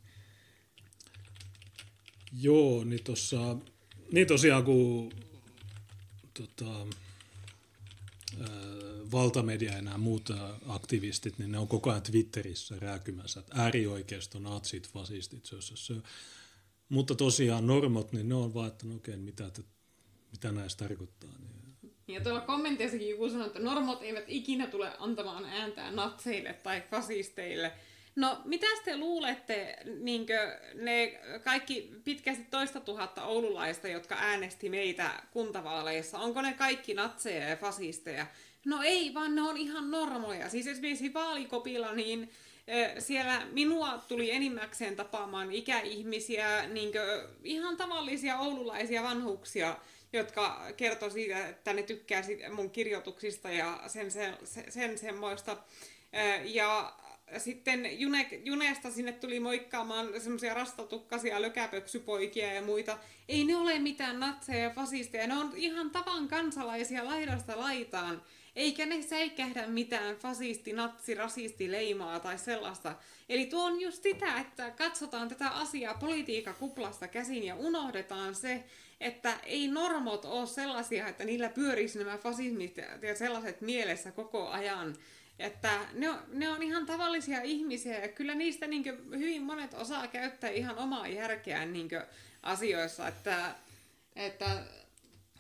C: Joo, niin tossa, niin tosiaan kun tota, valtamedia ja nämä muut aktivistit, niin ne on koko ajan Twitterissä rääkymässä, että äärioikeisto, natsit, fasistit, se, se, se. Mutta tosiaan normot, niin ne on vaan, että no okei, mitä, te, mitä näistä tarkoittaa. Niin
D: Ja tuolla kommenteissakin joku sanoi, että normot eivät ikinä tule antamaan ääntää natseille tai fasisteille. No, mitä te luulette, niinkö ne kaikki pitkästi toista tuhatta oululaista, jotka äänesti meitä kuntavaaleissa, onko ne kaikki natseja ja fasisteja? No ei, vaan ne on ihan normoja. Siis esimerkiksi vaalikopilla, niin siellä minua tuli enimmäkseen tapaamaan ikäihmisiä, niinkö ihan tavallisia oululaisia vanhuksia, jotka kertoi siitä, että ne tykkää mun kirjoituksista ja sen, sen, sen semmoista. Ja sitten june, juneesta sinne tuli moikkaamaan semmoisia rastatukkasia lökäpöksypoikia ja muita. Ei ne ole mitään natseja ja fasisteja, ne on ihan tavan kansalaisia laidasta laitaan. Eikä ne säikähdä mitään fasisti, natsi, rasisti, leimaa tai sellaista. Eli tuo on just sitä, että katsotaan tätä asiaa politiikakuplasta käsin ja unohdetaan se, että ei normot ole sellaisia, että niillä pyörisi nämä fasismit ja sellaiset mielessä koko ajan. Että ne on, ne on ihan tavallisia ihmisiä ja kyllä niistä niin hyvin monet osaa käyttää ihan omaa järkeään niin asioissa, että, että,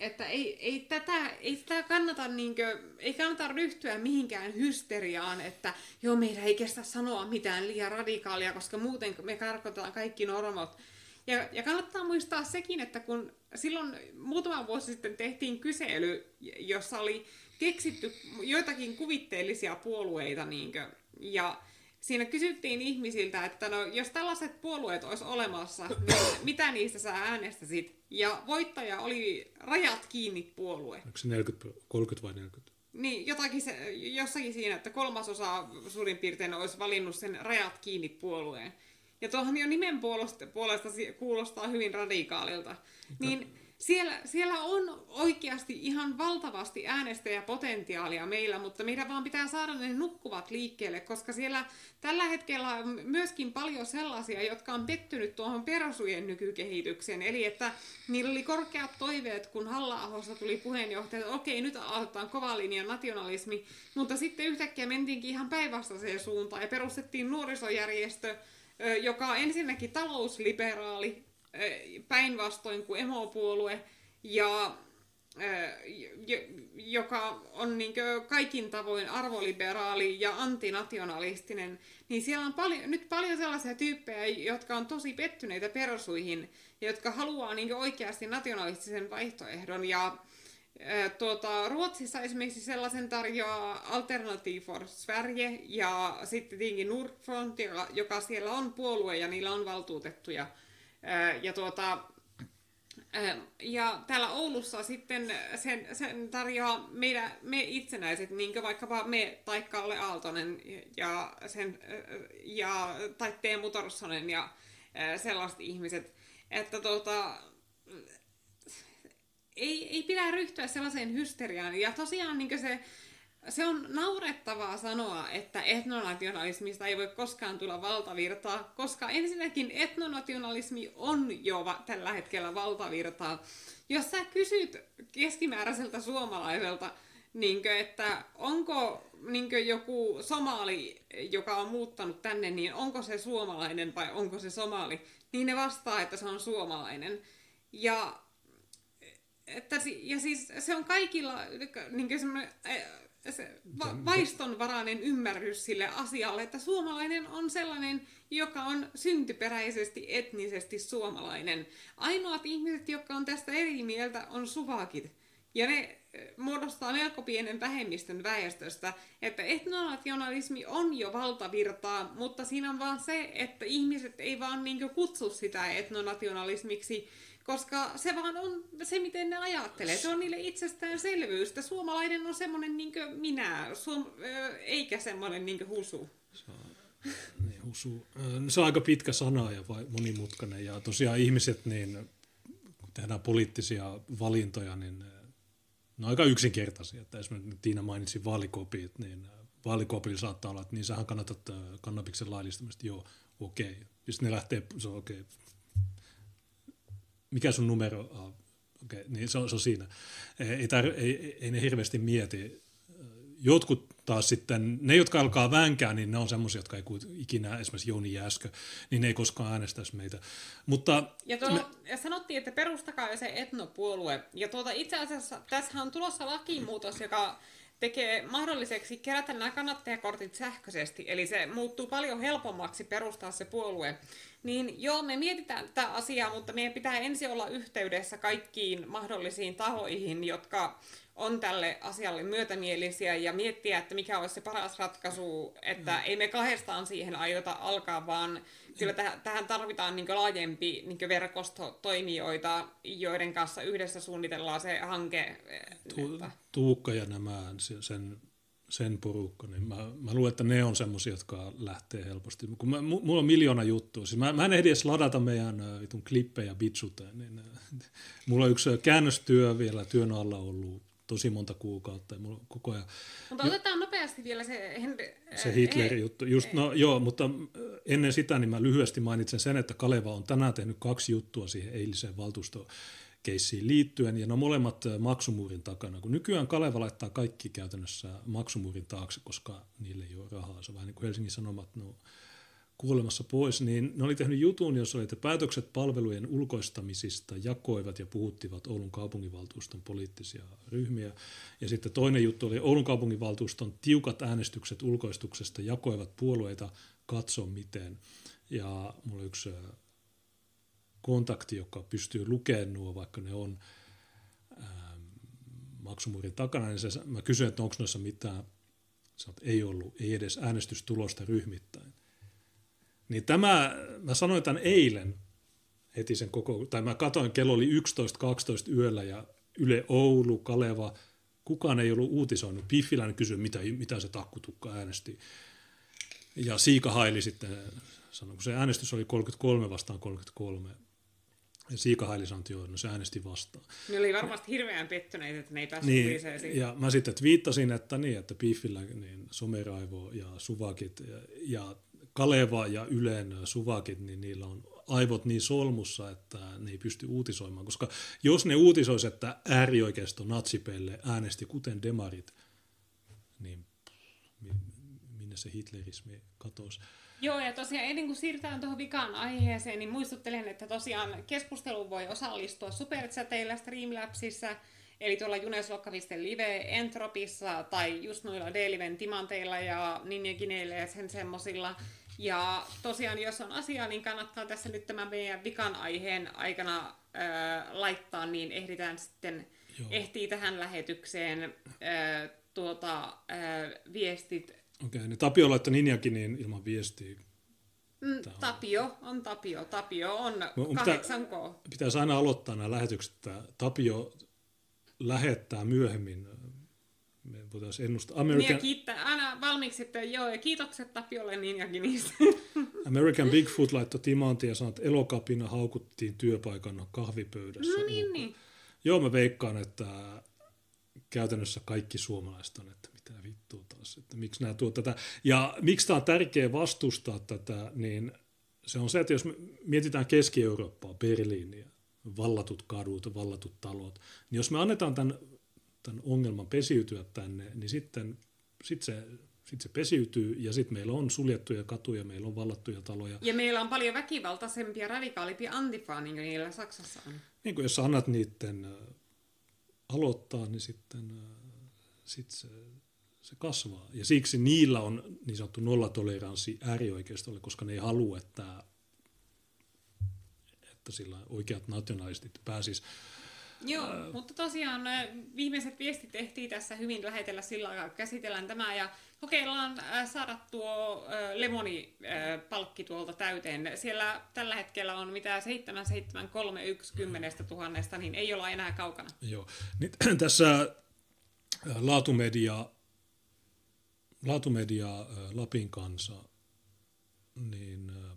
D: että ei, ei, tätä, ei tätä kannata, niin kuin, ei kannata ryhtyä mihinkään hysteriaan, että joo, meidän ei kestä sanoa mitään liian radikaalia, koska muuten me karkotetaan kaikki normot. Ja, ja kannattaa muistaa sekin, että kun silloin muutama vuosi sitten tehtiin kysely, jossa oli keksitty joitakin kuvitteellisia puolueita, niinkö, ja siinä kysyttiin ihmisiltä, että no, jos tällaiset puolueet olisi olemassa, niin [COUGHS] mitä niistä sä äänestäsit? Ja voittaja oli rajat kiinni puolue.
C: onko se 40, 30 vai 40?
D: Niin, jotakin se, jossakin siinä, että kolmasosa suurin piirtein olisi valinnut sen rajat kiinni puolueen. Ja tuohon jo nimen puolesta, puolesta kuulostaa hyvin radikaalilta. Niin siellä, siellä on oikeasti ihan valtavasti äänestäjäpotentiaalia meillä, mutta meidän vaan pitää saada ne nukkuvat liikkeelle, koska siellä tällä hetkellä on myöskin paljon sellaisia, jotka on pettynyt tuohon persujen nykykehitykseen. Eli että niillä oli korkeat toiveet, kun halla tuli puheenjohtaja, että okei, nyt aloitetaan kova linja nationalismi, mutta sitten yhtäkkiä mentiinkin ihan päinvastaiseen suuntaan ja perustettiin nuorisojärjestö, joka on ensinnäkin talousliberaali, päinvastoin kuin emopuolue, ja joka on niin kaikin tavoin arvoliberaali ja antinationalistinen, niin siellä on paljon, nyt paljon sellaisia tyyppejä, jotka on tosi pettyneitä persuihin, ja jotka haluaa niin oikeasti nationalistisen vaihtoehdon. Ja tuota, Ruotsissa esimerkiksi sellaisen tarjoaa Alternative for Sverige ja sitten tietenkin Nordfront, joka, joka siellä on puolue ja niillä on valtuutettuja ja, tuota, ja täällä Oulussa sitten sen, sen tarjoaa meidän, me itsenäiset, niin kuin vaikkapa me tai Kalle Aaltonen ja, sen, ja, tai Teemu Torssonen ja sellaiset ihmiset, että tuota, ei, ei pidä ryhtyä sellaiseen hysteriaan. Ja tosiaan niin se se on naurettavaa sanoa, että etnonationalismista ei voi koskaan tulla valtavirtaa, koska ensinnäkin etnonationalismi on jo va- tällä hetkellä valtavirtaa. Jos sä kysyt keskimääräiseltä suomalaiselta, niin kuin, että onko niin kuin joku somali, joka on muuttanut tänne, niin onko se suomalainen vai onko se somali, niin ne vastaa, että se on suomalainen. Ja, että, ja siis se on kaikilla niin kuin se va- vaistonvarainen ymmärrys sille asialle, että suomalainen on sellainen, joka on syntyperäisesti, etnisesti suomalainen. Ainoat ihmiset, jotka on tästä eri mieltä, on suvakit. Ja ne eh, muodostaa melko pienen vähemmistön väestöstä, että etnonationalismi on jo valtavirtaa, mutta siinä on vaan se, että ihmiset ei vaan niin kutsu sitä etnonationalismiksi, koska se vaan on se, miten ne ajattelee. Se on niille itsestäänselvyys. Suomalainen on semmoinen niin minä, suom, eikä semmoinen niin husu.
C: Se on, niin, husu. Se on aika pitkä sana ja monimutkainen. Ja tosiaan ihmiset, niin kun tehdään poliittisia valintoja, niin ne on aika yksinkertaisia. Että esimerkiksi Tiina mainitsi vaalikopit, niin vaalikopilla saattaa olla, että niin sähän kannatat kannabiksen laillistamista. Joo, okei. Okay. Sitten ne lähtee, se on okei, okay mikä sun numero on? Okay, niin se on, se on siinä. Ei, tar, ei, ei ne hirveästi mieti. Jotkut taas sitten, ne jotka alkaa vänkää, niin ne on semmoisia, jotka ei ikinä, esimerkiksi Jouni Jääskö, niin ne ei koskaan äänestäisi meitä. Mutta,
D: ja, tuolla, me... ja sanottiin, että perustakaa se etnopuolue. Ja tuota, itse asiassa tässä on tulossa lakimuutos, joka tekee mahdolliseksi kerätä nämä kannattajakortit sähköisesti, eli se muuttuu paljon helpommaksi perustaa se puolue. Niin joo, me mietitään tätä asiaa, mutta meidän pitää ensin olla yhteydessä kaikkiin mahdollisiin tahoihin, jotka on tälle asialle myötämielisiä ja miettiä, että mikä olisi se paras ratkaisu, että mm. ei me kahdestaan siihen aiota alkaa, vaan kyllä täh- tähän tarvitaan niin laajempi niin verkosto toimijoita, joiden kanssa yhdessä suunnitellaan se hanke.
C: Tu- että... Tuukka ja nämä, sen sen porukka, niin mä, mä luulen, että ne on semmoisia, jotka lähtee helposti. Kun mä, mulla on miljoona juttua, siis mä, mä en ehdi edes ladata meidän vitun klippejä bitsuteen, niin [LAUGHS] mulla on yksi käännöstyö vielä työn alla ollut tosi monta kuukautta ja mulla koko ajan...
D: Mutta otetaan nopeasti vielä se...
C: Se Hitler-juttu. Just, no, joo, mutta ennen sitä niin mä lyhyesti mainitsen sen, että Kaleva on tänään tehnyt kaksi juttua siihen eiliseen valtuustoon keissiin liittyen, ja ne on molemmat maksumuurin takana. Kun nykyään Kaleva laittaa kaikki käytännössä maksumuurin taakse, koska niille ei ole rahaa. Se on vähän niin kuin Helsingin Sanomat no, kuolemassa pois, niin ne oli tehnyt jutun, jossa oli, että päätökset palvelujen ulkoistamisista jakoivat ja puhuttivat Oulun kaupunginvaltuuston poliittisia ryhmiä. Ja sitten toinen juttu oli Oulun kaupunginvaltuuston tiukat äänestykset ulkoistuksesta jakoivat puolueita, katso miten. Ja mulla yksi kontakti, joka pystyy lukemaan nuo, vaikka ne on ähm, maksumuurin takana, niin se, mä kysyin, että onko noissa mitään, sanot, ei ollut, ei edes äänestystulosta ryhmittäin. Niin tämä, mä sanoin tämän eilen heti sen koko, tai mä katoin, kello oli 11-12 yöllä ja Yle Oulu, Kaleva, kukaan ei ollut uutisoinut. Piffiläinen kysyi, mitä, mitä se takkutukka äänesti. Ja Siika Haili sitten sanoi, kun se äänestys oli 33 vastaan 33, Ja Siika Haili sanoi, että joo, no se äänesti vastaan.
D: Ne oli varmasti hirveän pettyneitä, että ne ei päässyt
C: Niin, ja mä sitten viittasin, että niin, että Biffillä niin Someraivo ja Suvakit ja, ja Kaleva ja Ylen Suvakit, niin niillä on aivot niin solmussa, että ne ei pysty uutisoimaan. Koska jos ne uutisois, että äärioikeisto natsipelle äänesti kuten demarit, niin mi- minne se hitlerismi katosi.
D: Joo, ja tosiaan ennen kuin siirrytään tuohon vikaan aiheeseen, niin muistuttelen, että tosiaan keskusteluun voi osallistua Superchatilla Streamlabsissa, eli tuolla Juneslokka.live live Entropissa, tai just noilla D-Liven timanteilla ja Ninjagineillä ja sen semmosilla. Ja tosiaan, jos on asiaa, niin kannattaa tässä nyt tämän meidän vikan aiheen aikana äh, laittaa, niin ehditään sitten,
C: Joo.
D: ehtii tähän lähetykseen äh, tuota, äh, viestit
C: Okei, okay, niin Tapio laittoi Ninjakin niin ilman viestiä.
D: Mm, Tapio on Tapio. Tapio on
C: pitää-
D: 8K.
C: Pitäisi aina aloittaa nämä lähetykset, että Tapio lähettää myöhemmin. Me voitaisiin ennustaa.
D: Niin ja
C: American,
D: kiittää aina valmiiksi, että joo, ja kiitokset Tapiolle ja niistä. [LAUGHS]
C: American Bigfoot laittoi timantin ja sanoi, että elokapina haukuttiin työpaikan kahvipöydässä.
D: no niin, niin.
C: Joo, mä veikkaan, että käytännössä kaikki suomalaiset on, että mitä vittua taas, että miksi nämä tuo tätä. Ja miksi tämä on tärkeä vastustaa tätä, niin se on se, että jos me mietitään Keski-Eurooppaa, Berliiniä, vallatut kadut, vallatut talot, niin jos me annetaan tämän, tämän ongelman pesiytyä tänne, niin sitten sit se, sit se pesiytyy ja sitten meillä on suljettuja katuja, meillä on vallattuja taloja.
D: Ja meillä on paljon väkivaltaisempia, radikaalimpia antifaa, niin kuin niillä Saksassa on.
C: niin kuin jos annat niiden äh, aloittaa, niin sitten äh, sit se, se kasvaa. Ja siksi niillä on niin sanottu nollatoleranssi äärioikeistolle, koska ne ei halua, että, että sillä oikeat nationalistit pääsis.
D: Joo, mutta tosiaan viimeiset viestit tehtiin tässä hyvin lähetellä sillä aikaa, käsitellään tämä ja kokeillaan saada tuo lemoni-palkki tuolta täyteen. Siellä tällä hetkellä on mitä 7731 kymmenestä tuhannesta, niin ei olla enää kaukana.
C: Joo. Niin, [CLEARS THROAT] tässä laatumedia, laatumedia äh, Lapin kanssa niin äh,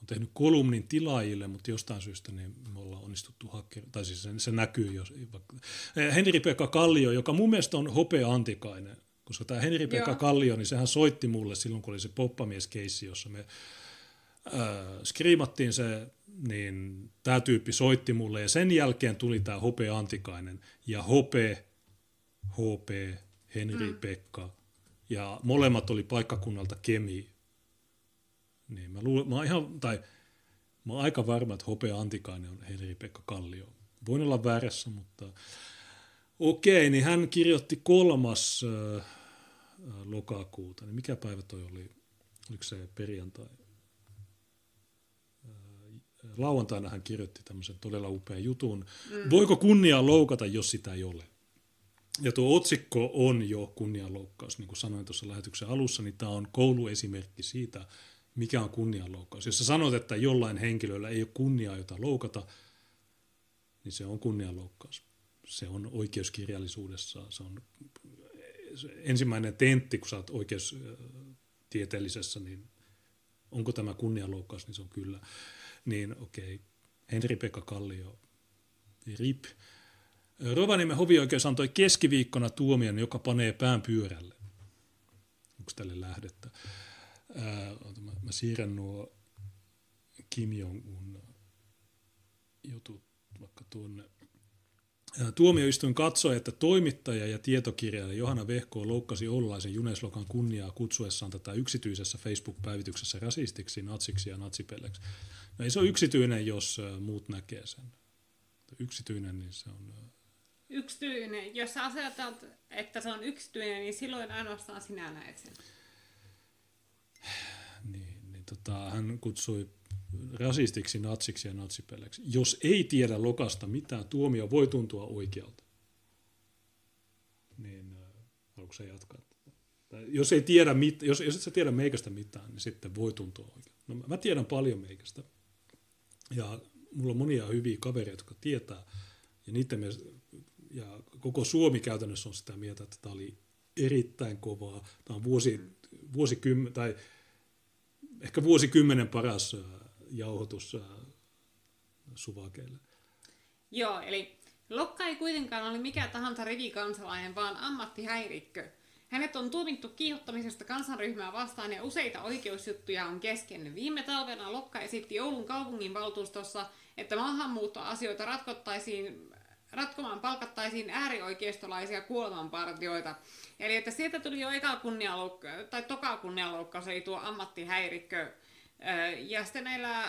C: on tehnyt kolumnin tilaajille, mutta jostain syystä niin me ollaan onnistuttu hakemaan, tai siis se, se näkyy jos, vaikka- Eh, Henri-Pekka Kallio, joka mun mielestä on hopea antikainen, koska tämä Henri-Pekka
D: Joo.
C: Kallio, niin sehän soitti mulle silloin, kun oli se poppamies-keissi, jossa me äh, skriimattiin se, niin tämä tyyppi soitti mulle ja sen jälkeen tuli tämä Hope Antikainen ja Hope, HP, Henri mm. Ja molemmat oli paikkakunnalta Kemi. Niin mä, luulen, mä oon ihan, tai mä oon aika varma, että Hope Antikainen on Henri Pekka Kallio. Voin olla väärässä, mutta okei, niin hän kirjoitti kolmas äh, äh, lokakuuta. Niin mikä päivä toi oli? Oliko se perjantai? lauantaina hän kirjoitti tämmöisen todella upean jutun. Mm. Voiko kunniaa loukata, jos sitä ei ole? Ja tuo otsikko on jo kunnianloukkaus, niin kuin sanoin tuossa lähetyksen alussa, niin tämä on kouluesimerkki siitä, mikä on kunnianloukkaus. Jos sä sanot, että jollain henkilöllä ei ole kunniaa, jota loukata, niin se on kunnianloukkaus. Se on oikeuskirjallisuudessa, se on ensimmäinen tentti, kun sä oot oikeustieteellisessä, niin onko tämä kunnianloukkaus, niin se on kyllä. Niin okei, Henri-Pekka Kallio, RIP. Rovaniemen hovioikeus antoi keskiviikkona tuomion, joka panee pään pyörälle. Onko tälle lähdettä? Ää, oota, mä, mä siirrän nuo Kim Jong-un jutut vaikka tuonne. Ää, Tuomioistuin katsoi, että toimittaja ja tietokirjailija Johanna Vehko loukkasi Oulaisen Juneslokan kunniaa kutsuessaan tätä yksityisessä Facebook-päivityksessä rasistiksi, natsiksi ja natsipelleksi. No ei se ole yksityinen, jos ää, muut näkee sen. Yksityinen, niin se on...
D: Yksityinen, jos sä asetat, että se on yksityinen, niin silloin ainoastaan sinä näet sen.
C: Niin, niin tota, hän kutsui rasistiksi, natsiksi ja natsipelleksi. Jos ei tiedä lokasta mitään, tuomio voi tuntua oikealta. Niin, äh, haluatko sä jatkaa? Tai jos, ei tiedä mit, jos, jos et sä tiedä meikästä mitään, niin sitten voi tuntua oikealta. No, mä- tiedän paljon meikästä. Ja mulla on monia hyviä kavereita, jotka tietää. Ja, niiden ja koko Suomi käytännössä on sitä mieltä, että tämä oli erittäin kovaa. Tämä on vuosi, vuosikymmen, tai ehkä vuosikymmenen paras äh, jauhotus äh, suvakeille.
D: Joo, eli Lokka ei kuitenkaan ole mikä tahansa rivikansalainen, vaan ammattihäirikkö. Hänet on tuomittu kiihottamisesta kansanryhmää vastaan ja useita oikeusjuttuja on kesken. Viime talvena Lokka esitti Oulun kaupunginvaltuustossa, että maahanmuuttoasioita ratkottaisiin ratkomaan palkattaisiin äärioikeistolaisia kuolemanpartioita. Eli että sieltä tuli jo eka kunnianloukka, tai toka kunnianloukkaus, eli tuo ammattihäirikkö. Ja sitten näillä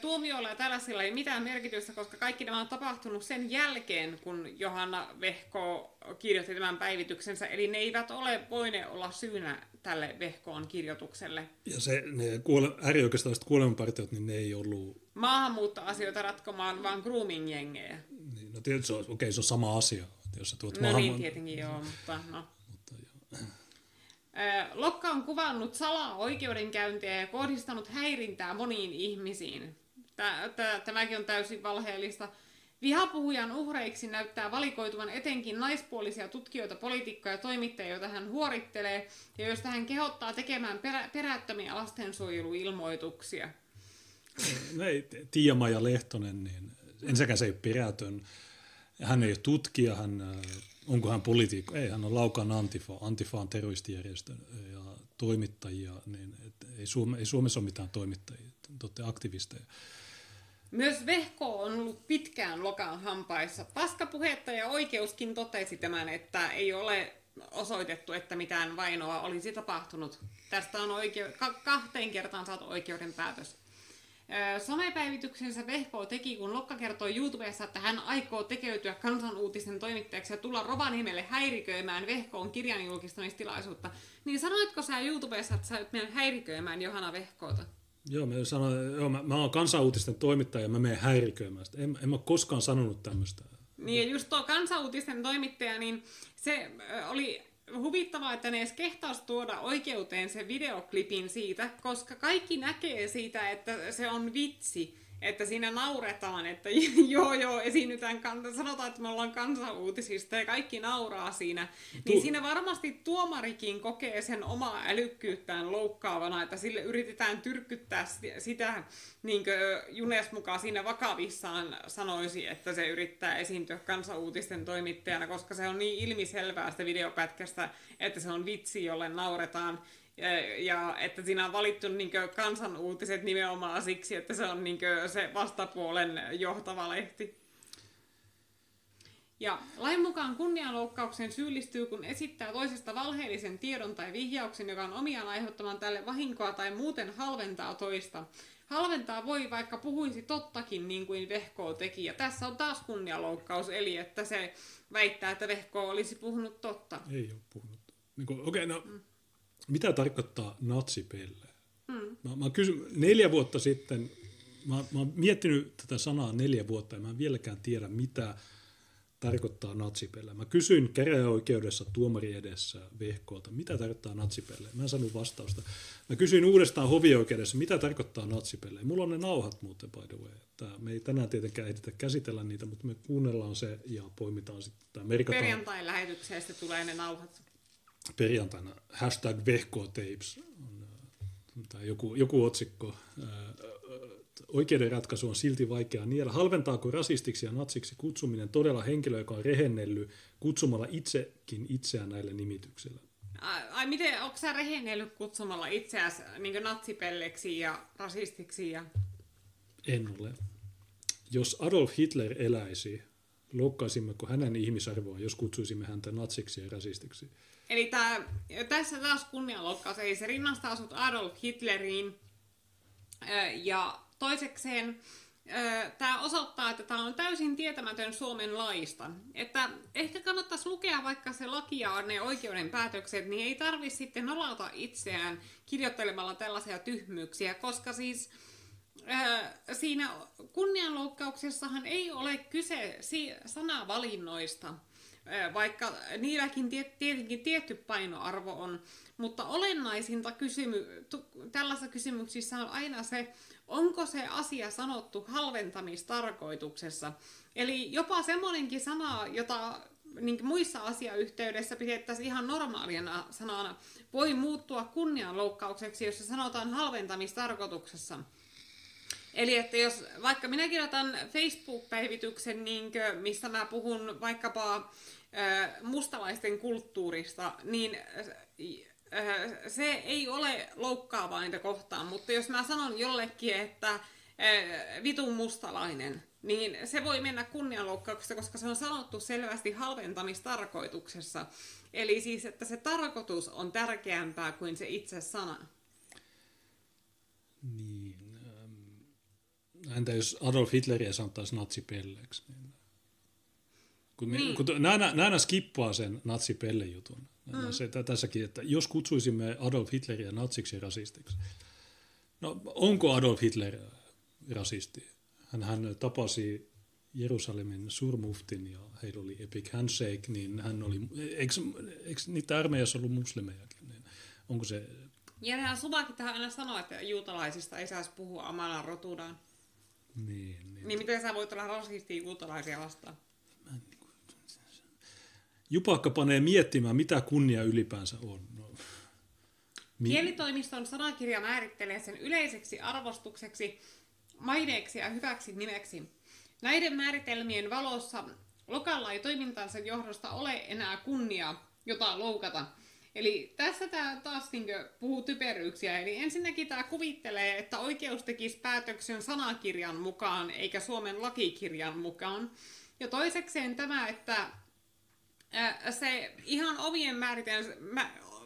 D: tuomioilla ja tällaisilla ei mitään merkitystä, koska kaikki nämä on tapahtunut sen jälkeen, kun Johanna Vehko kirjoitti tämän päivityksensä, eli ne eivät ole voineet olla syynä tälle Vehkoon kirjoitukselle.
C: Ja se, ne kuole, äärioikeistolaiset kuolemanpartiot, niin ne ei ollut...
D: Maahanmuuttoasioita ratkomaan, vaan grooming-jengejä.
C: Niin, no tietysti se on, okei, se on sama asia. Jos sä tuot
D: no
C: maahan...
D: niin, tietenkin joo, mutta no. Lokka on kuvannut salaa oikeudenkäyntiä ja kohdistanut häirintää moniin ihmisiin. Tämäkin on täysin valheellista. Vihapuhujan uhreiksi näyttää valikoituvan etenkin naispuolisia tutkijoita, poliitikkoja ja toimittajia, joita hän huorittelee ja joista hän kehottaa tekemään perä- perättömiä lastensuojeluilmoituksia.
C: No ei, Tiia-Maija Lehtonen, niin ensinnäkään se ei ole perätön. Hän ei ole tutkija, hän, onko hän poliitikko? Ei, hän on Laukan Antifa. Antifa on terroristijärjestö ja toimittajia, niin et ei, Suome, ei Suomessa ole mitään toimittajia, te aktivisteja.
D: Myös Vehko on ollut pitkään Lokan hampaissa. Paskapuhetta ja oikeuskin totesi tämän, että ei ole osoitettu, että mitään vainoa olisi tapahtunut. Tästä on oike- ka- kahteen kertaan saatu oikeuden päätös. Somepäivityksensä Vehko teki, kun Lokka kertoi YouTubessa, että hän aikoo tekeytyä kansanuutisen toimittajaksi ja tulla Rovaniemelle häiriköimään Vehkoon kirjan julkistamistilaisuutta. Niin sanoitko sä YouTubessa, että sä oot mennä häiriköimään Johanna Vehkoota?
C: Joo, mä, sanoin, joo, mä, mä oon kansanuutisten toimittaja ja mä menen häiriköimään sitä. En, en mä koskaan sanonut tämmöistä.
D: Niin, ja just tuo kansanuutisten toimittaja, niin se oli huvittavaa, että ne edes kehtaisi tuoda oikeuteen sen videoklipin siitä, koska kaikki näkee siitä, että se on vitsi että siinä nauretaan, että [LAUGHS] joo joo, esiinnytään, sanotaan, että me ollaan kansauutisista ja kaikki nauraa siinä. Niin tu- siinä varmasti tuomarikin kokee sen omaa älykkyyttään loukkaavana, että sille yritetään tyrkyttää sitä, niin kuin Junes mukaan siinä vakavissaan sanoisi, että se yrittää esiintyä kansauutisten toimittajana, koska se on niin ilmiselvää sitä videopätkästä, että se on vitsi, jolle nauretaan. Ja, ja että siinä on valittu niin kansanuutiset nimenomaan siksi, että se on niin se vastapuolen johtava lehti. Ja lain mukaan kunnianloukkaukseen syyllistyy, kun esittää toisesta valheellisen tiedon tai vihjauksen, joka on omiaan aiheuttamaan tälle vahinkoa tai muuten halventaa toista. Halventaa voi, vaikka puhuisi tottakin, niin kuin Vehko teki. Ja tässä on taas kunnianloukkaus, eli että se väittää, että Vehko olisi puhunut totta.
C: Ei ole puhunut. Niin Okei, okay, no mm mitä tarkoittaa natsipelle? Hmm. Mä, mä kysyn, neljä vuotta sitten, mä, mä oon miettinyt tätä sanaa neljä vuotta ja mä en vieläkään tiedä, mitä tarkoittaa natsipelle. Mä kysyin käräjäoikeudessa tuomari edessä vehkoolta, mitä tarkoittaa natsipelle. Mä en saanut vastausta. Mä kysyin uudestaan hovioikeudessa, mitä tarkoittaa natsipelle. Mulla on ne nauhat muuten, by the way. Tää, me ei tänään tietenkään ehditä käsitellä niitä, mutta me kuunnellaan se ja poimitaan sitten.
D: Perjantain lähetyksestä tulee ne nauhat
C: perjantaina hashtag vehkotapes tai joku, joku otsikko. Oikeuden ratkaisu on silti vaikea niellä. Halventaako rasistiksi ja natsiksi kutsuminen todella henkilö, joka on rehennellyt kutsumalla itsekin itseään näille nimityksillä?
D: Ai miten, onko sä rehennellyt kutsumalla itseäsi niin natsipelleksi ja rasistiksi? Ja...
C: En ole. Jos Adolf Hitler eläisi, loukkaisimmeko hänen ihmisarvoa, jos kutsuisimme häntä natsiksi ja rasistiksi?
D: Eli tää, tässä taas kunnianloukkaus, eli se rinnastaa sut Adolf Hitleriin. Ja toisekseen tämä osoittaa, että tämä on täysin tietämätön Suomen laista. Että ehkä kannattaisi lukea vaikka se laki ja ne oikeuden päätökset, niin ei tarvi sitten nolata itseään kirjoittelemalla tällaisia tyhmyyksiä, koska siis siinä kunnianloukkauksessahan ei ole kyse sanavalinnoista, vaikka niilläkin tietenkin tietty painoarvo on, mutta olennaisinta kysymy- tällaisissa kysymyksissä on aina se, onko se asia sanottu halventamistarkoituksessa. Eli jopa semmoinenkin sana, jota niin muissa asiayhteydessä pidettäisiin ihan normaalina sanana, voi muuttua kunnianloukkaukseksi, jos se sanotaan halventamistarkoituksessa. Eli että jos vaikka minä kirjoitan Facebook-päivityksen, niin missä mä puhun vaikkapa mustalaisten kulttuurista, niin se ei ole loukkaavaa niitä kohtaan, mutta jos mä sanon jollekin, että vitun mustalainen, niin se voi mennä kunnianloukkauksesta, koska se on sanottu selvästi halventamistarkoituksessa. Eli siis, että se tarkoitus on tärkeämpää kuin se itse sana.
C: Niin. Entä jos Adolf Hitleriä sanottaisiin natsipelleeksi? Niin kun, niin. kun nämä, nämä skippaa sen natsipelle-jutun. Mm. Se, tässäkin, että jos kutsuisimme Adolf Hitleriä natsiksi ja rasistiksi. No, onko Adolf Hitler rasisti? Hän, hän tapasi Jerusalemin surmuftin ja heillä oli epic handshake, niin hän oli, eikö, eikö niitä armeijassa ollut muslimejakin? Niin onko se...
D: Ja hän Suvakin tähän aina sanoo, että juutalaisista ei saisi puhua omalla rotuudaan.
C: Niin, niin.
D: niin miten sä voit olla rasisti juutalaisia vastaan?
C: Jupakka panee miettimään, mitä kunnia ylipäänsä on. No.
D: Kielitoimiston sanakirja määrittelee sen yleiseksi arvostukseksi, maineeksi ja hyväksi nimeksi. Näiden määritelmien valossa lokalla ei toimintansa johdosta ole enää kunnia, jota loukata. Eli tässä tämä taas niin puhuu typeryyksiä. Eli ensinnäkin tämä kuvittelee, että oikeus tekisi päätöksen sanakirjan mukaan, eikä Suomen lakikirjan mukaan. Ja toisekseen tämä, että se ihan omien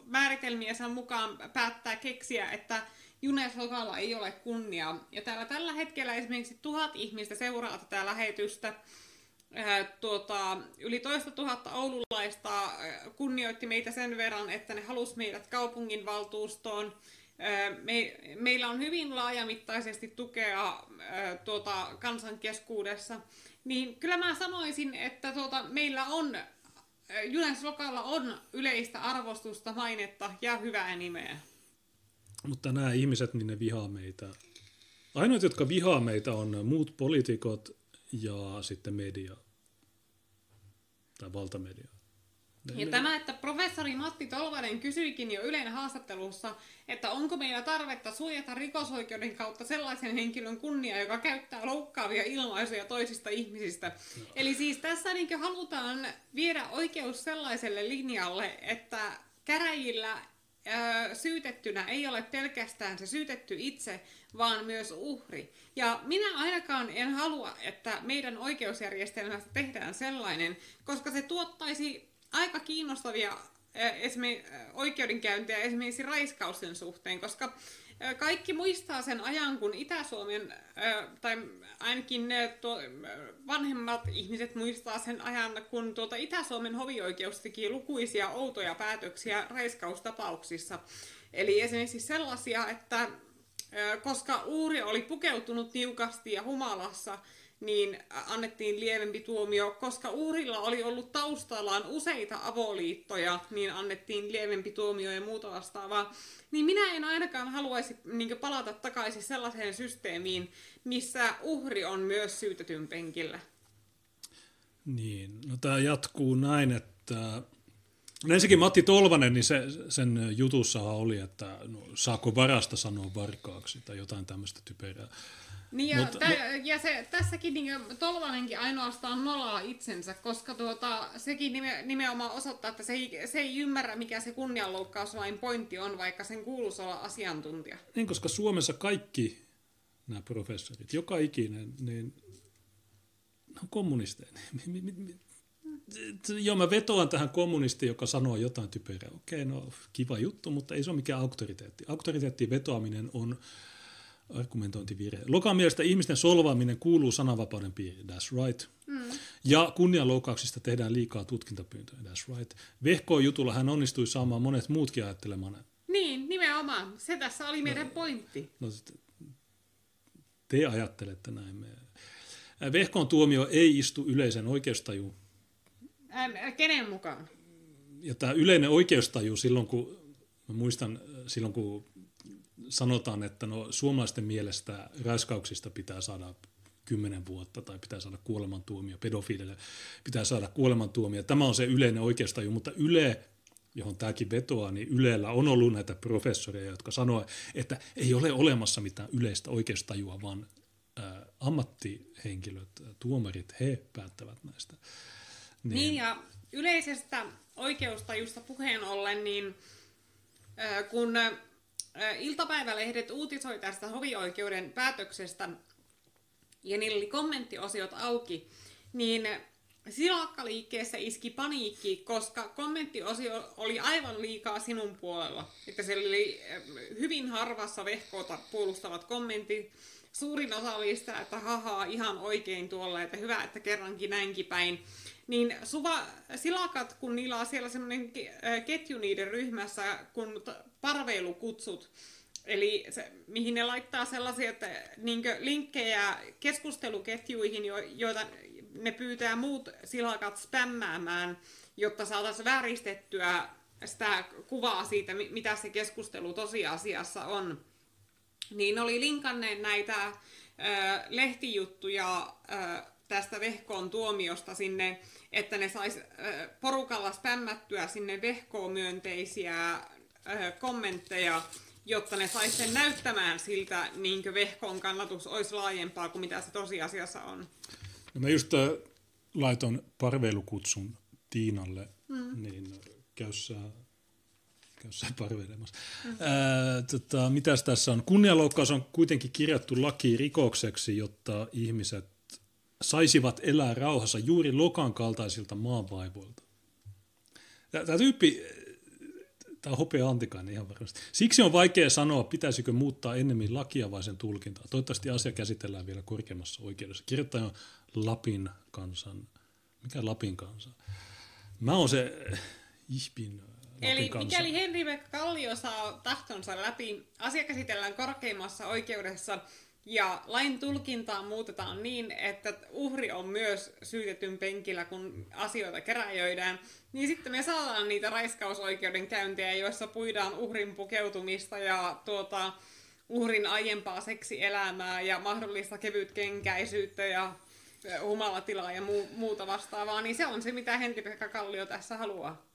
D: määritelmiensä mukaan päättää keksiä, että Junes Lokalla ei ole kunnia. Ja täällä tällä hetkellä esimerkiksi tuhat ihmistä seuraa tätä lähetystä. Tuota, yli toista tuhatta oululaista kunnioitti meitä sen verran, että ne halusi meidät kaupunginvaltuustoon. Me, meillä on hyvin laajamittaisesti tukea tuota, kansan keskuudessa. Niin kyllä mä sanoisin, että tuota, meillä on Junes Lokalla on yleistä arvostusta, mainetta ja hyvää nimeä.
C: Mutta nämä ihmiset, niin ne vihaa meitä. Ainoat, jotka vihaa meitä, on muut poliitikot ja sitten media. Tai valtamedia.
D: Ja tämä, että professori Matti Tolvanen kysyikin jo Ylen haastattelussa, että onko meillä tarvetta suojata rikosoikeuden kautta sellaisen henkilön kunnia, joka käyttää loukkaavia ilmaisuja toisista ihmisistä. No. Eli siis tässä niin halutaan viedä oikeus sellaiselle linjalle, että käräjillä syytettynä ei ole pelkästään se syytetty itse, vaan myös uhri. Ja minä ainakaan en halua, että meidän oikeusjärjestelmästä tehdään sellainen, koska se tuottaisi aika kiinnostavia esimerkiksi oikeudenkäyntejä esimerkiksi raiskausten suhteen, koska kaikki muistaa sen ajan, kun Itä-Suomen, tai ainakin ne vanhemmat ihmiset muistaa sen ajan, kun tuota Itä-Suomen hovioikeus teki lukuisia outoja päätöksiä raiskaustapauksissa. Eli esimerkiksi sellaisia, että koska uuri oli pukeutunut niukasti ja humalassa, niin annettiin lievempi tuomio. Koska uhrilla oli ollut taustallaan useita avoliittoja, niin annettiin lievempi tuomio ja muuta vastaavaa. Niin minä en ainakaan haluaisi niin palata takaisin sellaiseen systeemiin, missä uhri on myös syytetyn penkillä.
C: Niin, no tämä jatkuu näin, että No ensinnäkin Matti Tolvanen, niin se, sen jutussa oli, että no, saako varasta sanoa varkaaksi tai jotain tämmöistä typerää.
D: Niin ja, Mut, tä, no, ja se, tässäkin niin, Tolvanenkin ainoastaan nolaa itsensä, koska tuota, sekin nime, nimenomaan osoittaa, että se ei, se ei ymmärrä, mikä se kunnianloukkauslain pointti on, vaikka sen kuuluisi olla asiantuntija.
C: Niin, koska Suomessa kaikki nämä professorit, joka ikinen, niin ne on kommunisteja. [LAUGHS] Joo, mä vetoan tähän kommunistiin, joka sanoo jotain typerää. Okei, no kiva juttu, mutta ei se ole mikään auktoriteetti. Auktoriteettiin vetoaminen on argumentointivirhe. Lokan mielestä ihmisten solvaaminen kuuluu sananvapauden piiriin, that's right. Mm. Ja kunnianloukauksista tehdään liikaa tutkintapyyntöjä, that's right. Vehkoon jutulla hän onnistui saamaan monet muutkin ajattelemaan.
D: Niin, nimenomaan. Se tässä oli meidän no, pointti. No,
C: te ajattelette näin. Vehkoon tuomio ei istu yleisen oikeustajuun.
D: Ähm, kenen mukaan?
C: Ja tämä yleinen oikeustaju silloin, kun mä muistan silloin, kun sanotaan, että no, suomalaisten mielestä raiskauksista pitää saada kymmenen vuotta tai pitää saada kuolemantuomio, pedofiilille pitää saada kuolemantuomio. Tämä on se yleinen oikeustaju, mutta Yle, johon tämäkin vetoaa, niin Ylellä on ollut näitä professoreja, jotka sanoo, että ei ole olemassa mitään yleistä oikeustajua, vaan ää, ammattihenkilöt, tuomarit, he päättävät näistä.
D: Niin, niin ja yleisestä oikeustajusta puheen ollen, niin kun iltapäivälehdet uutisoi tästä hovioikeuden päätöksestä, ja niillä oli kommenttiosiot auki, niin Silakkaliikkeessä iski paniikki, koska kommenttiosio oli aivan liikaa sinun puolella. Että siellä oli hyvin harvassa vehkoota puolustavat kommentit. Suurin osa oli sitä, että hahaa, ihan oikein tuolla, että hyvä, että kerrankin näinkin päin. Niin suva, silakat, kun niillä on siellä semmoinen ketju niiden ryhmässä, kun parveilukutsut, Eli se, mihin ne laittaa sellaisia että, niin linkkejä keskusteluketjuihin, jo, joita ne pyytää muut silakat spämmäämään, jotta saataisiin vääristettyä sitä kuvaa siitä, mitä se keskustelu tosiasiassa on. Niin oli linkanneet näitä ö, lehtijuttuja ö, tästä Vehkoon tuomiosta sinne, että ne sais porukalla spämmättyä sinne Vehkoon myönteisiä kommentteja, jotta ne sais sen näyttämään siltä, niin Vehkoon kannatus olisi laajempaa kuin mitä se tosiasiassa on.
C: No mä just laitoin parveilukutsun Tiinalle, mm. niin käy sä, käy sä parveilemassa. Mm. Ää, tota, mitäs tässä on? Kunnianloukkaus on kuitenkin kirjattu laki rikokseksi, jotta ihmiset saisivat elää rauhassa juuri Lokan kaltaisilta maanvaivoilta. Tämä tyyppi, tämä on hopea Antikainen ihan varmasti. Siksi on vaikea sanoa, pitäisikö muuttaa ennemmin lakia vai sen tulkintaa. Toivottavasti asia käsitellään vielä korkeammassa oikeudessa. Kirjoittaja on Lapin kansan, mikä Lapin kansa? Mä oon se ihpin Lapin
D: Eli
C: kansa.
D: mikäli Henri Kallio saa tahtonsa läpi, asia käsitellään korkeimmassa oikeudessa ja lain tulkintaa muutetaan niin, että uhri on myös syytetyn penkillä, kun asioita keräjöidään, niin sitten me saadaan niitä raiskausoikeuden käyntejä, joissa puidaan uhrin pukeutumista ja tuota, uhrin aiempaa seksielämää ja mahdollista kevytkenkäisyyttä ja humalatilaa ja muu, muuta vastaavaa, niin se on se, mitä Henri-Pekka Kallio tässä haluaa.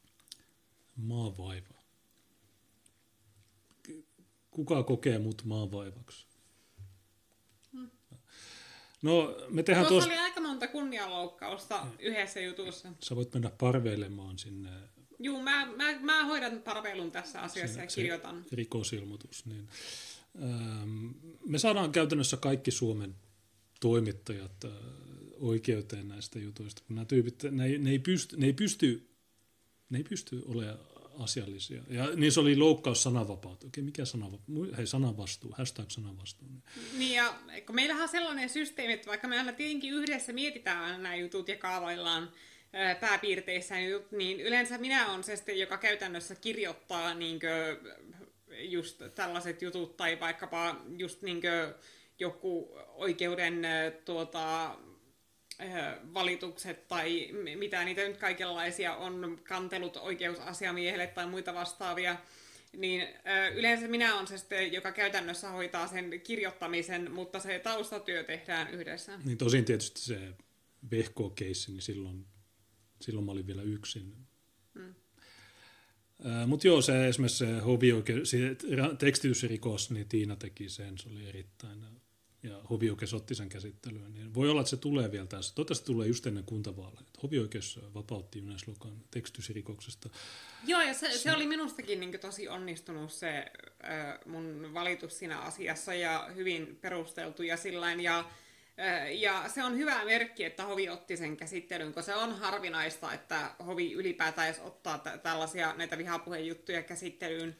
C: Maavaiva. Kuka kokee mut maavaivaksi? No, me tehdään
D: tuossa...
C: tuosta...
D: oli aika monta kunnianloukkausta yhdessä jutussa.
C: Sä voit mennä parveilemaan sinne.
D: Juu, mä, mä, mä hoidan parveilun tässä asiassa ja kirjoitan.
C: Rikosilmoitus. Niin. Ähm, me saadaan käytännössä kaikki Suomen toimittajat äh, oikeuteen näistä jutuista, kun nämä tyypit, ne ei, ne ei, pysty, ne ei pysty, ne ei pysty olemaan asiallisia. Ja niin se oli loukkaus sananvapautta. Okei, mikä sananvapaa? Hei, sananvastuu, hashtag sananvastuu.
D: Niin ja kun meillähän on sellainen systeemi, että vaikka me aina tietenkin yhdessä mietitään nämä jutut ja kaavaillaan pääpiirteissä niin yleensä minä olen se sitten, joka käytännössä kirjoittaa niin just tällaiset jutut tai vaikkapa just niin joku oikeuden tuota, valitukset tai mitä niitä nyt kaikenlaisia on, kantelut oikeusasiamiehelle tai muita vastaavia, niin yleensä minä olen se sitten, joka käytännössä hoitaa sen kirjoittamisen, mutta se taustatyö tehdään yhdessä.
C: Niin tosin tietysti se vehko-keissi, niin silloin, silloin mä olin vielä yksin. Hmm. Mutta joo, se esimerkiksi se hovioikeus, se tekstitysrikos, niin Tiina teki sen, se oli erittäin ja hovioikeus otti sen käsittelyyn, niin voi olla, että se tulee vielä tässä. Toivottavasti tulee just ennen kuntavaaleja. Hovioikeus vapautti Ynnäislukan tekstysrikoksesta.
D: Joo, ja se, se oli minustakin niin tosi onnistunut se äh, mun valitus siinä asiassa ja hyvin perusteltu ja sillain. Ja, äh, ja se on hyvä merkki, että hovi otti sen käsittelyyn, koska se on harvinaista, että hovi ylipäätään edes ottaa t- tällaisia näitä vihapuhejuttuja käsittelyyn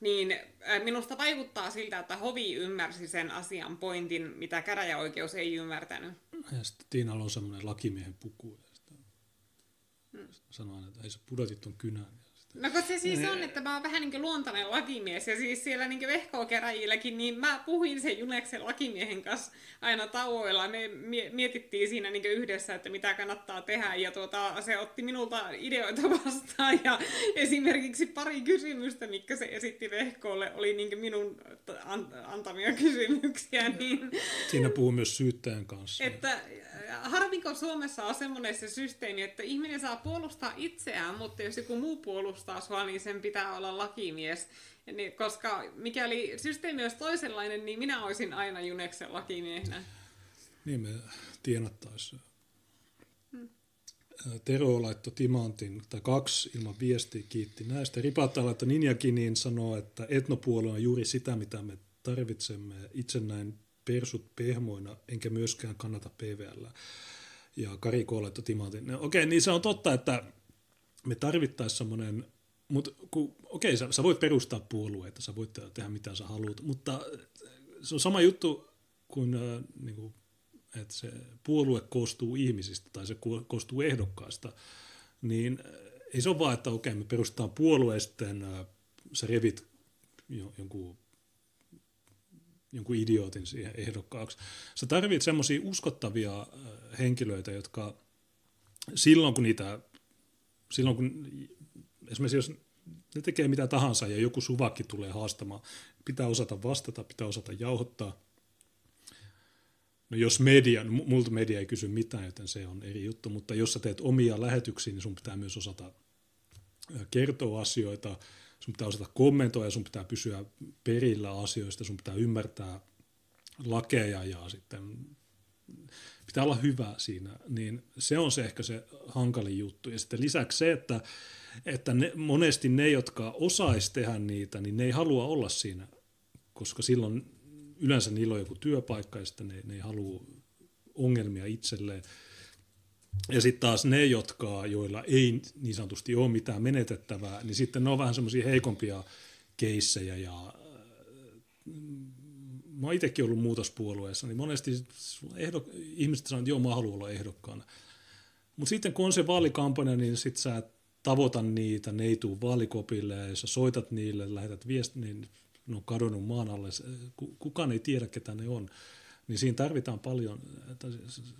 D: niin äh, minusta vaikuttaa siltä, että hovi ymmärsi sen asian pointin, mitä käräjäoikeus ei ymmärtänyt.
C: Ja sitten Tiinalla on semmoinen lakimiehen puku. Ja sitten hmm. sanoin, että ei se pudotit ton kynän.
D: No kun se siis on, että mä oon vähän niin luontainen lakimies ja siis siellä niin vehkookeräjilläkin, niin mä puhuin sen Juneksen lakimiehen kanssa aina tauoilla. Me mietittiin siinä niin yhdessä, että mitä kannattaa tehdä ja tuota, se otti minulta ideoita [LAUGHS] vastaan ja esimerkiksi pari kysymystä, mitkä se esitti vehkoolle, oli niin minun antamia kysymyksiä. [LAUGHS] Niin...
C: Siinä puhuu myös syyttäjän kanssa.
D: Että harvinko Suomessa on semmoinen se systeemi, että ihminen saa puolustaa itseään, mutta jos joku muu puolustaa sua, niin sen pitää olla lakimies. Niin, koska mikäli systeemi olisi toisenlainen, niin minä olisin aina Juneksen lakimiehenä.
C: Niin me tienattaisiin. Tero laittoi timantin, tai kaksi ilman viestiä, kiitti näistä. Ripatta laittoi Ninjakiniin sanoo, että etnopuolue on juuri sitä, mitä me tarvitsemme. Itse näin persut pehmoina, enkä myöskään kannata PVL. Ja Kari K. laittoi timantin. No, okei, niin se on totta, että me tarvittaisiin semmoinen, mutta okei, sä, sä voit perustaa puolueita, sä voit tehdä mitä sä haluat, mutta se on sama juttu kuin, äh, niin kuin että se puolue koostuu ihmisistä tai se koostuu ehdokkaista, niin ei se ole vaan, että okei, me perustetaan puolue, sitten äh, sä revit jonkun, jonkun idiootin siihen ehdokkaaksi. Sä tarvit semmoisia uskottavia henkilöitä, jotka silloin kun niitä, silloin kun esimerkiksi jos ne tekee mitä tahansa ja joku suvakki tulee haastamaan, pitää osata vastata, pitää osata jauhottaa, No jos media, multa media ei kysy mitään, joten se on eri juttu, mutta jos sä teet omia lähetyksiä, niin sun pitää myös osata kertoa asioita, sun pitää osata kommentoida, sun pitää pysyä perillä asioista, sun pitää ymmärtää lakeja ja sitten pitää olla hyvä siinä, niin se on se ehkä se hankalin juttu. Ja sitten lisäksi se, että, että ne, monesti ne, jotka osaisi tehdä niitä, niin ne ei halua olla siinä, koska silloin yleensä niillä on joku työpaikka ja sitten ne, ne ei halua ongelmia itselleen. Ja sitten taas ne, jotka, joilla ei niin sanotusti ole mitään menetettävää, niin sitten ne on vähän semmoisia heikompia keissejä ja äh, mä oon itsekin ollut muutospuolueessa, niin monesti ehdok- ihmiset sanoo, että joo, mä haluan olla ehdokkaana. Mutta sitten kun on se vaalikampanja, niin sitten sä tavoita niitä, ne ei tule vaalikopille ja sä soitat niille, lähetät viestin, niin ne on kadonnut maan alle, kukaan ei tiedä, ketä ne on, niin siinä tarvitaan paljon,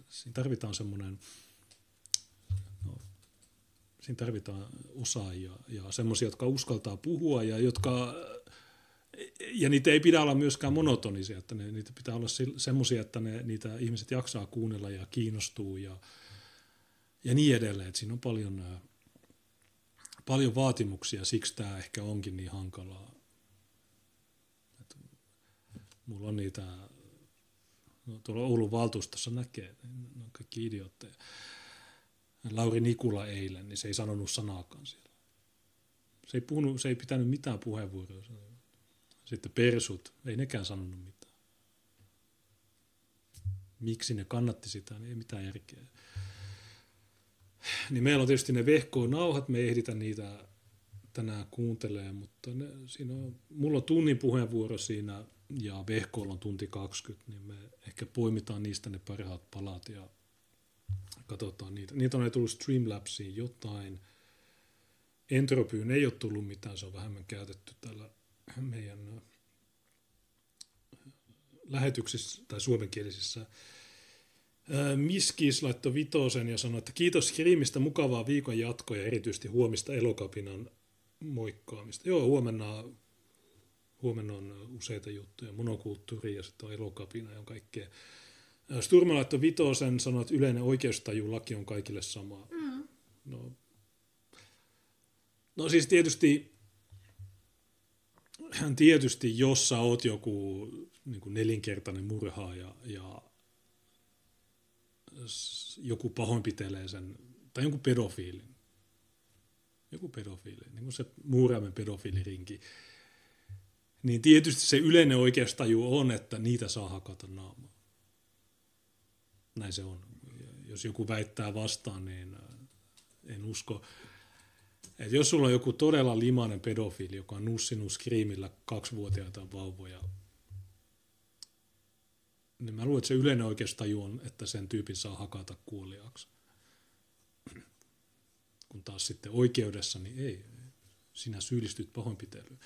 C: siinä tarvitaan semmoinen, no, siinä tarvitaan osaajia ja semmoisia, jotka uskaltaa puhua ja jotka, ja niitä ei pidä olla myöskään monotonisia, että ne, niitä pitää olla semmoisia, että ne, niitä ihmiset jaksaa kuunnella ja kiinnostuu ja, ja niin edelleen, että siinä on paljon, paljon vaatimuksia, siksi tämä ehkä onkin niin hankalaa Mulla on niitä, no, tuolla Oulun valtuustossa näkee, ne on kaikki idiootteja. Lauri Nikula eilen, niin se ei sanonut sanaakaan siellä. Se ei, puhunut, se ei pitänyt mitään puheenvuoroa. Sitten persut, ei nekään sanonut mitään. Miksi ne kannatti sitä, niin ei mitään järkeä. Niin meillä on tietysti ne vehko-nauhat, me ei ehditä niitä tänään kuuntelee, mutta ne, siinä on, mulla on tunnin puheenvuoro siinä ja vehkoilla on tunti 20, niin me ehkä poimitaan niistä ne parhaat palat ja katsotaan niitä. Niitä on tullut Streamlabsiin jotain. Entropyyn ei ole tullut mitään, se on vähemmän käytetty täällä meidän äh, lähetyksissä tai suomenkielisissä. Miskis laittoi vitosen ja sanoi, että kiitos Krimistä, mukavaa viikon jatkoa ja erityisesti huomista elokapinan moikkaamista. Joo, huomenna huomenna on useita juttuja, monokulttuuri ja sitten on elokapina ja kaikkea. Sturma laittoi vitosen, sanoi, että yleinen oikeustajulaki on kaikille sama. Mm. No, no siis tietysti, tietysti jos sä oot joku niin nelinkertainen murhaaja ja joku pahoinpitelee sen, tai jonkun pedofiilin, joku pedofiili, niin kuin se muuraamen pedofiilirinki, niin tietysti se yleinen oikeustaju on, että niitä saa hakata naamaa. Näin se on. Jos joku väittää vastaan, niin äh, en usko. Et jos sulla on joku todella limainen pedofiili, joka on nussinut skriimillä kaksivuotiaita vauvoja, niin mä luulen, että se yleinen oikeustaju on, että sen tyypin saa hakata kuoliaaksi. Kun taas sitten oikeudessa, niin ei, sinä syyllistyt pahoinpitelyyn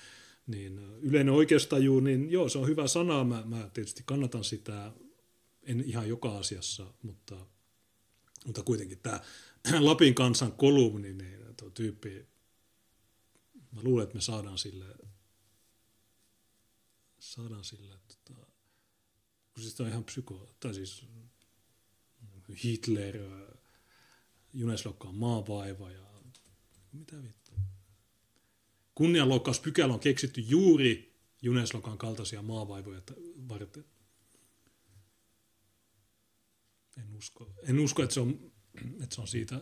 C: niin yleinen oikeustaju, niin joo, se on hyvä sana. Mä, mä tietysti kannatan sitä, en ihan joka asiassa, mutta, mutta kuitenkin tämä [CLEARS THROAT] Lapin kansan kolumni, niin tuo tyyppi, mä luulen, että me saadaan sille, saadaan sille, kun siis on ihan psyko, tai siis Hitler, Juneslokka on maavaiva ja mitä vittu kunnianloukkauspykälä on keksitty juuri Juneslokan kaltaisia maavaivoja varten. En usko, en usko että, se on, että se on siitä.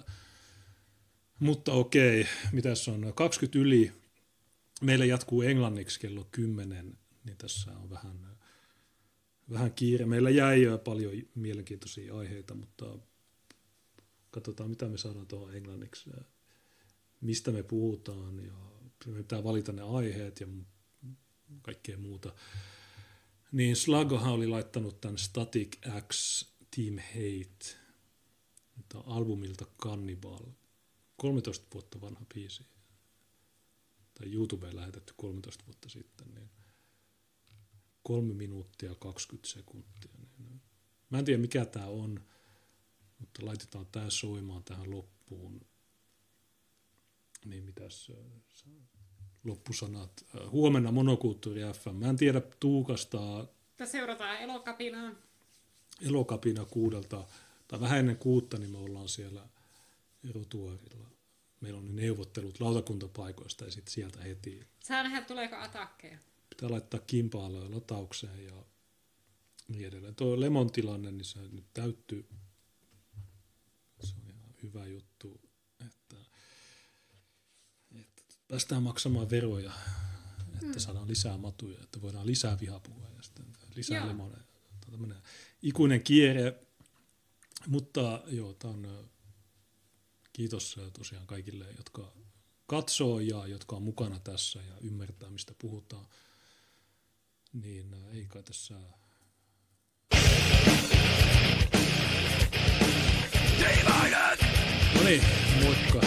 C: Mutta okei, mitä se on? 20 yli. Meillä jatkuu englanniksi kello 10, niin tässä on vähän, vähän kiire. Meillä jäi jo paljon mielenkiintoisia aiheita, mutta katsotaan mitä me saadaan tuohon englanniksi. Mistä me puhutaan ja me pitää valita ne aiheet ja kaikkea muuta. Niin Sluggohan oli laittanut tämän Static X Team Hate albumilta Cannibal. 13 vuotta vanha biisi. Tai YouTubeen lähetetty 13 vuotta sitten. Niin 3 minuuttia 20 sekuntia. Mä en tiedä mikä tämä on, mutta laitetaan tämä soimaan tähän loppuun. Niin mitäs loppusanat. Huomenna monokulttuuri FM. Mä en tiedä Tuukasta.
D: Tätä seurataan elokapinaa.
C: Elokapina kuudelta, tai vähän ennen kuutta, niin me ollaan siellä erotuorilla. Meillä on ne neuvottelut lautakuntapaikoista ja sitten sieltä heti.
D: Saa nähdä, tuleeko atakkeja.
C: Pitää laittaa kimpaalle lataukseen ja niin edelleen. Tuo Lemon tilanne, niin se nyt täyttyy. Se on ihan hyvä juttu päästään maksamaan veroja, että hmm. saadaan lisää matuja, että voidaan lisää vihapuhua ja sitten lisää lemoneja. Tämmöinen ikuinen kierre, mutta joo, tämä on kiitos tosiaan kaikille, jotka katsoo ja jotka on mukana tässä ja ymmärtää, mistä puhutaan. Niin ei kai tässä... No niin, moikka!